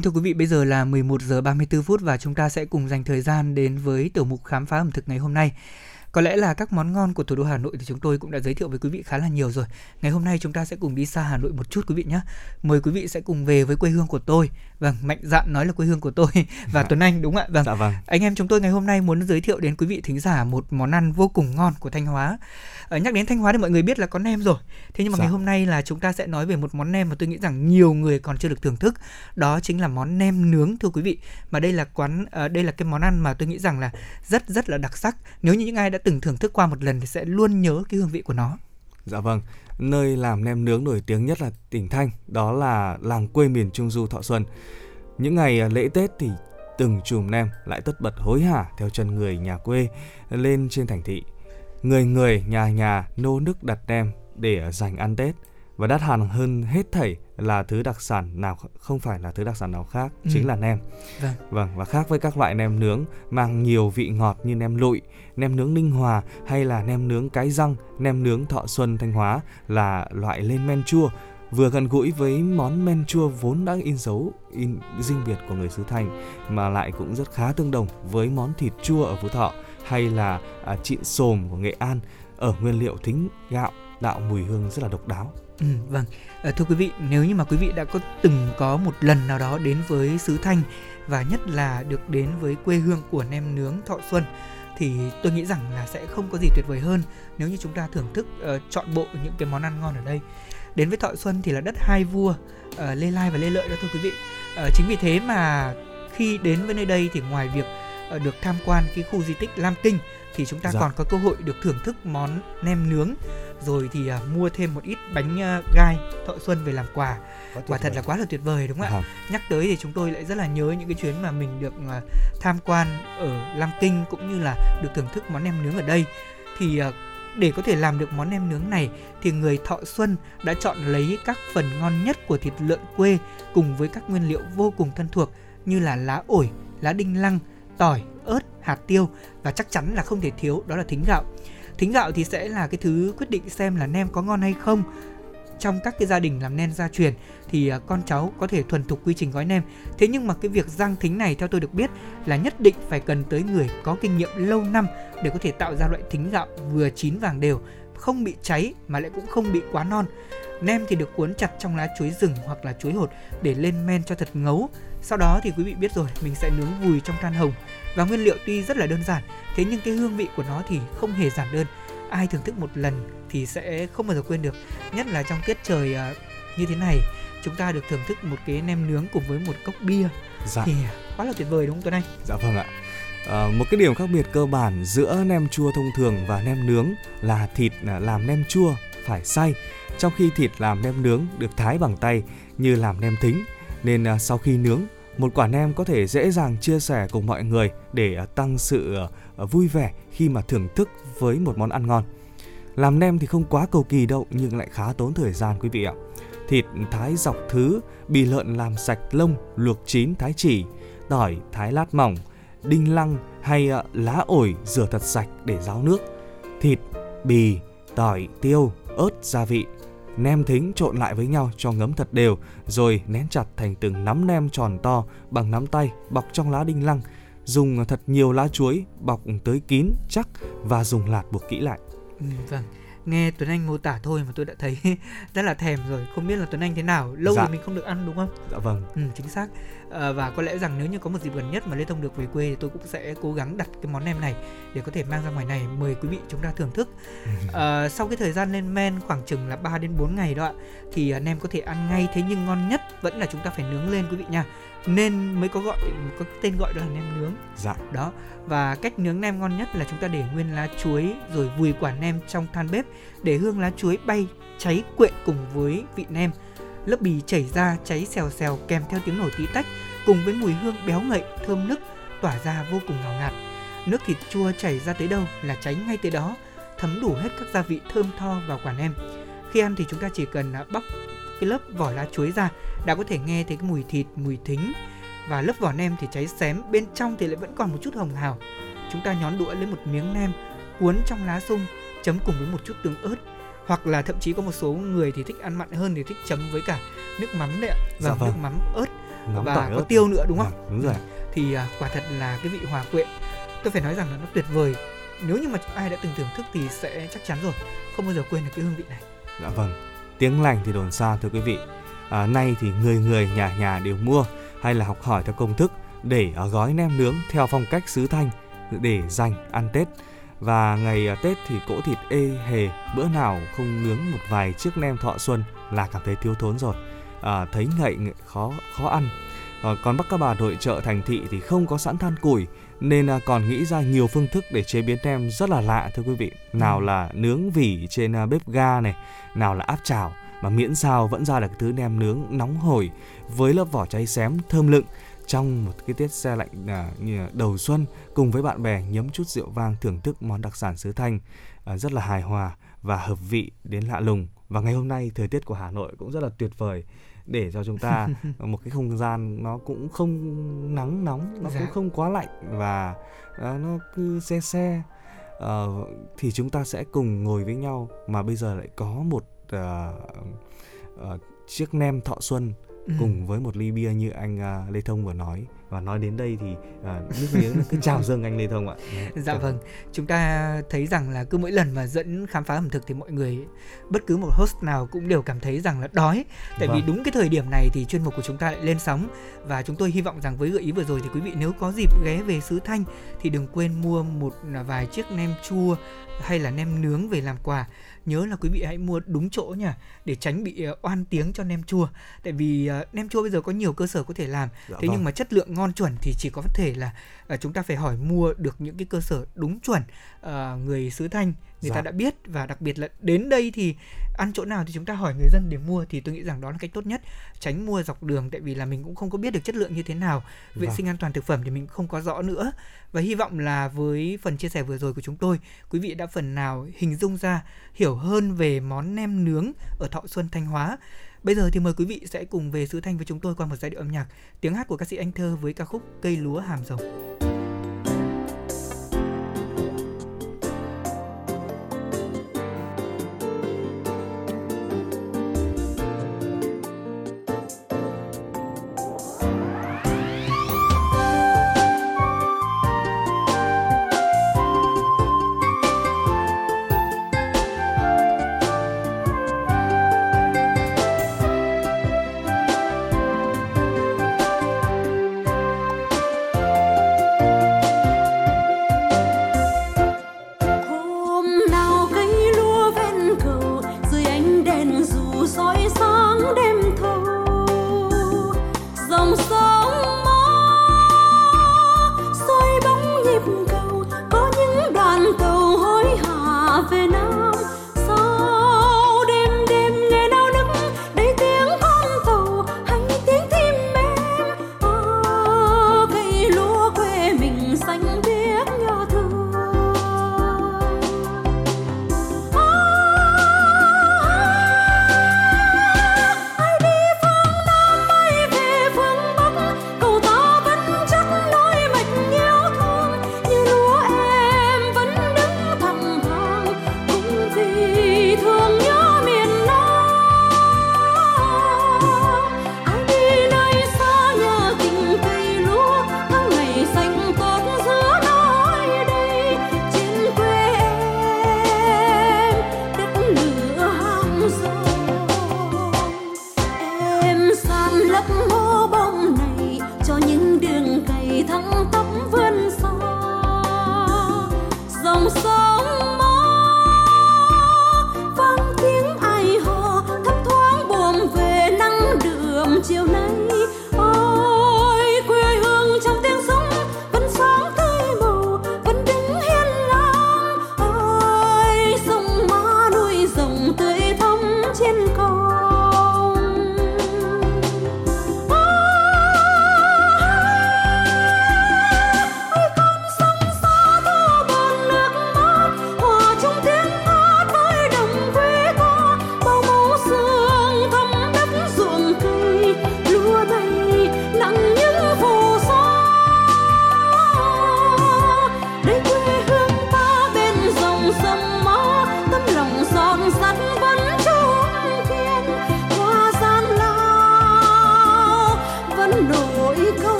Vâng thưa quý vị, bây giờ là 11 giờ 34 phút và chúng ta sẽ cùng dành thời gian đến với tiểu mục khám phá ẩm thực ngày hôm nay. Có lẽ là các món ngon của thủ đô Hà Nội thì chúng tôi cũng đã giới thiệu với quý vị khá là nhiều rồi. Ngày hôm nay chúng ta sẽ cùng đi xa Hà Nội một chút quý vị nhé. Mời quý vị sẽ cùng về với quê hương của tôi. Vâng, mạnh dạn nói là quê hương của tôi (laughs) và (laughs) Tuấn Anh đúng ạ? Vâng. Dạ vâng. Anh em chúng tôi ngày hôm nay muốn giới thiệu đến quý vị thính giả một món ăn vô cùng ngon của Thanh Hóa. Ở nhắc đến Thanh Hóa thì mọi người biết là có nem rồi. Thế nhưng mà Dạ. ngày hôm nay là chúng ta sẽ nói về một món nem mà tôi nghĩ rằng nhiều người còn chưa được thưởng thức. Đó chính là món nem nướng thưa quý vị. Mà đây là quán ờ, đây là cái món ăn mà tôi nghĩ rằng là rất rất là đặc sắc. Nếu như những ai đã từng thưởng thức qua một lần thì sẽ luôn nhớ cái hương vị của nó. Dạ vâng, nơi làm nem nướng nổi tiếng nhất là tỉnh Thanh, đó là làng quê miền Trung Du Thọ Xuân. Những ngày à, lễ Tết thì từng chùm nem lại tất bật hối hả theo chân người nhà quê lên trên thành thị. Người người nhà nhà nô nức đặt nem để à, dành ăn Tết và đắt hàng hơn hết thảy là thứ đặc sản nào không phải là thứ đặc sản nào khác, Ừ. chính là nem. Vâng. Vâng, và khác với các loại nem nướng mang nhiều vị ngọt như nem lụi, nem nướng Ninh Hòa hay là nem nướng Cái Răng, nem nướng Thọ Xuân Thanh Hóa là loại lên men chua, vừa gần gũi với món men chua vốn đã in dấu in riêng biệt của người xứ Thanh mà lại cũng rất khá tương đồng với món thịt chua ở Phú Thọ hay là à, trịn xồm của Nghệ An ở nguyên liệu thính gạo tạo mùi hương rất là độc đáo. Ừ, vâng. Ờ, thưa quý vị, nếu như mà quý vị đã có từng có một lần nào đó đến với xứ Thanh và nhất là được đến với quê hương của nem nướng Thọ Xuân thì tôi nghĩ rằng là sẽ không có gì tuyệt vời hơn nếu như chúng ta thưởng thức ờ, trọn bộ những cái món ăn ngon ở đây. Đến với Thọ Xuân thì là đất hai vua ờ, Lê Lai và Lê Lợi đó thưa quý vị. Ờ, chính vì thế mà khi đến với nơi đây thì ngoài việc ờ, được tham quan cái khu di tích Lam Kinh thì chúng ta Dạ. còn có cơ hội được thưởng thức món nem nướng rồi thì à, mua thêm một ít bánh à, gai thọ xuân về làm quà. Quả thật là quá là tuyệt vời đúng không ạ? À, nhắc tới thì chúng tôi lại rất là nhớ những cái chuyến mà mình được à, tham quan ở Lam Kinh cũng như là được thưởng thức món nem nướng ở đây. Thì à, để có thể làm được món nem nướng này thì người Thọ Xuân đã chọn lấy các phần ngon nhất của thịt lợn quê cùng với các nguyên liệu vô cùng thân thuộc như là lá ổi, lá đinh lăng, tỏi, ớt, hạt tiêu và chắc chắn là không thể thiếu đó là thính gạo. Thính gạo thì sẽ là cái thứ quyết định xem là nem có ngon hay không. Trong các cái gia đình làm nem gia truyền thì à, con cháu có thể thuần thục quy trình gói nem. Thế nhưng mà cái việc rang thính này theo tôi được biết là nhất định phải cần tới người có kinh nghiệm lâu năm để có thể tạo ra loại thính gạo vừa chín vàng đều, không bị cháy mà lại cũng không bị quá non. Nem thì được cuốn chặt trong lá chuối rừng hoặc là chuối hột để lên men cho thật ngấu. Sau đó thì quý vị biết rồi, mình sẽ nướng vùi trong than hồng. Và nguyên liệu tuy rất là đơn giản, thế nhưng cái hương vị của nó thì không hề giản đơn. Ai thưởng thức một lần thì sẽ không bao giờ quên được. Nhất là trong tiết trời à, như thế này, chúng ta được thưởng thức một cái nem nướng cùng với một cốc bia dạ. thì quá là tuyệt vời đúng không Tuấn Anh? Dạ vâng ạ. À, một cái điểm khác biệt cơ bản giữa nem chua thông thường và nem nướng là thịt à, làm nem chua phải xay, trong khi thịt làm nem nướng được thái bằng tay như làm nem thính. Nên à, sau khi nướng, một quả nem có thể dễ dàng chia sẻ cùng mọi người để à, tăng sự à, à, vui vẻ khi mà thưởng thức với một món ăn ngon. Làm nem thì không quá cầu kỳ đâu nhưng lại khá tốn thời gian quý vị ạ. Thịt thái dọc thứ, bì lợn làm sạch lông, luộc chín thái chỉ, tỏi thái lát mỏng, đinh lăng hay lá ổi rửa thật sạch để ráo nước. Thịt, bì, tỏi, tiêu, ớt, gia vị. Nem thính trộn lại với nhau cho ngấm thật đều, rồi nén chặt thành từng nắm nem tròn to bằng nắm tay bọc trong lá đinh lăng. Dùng thật nhiều lá chuối bọc tới kín, chắc và dùng lạt buộc kỹ lại. Ừ, vâng. Nghe Tuấn Anh mô tả thôi mà tôi đã thấy (laughs) rất là thèm rồi. Không biết là Tuấn Anh thế nào. Lâu Dạ. rồi mình không được ăn đúng không? Dạ vâng. Ừ, chính xác. Ờ, và có lẽ rằng nếu như có một dịp gần nhất mà Lê Thông được về quê thì tôi cũng sẽ cố gắng đặt cái món nem này để có thể mang ra ngoài này mời quý vị chúng ta thưởng thức. (laughs) Ờ, sau cái thời gian lên men khoảng chừng là 3 đến 4 ngày đó ạ thì à, nem có thể ăn ngay thế nhưng ngon nhất vẫn là chúng ta phải nướng lên quý vị nha. Nên mới có gọi có tên gọi đó là nem nướng Dạ. đó và cách nướng nem ngon nhất là chúng ta để nguyên lá chuối rồi vùi quả nem trong than bếp để hương lá chuối bay cháy quyện cùng với vị nem lớp bì chảy ra cháy xèo xèo kèm theo tiếng nổ tí tách, cùng với mùi hương béo ngậy, thơm nức, tỏa ra vô cùng ngào ngạt. Nước thịt chua chảy ra tới đâu là cháy ngay tới đó, thấm đủ hết các gia vị thơm tho vào quả nem khi ăn thì chúng ta chỉ cần à, bóc cái lớp vỏ lá chuối ra, đã có thể nghe thấy cái mùi thịt, mùi thính. Và lớp vỏ nem thì cháy xém, bên trong thì lại vẫn còn một chút hồng hào. Chúng ta nhón đũa lấy một miếng nem cuốn trong lá sung, chấm cùng với một chút tương ớt hoặc là thậm chí có một số người thì thích ăn mặn hơn thì thích chấm với cả nước mắm đấy ạ và Dạ vâng. nước mắm ớt Nóng và có ớt. tiêu nữa đúng không? Vâng, đúng rồi. thì à, quả thật là cái vị hòa quyện tôi phải nói rằng là nó tuyệt vời nếu như mà ai đã từng thưởng thức thì sẽ chắc chắn rồi không bao giờ quên được cái hương vị này Dạ vâng. Tiếng lành thì đồn xa thưa quý vị. À, nay thì người người nhà nhà đều mua hay là học hỏi theo công thức để à, gói nem nướng theo phong cách xứ Thanh để dành ăn Tết. Và ngày à, Tết thì cỗ thịt ê hề bữa nào không nướng một vài chiếc nem thọ xuân là cảm thấy thiếu thốn rồi. À, thấy ngậy ngậy khó khó ăn. À, còn bắc các bà nội trợ thành thị thì không có sẵn than củi nên à, còn nghĩ ra nhiều phương thức để chế biến nem rất là lạ thưa quý vị. Nào Ừ. là nướng vỉ trên à, bếp ga này, nào là áp chảo mà miễn sao vẫn ra được thứ nem nướng nóng hổi với lớp vỏ cháy xém thơm lựng trong một cái tiết xe lạnh à, như đầu xuân cùng với bạn bè nhấm chút rượu vang thưởng thức món đặc sản xứ Thanh à, rất là hài hòa và hợp vị đến lạ lùng. Và ngày hôm nay thời tiết của Hà Nội cũng rất là tuyệt vời để cho chúng ta (laughs) một cái không gian nó cũng không nắng nóng nó Dạ. cũng không quá lạnh và à, nó cứ se se. Ờ, thì chúng ta sẽ cùng ngồi với nhau. Mà bây giờ lại có một ờ, ờ, chiếc nem thọ xuân Ừ. cùng với một ly bia như anh à, Lê Thông vừa nói và nói đến đây thì à, nước miếng (laughs) cứ trào dâng anh Lê Thông ạ. Dạ vâng, chúng ta thấy rằng là cứ mỗi lần mà dẫn khám phá ẩm thực thì mọi người bất cứ một host nào cũng đều cảm thấy rằng là đói. Tại vì Vâng. đúng cái thời điểm này thì chuyên mục của chúng ta lại lên sóng và chúng tôi hy vọng rằng với gợi ý vừa rồi thì quý vị nếu có dịp ghé về xứ Thanh thì đừng quên mua một vài chiếc nem chua hay là nem nướng về làm quà. Nhớ là quý vị hãy mua đúng chỗ nha để tránh bị ờ, oan tiếng cho nem chua. Tại vì ờ, nem chua bây giờ có nhiều cơ sở có thể làm Dạ thế vâng. nhưng mà chất lượng ngon chuẩn thì chỉ có thể là chúng ta phải hỏi mua được những cái cơ sở đúng chuẩn ờ, người xứ thanh người Dạ. ta đã biết và đặc biệt là đến đây thì ăn chỗ nào thì chúng ta hỏi người dân để mua thì tôi nghĩ rằng đó là cách tốt nhất tránh mua dọc đường tại vì là mình cũng không có biết được chất lượng như thế nào vệ Vâng. sinh an toàn thực phẩm thì mình không có rõ nữa và hy vọng là với phần chia sẻ vừa rồi của chúng tôi quý vị đã phần nào hình dung ra hiểu hơn về món nem nướng ở Thọ Xuân Thanh Hóa Bây giờ thì mời quý vị sẽ cùng về xứ Thanh với chúng tôi qua một giai điệu âm nhạc tiếng hát của ca sĩ Anh Thơ với ca khúc Cây lúa hàm rồng.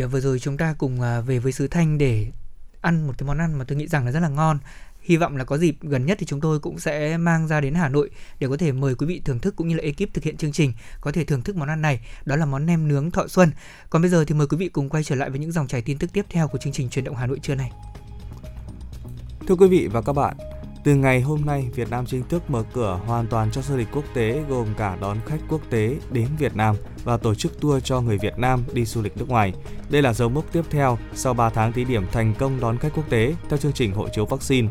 À, vừa rồi chúng ta cùng à, về với xứ Thanh để ăn một cái món ăn mà tôi nghĩ rằng là rất là ngon. Hy vọng là có dịp gần nhất thì chúng tôi cũng sẽ mang ra đến Hà Nội để có thể mời quý vị thưởng thức cũng như là ekip thực hiện chương trình có thể thưởng thức món ăn này. Đó là món nem nướng Thọ Xuân. Còn bây giờ thì mời quý vị cùng quay trở lại với những dòng chảy tin tức tiếp theo của chương trình truyền động Hà Nội trưa này. Thưa quý vị và các bạn, từ ngày hôm nay, Việt Nam chính thức mở cửa hoàn toàn cho du lịch quốc tế gồm cả đón khách quốc tế đến Việt Nam và tổ chức tour cho người Việt Nam đi du lịch nước ngoài. Đây là dấu mốc tiếp theo sau 3 tháng thí điểm thành công đón khách quốc tế theo chương trình hộ chiếu vaccine.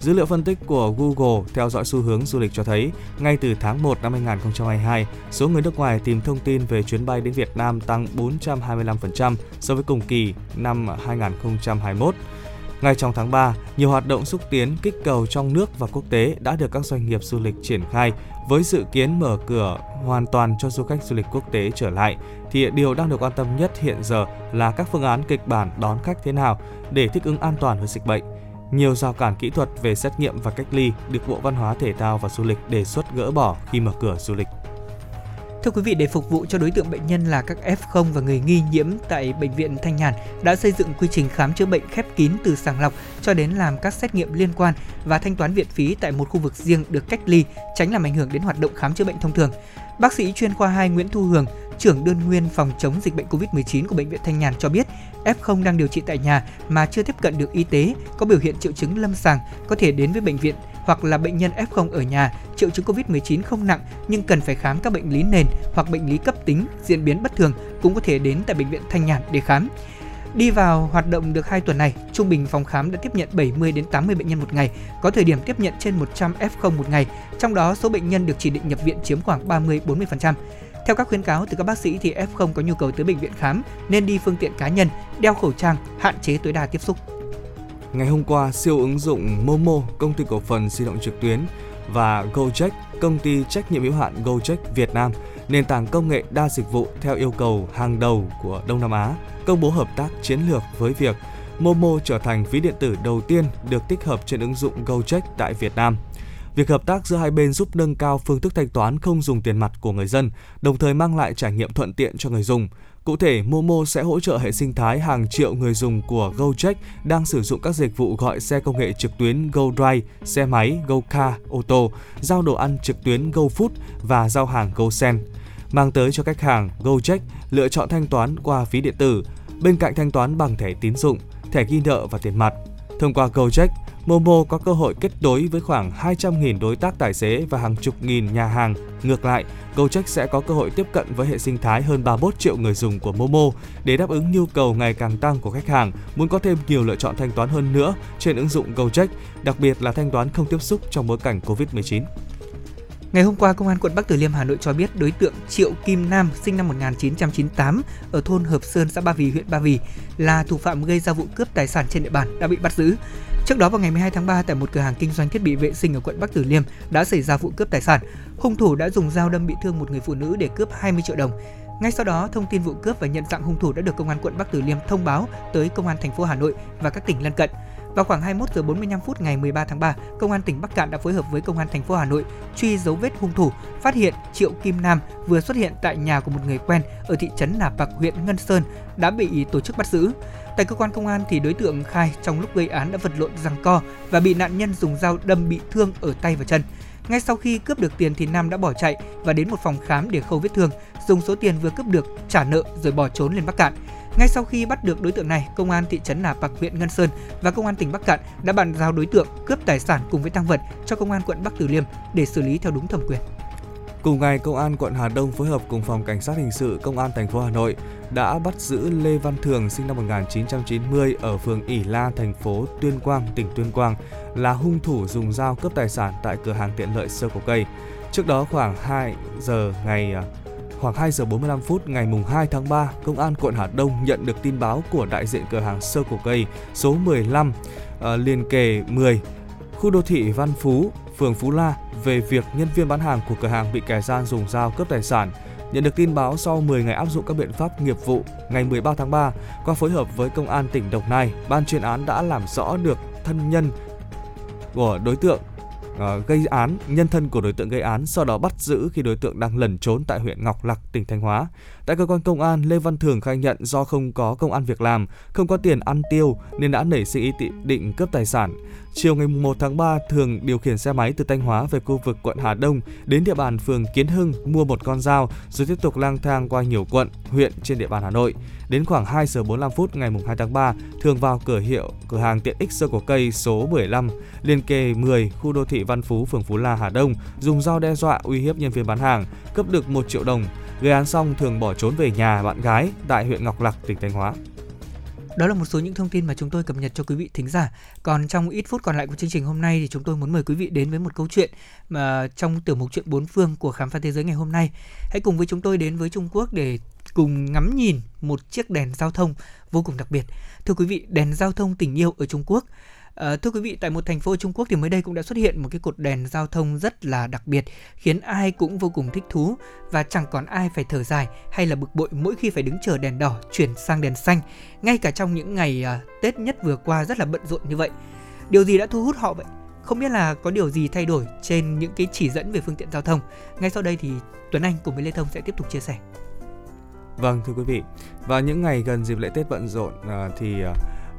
Dữ liệu phân tích của Google theo dõi xu hướng du lịch cho thấy, ngay từ tháng 1 năm 2022, số người nước ngoài tìm thông tin về chuyến bay đến Việt Nam tăng 425% so với cùng kỳ năm 2021. Ngay trong tháng 3, nhiều hoạt động xúc tiến kích cầu trong nước và quốc tế đã được các doanh nghiệp du lịch triển khai với dự kiến mở cửa hoàn toàn cho du khách du lịch quốc tế trở lại thì điều đang được quan tâm nhất hiện giờ là các phương án kịch bản đón khách thế nào để thích ứng an toàn với dịch bệnh. Nhiều rào cản kỹ thuật về xét nghiệm và cách ly được Bộ Văn hóa Thể thao và Du lịch đề xuất gỡ bỏ khi mở cửa du lịch. Thưa quý vị, để phục vụ cho đối tượng bệnh nhân là các F0 và người nghi nhiễm tại bệnh viện Thanh Nhàn đã xây dựng quy trình khám chữa bệnh khép kín từ sàng lọc cho đến làm các xét nghiệm liên quan và thanh toán viện phí tại một khu vực riêng được cách ly, tránh làm ảnh hưởng đến hoạt động khám chữa bệnh thông thường. Bác sĩ chuyên khoa 2 Nguyễn Thu Hường, trưởng đơn nguyên phòng chống dịch bệnh COVID-19 của bệnh viện Thanh Nhàn cho biết, F0 đang điều trị tại nhà mà chưa tiếp cận được y tế, có biểu hiện triệu chứng lâm sàng có thể đến với bệnh viện hoặc là bệnh nhân F0 ở nhà, triệu chứng COVID-19 không nặng nhưng cần phải khám các bệnh lý nền hoặc bệnh lý cấp tính diễn biến bất thường cũng có thể đến tại bệnh viện Thanh Nhàn để khám. Đi vào hoạt động được 2 tuần này, trung bình phòng khám đã tiếp nhận 70 đến 80 bệnh nhân một ngày, có thời điểm tiếp nhận trên 100 F0 một ngày, trong đó số bệnh nhân được chỉ định nhập viện chiếm khoảng 30-40%. Theo các khuyến cáo từ các bác sĩ thì F0 có nhu cầu tới bệnh viện khám nên đi phương tiện cá nhân, đeo khẩu trang, hạn chế tối đa tiếp xúc. Ngày hôm qua, siêu ứng dụng Momo, công ty cổ phần di động trực tuyến và Gojek, công ty trách nhiệm hữu hạn Gojek Việt Nam, nền tảng công nghệ đa dịch vụ theo yêu cầu hàng đầu của Đông Nam Á, công bố hợp tác chiến lược với việc Momo trở thành ví điện tử đầu tiên được tích hợp trên ứng dụng Gojek tại Việt Nam. Việc hợp tác giữa hai bên giúp nâng cao phương thức thanh toán không dùng tiền mặt của người dân, đồng thời mang lại trải nghiệm thuận tiện cho người dùng. Cụ thể, Momo sẽ hỗ trợ hệ sinh thái hàng triệu người dùng của Gojek đang sử dụng các dịch vụ gọi xe công nghệ trực tuyến GoDrive, xe máy GoCar, ô tô, giao đồ ăn trực tuyến GoFood và giao hàng GoSend. Mang tới cho khách hàng Gojek lựa chọn thanh toán qua phí điện tử, bên cạnh thanh toán bằng thẻ tín dụng, thẻ ghi nợ và tiền mặt. Thông qua Gojek, Momo có cơ hội kết nối với khoảng 200.000 đối tác tài xế và hàng chục nghìn nhà hàng. Ngược lại, Gojek sẽ có cơ hội tiếp cận với hệ sinh thái hơn 31 triệu người dùng của Momo để đáp ứng nhu cầu ngày càng tăng của khách hàng muốn có thêm nhiều lựa chọn thanh toán hơn nữa trên ứng dụng Gojek, đặc biệt là thanh toán không tiếp xúc trong bối cảnh Covid-19. Ngày hôm qua, Công an quận Bắc Từ Liêm Hà Nội cho biết đối tượng Triệu Kim Nam sinh năm 1998 ở thôn Hợp Sơn, xã Ba Vì, huyện Ba Vì là thủ phạm gây ra vụ cướp tài sản trên địa bàn đã bị bắt giữ. Trước đó vào ngày 12 tháng 3 tại một cửa hàng kinh doanh thiết bị vệ sinh ở quận Bắc Từ Liêm đã xảy ra vụ cướp tài sản. Hung thủ đã dùng dao đâm bị thương một người phụ nữ để cướp 20 triệu đồng. Ngay sau đó, thông tin vụ cướp và nhận dạng hung thủ đã được công an quận Bắc Từ Liêm thông báo tới công an thành phố Hà Nội và các tỉnh lân cận. Vào khoảng 21 giờ 45 phút ngày 13 tháng 3, công an tỉnh Bắc Cạn đã phối hợp với công an thành phố Hà Nội truy dấu vết hung thủ, phát hiện Triệu Kim Nam vừa xuất hiện tại nhà của một người quen ở thị trấn Nà Bạc, huyện Ngân Sơn đã bị tổ chức bắt giữ. Tại cơ quan công an thì đối tượng khai trong lúc gây án đã vật lộn giằng co và bị nạn nhân dùng dao đâm bị thương ở tay và chân. Ngay sau khi cướp được tiền thì Nam đã bỏ chạy và đến một phòng khám để khâu vết thương, dùng số tiền vừa cướp được trả nợ rồi bỏ trốn lên Bắc Cạn. Ngay sau khi bắt được đối tượng này, công an thị trấn Nà Bạc, huyện Ngân Sơn và công an tỉnh Bắc Cạn đã bàn giao đối tượng cướp tài sản cùng với tăng vật cho công an quận Bắc Từ Liêm để xử lý theo đúng thẩm quyền. Cùng ngày, Công an quận Hà Đông phối hợp cùng Phòng Cảnh sát Hình sự Công an thành phố Hà Nội đã bắt giữ Lê Văn Thường sinh năm 1990 ở phường ỉ La, thành phố Tuyên Quang, tỉnh Tuyên Quang là hung thủ dùng dao cướp tài sản tại cửa hàng tiện lợi sơ cổ cây. Trước đó khoảng 2 giờ ngày à, khoảng 2 giờ 45 phút ngày mùng 2 tháng 3, Công an quận Hà Đông nhận được tin báo của đại diện cửa hàng sơ cổ cây số 15 uh, ờ, liền kề 10 khu đô thị Văn Phú, phường Phú La về việc nhân viên bán hàng của cửa hàng bị kẻ gian dùng dao cướp tài sản. Nhận được tin báo sau 10 ngày áp dụng các biện pháp nghiệp vụ, ngày 13 tháng 3, qua phối hợp với Công an tỉnh Đồng Nai, ban chuyên án đã làm rõ được thân nhân của đối tượng uh, gây án, nhân thân của đối tượng gây án, sau đó bắt giữ khi đối tượng đang lẩn trốn tại huyện Ngọc Lặc, tỉnh Thanh Hóa. Tại cơ quan công an, Lê Văn Thường khai nhận do không có công an việc làm, không có tiền ăn tiêu nên đã nảy sinh ý định cướp tài sản. Chiều ngày 1 tháng 3, Thường điều khiển xe máy từ Thanh Hóa về khu vực quận Hà Đông đến địa bàn phường Kiến Hưng mua một con dao rồi tiếp tục lang thang qua nhiều quận, huyện trên địa bàn Hà Nội. Đến khoảng 2 giờ 45 phút ngày 2 tháng 3, Thường vào cửa hiệu cửa hàng tiện ích sơ của cây số 15 liên kề 10 khu đô thị Văn Phú, phường Phú La, Hà Đông dùng dao đe dọa uy hiếp nhân viên bán hàng, cướp được 1 triệu đồng. Gây án xong, Thường bỏ trốn về nhà bạn gái tại huyện Ngọc Lặc, tỉnh Thanh Hóa. Đó là một số những thông tin mà chúng tôi cập nhật cho quý vị thính giả. Còn trong ít phút còn lại của chương trình hôm nay thì chúng tôi muốn mời quý vị đến với một câu chuyện mà trong tiểu mục chuyện bốn phương của khám phá thế giới ngày hôm nay. Hãy cùng với chúng tôi đến với Trung Quốc để cùng ngắm nhìn một chiếc đèn giao thông vô cùng đặc biệt. Thưa quý vị, đèn giao thông tình yêu ở Trung Quốc À, thưa quý vị, tại một thành phố ở Trung Quốc thì mới đây cũng đã xuất hiện một cái cột đèn giao thông rất là đặc biệt, khiến ai cũng vô cùng thích thú và chẳng còn ai phải thở dài hay là bực bội mỗi khi phải đứng chờ đèn đỏ chuyển sang đèn xanh, ngay cả trong những ngày à, Tết nhất vừa qua rất là bận rộn như vậy. Điều gì đã thu hút họ vậy? Không biết là có điều gì thay đổi trên những cái chỉ dẫn về phương tiện giao thông. Ngay sau đây thì Tuấn Anh cùng với Lê Thông sẽ tiếp tục chia sẻ. Vâng thưa quý vị, vào những ngày gần dịp lễ Tết bận rộn à, thì à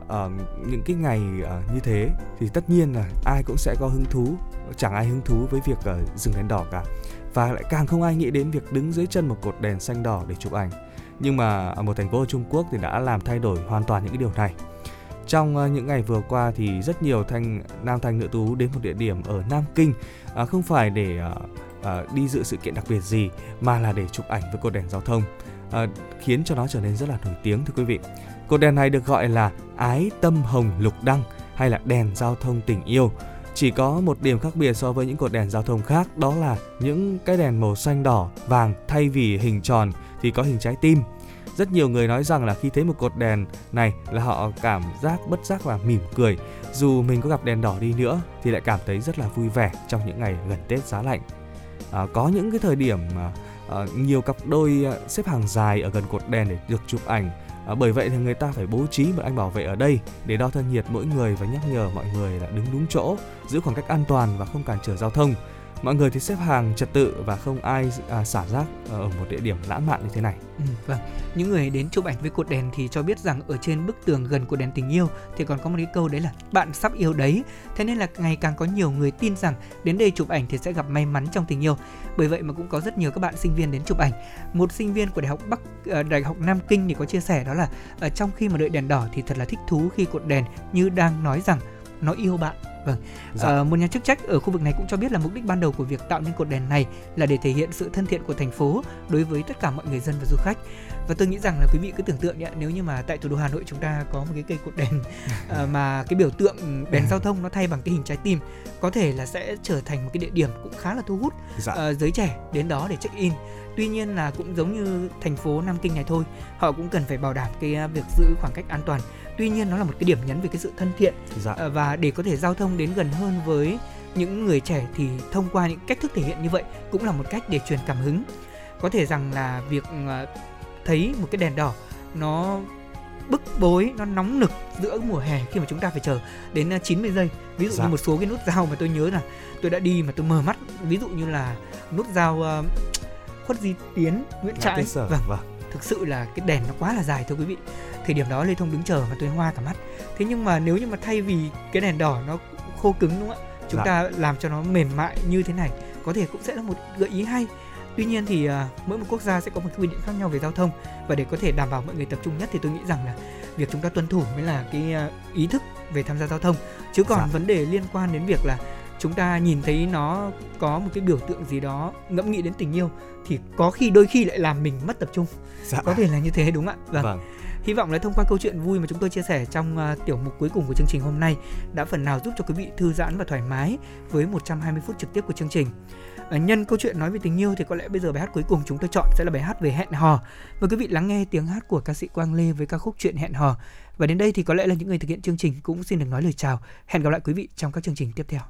uh, những cái ngày uh, như thế thì tất nhiên là ai cũng sẽ có hứng thú chẳng ai hứng thú với việc uh, dừng đèn đỏ cả. Và lại càng không ai nghĩ đến việc đứng dưới chân một cột đèn xanh đỏ để chụp ảnh. Nhưng mà ở một thành phố ở Trung Quốc thì đã làm thay đổi hoàn toàn những cái điều này. Trong những ngày vừa qua thì rất nhiều thanh nam thanh nữ tú đến một địa điểm ở Nam Kinh à, không phải để đi dự sự kiện đặc biệt gì mà là để chụp ảnh với cột đèn giao thông khiến cho nó trở nên rất là nổi tiếng thưa quý vị. Cột đèn này được gọi là ái tâm hồng lục đăng hay là đèn giao thông tình yêu. Chỉ có một điểm khác biệt so với những cột đèn giao thông khác đó là những cái đèn màu xanh đỏ, vàng thay vì hình tròn thì có hình trái tim. Rất nhiều người nói rằng là khi thấy một cột đèn này là họ cảm giác bất giác là mỉm cười. Dù mình có gặp đèn đỏ đi nữa thì lại cảm thấy rất là vui vẻ trong những ngày gần Tết giá lạnh. À, có những cái thời điểm mà à, nhiều cặp đôi à, xếp hàng dài ở gần cột đèn để được chụp ảnh À, bởi vậy thì người ta phải bố trí một anh bảo vệ ở đây để đo thân nhiệt mỗi người và nhắc nhở mọi người là đứng đúng chỗ, giữ khoảng cách an toàn và không cản trở giao thông mọi người thì xếp hàng trật tự và không ai à, xả rác ờ, ở một địa điểm lãng mạn như thế này. Ừ, vâng, những người đến chụp ảnh với cột đèn thì cho biết rằng ở trên bức tường gần cột đèn tình yêu thì còn có một cái câu đấy là bạn sắp yêu đấy. Thế nên là ngày càng có nhiều người tin rằng đến đây chụp ảnh thì sẽ gặp may mắn trong tình yêu. Bởi vậy mà cũng có rất nhiều các bạn sinh viên đến chụp ảnh. Một sinh viên của đại học Bắc ờ, đại học Nam Kinh thì có chia sẻ đó là ở trong khi mà đợi đèn đỏ thì thật là thích thú khi cột đèn như đang nói rằng nó yêu bạn Vâng, dạ. à, một nhà chức trách ở khu vực này cũng cho biết là mục đích ban đầu của việc tạo nên cột đèn này là để thể hiện sự thân thiện của thành phố đối với tất cả mọi người dân và du khách. Và tôi nghĩ rằng là quý vị cứ tưởng tượng nhé, nếu như mà tại thủ đô Hà Nội chúng ta có một cái cây cột đèn à, (laughs) mà cái biểu tượng đèn giao (laughs) thông nó thay bằng cái hình trái tim, có thể là sẽ trở thành một cái địa điểm cũng khá là thu hút dạ. à, giới trẻ đến đó để check in tuy nhiên là cũng giống như thành phố Nam Kinh này thôi họ cũng cần phải bảo đảm cái việc giữ khoảng cách an toàn tuy nhiên nó là một cái điểm nhấn về cái sự thân thiện dạ. Ờ, và để có thể giao thông đến gần hơn với những người trẻ thì thông qua những cách thức thể hiện như vậy cũng là một cách để truyền cảm hứng. Có thể rằng là việc ờ, thấy một cái đèn đỏ nó bức bối nó nóng nực giữa mùa hè khi mà chúng ta phải chờ đến 90 ờ, giây. Ví dụ dạ. như một số cái nút giao mà tôi nhớ là tôi đã đi mà tôi mờ mắt ví dụ như là nút giao uh, khuất di tiến nguyễn trãi. Vâng. Vâng. Thực sự là cái đèn nó quá là dài thưa quý vị thời điểm đó lê thông đứng chờ mà tôi hoa cả mắt. Thế nhưng mà nếu như mà thay vì cái đèn đỏ nó khô cứng đúng không ạ? Chúng dạ. ta làm cho nó mềm mại như thế này có thể cũng sẽ là một gợi ý hay. Tuy nhiên thì uh, mỗi một quốc gia sẽ có một quy định khác nhau về giao thông. Và để có thể đảm bảo mọi người tập trung nhất thì tôi nghĩ rằng là việc chúng ta tuân thủ mới là cái uh, ý thức về tham gia giao thông. Chứ còn dạ. vấn đề liên quan đến việc là chúng ta nhìn thấy nó có một cái biểu tượng gì đó ngẫm nghĩ đến tình yêu thì có khi đôi khi lại làm mình mất tập trung dạ. có thể là như thế đúng không ạ vâng. vâng hy vọng là thông qua câu chuyện vui mà chúng tôi chia sẻ trong uh, tiểu mục cuối cùng của chương trình hôm nay đã phần nào giúp cho quý vị thư giãn và thoải mái với 120 phút trực tiếp của chương trình À, nhân câu chuyện nói về tình yêu thì có lẽ bây giờ bài hát cuối cùng chúng tôi chọn sẽ là bài hát về hẹn hò. Mời quý vị lắng nghe tiếng hát của ca sĩ Quang Lê với ca khúc chuyện hẹn hò. Và đến đây thì có lẽ là những người thực hiện chương trình cũng xin được nói lời chào. Hẹn gặp lại quý vị trong các chương trình tiếp theo.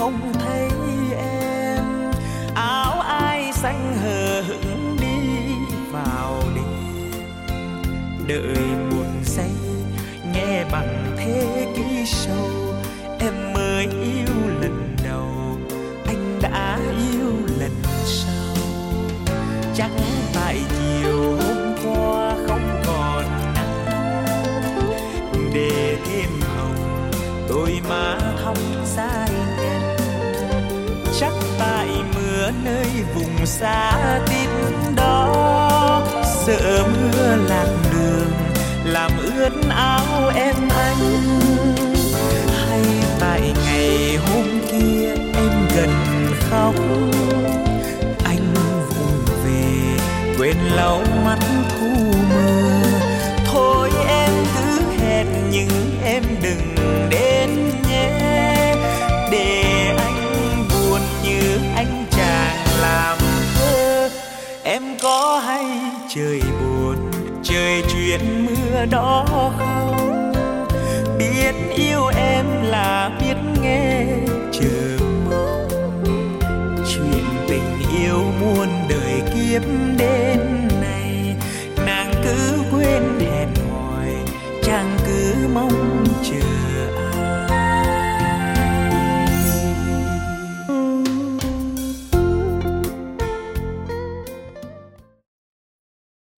Không thấy em. Áo ai xanh hờ hững đi vào đêm. Đợi xa tít đó. Sợ mưa lạc đường, làm ướt áo em anh. Hay tại ngày hôm kia em gần khóc. Anh vùng về, quên lau mắt thu đó không? Biết yêu em là biết nghe chờ mong. Chuyện tình yêu muôn đời kiếp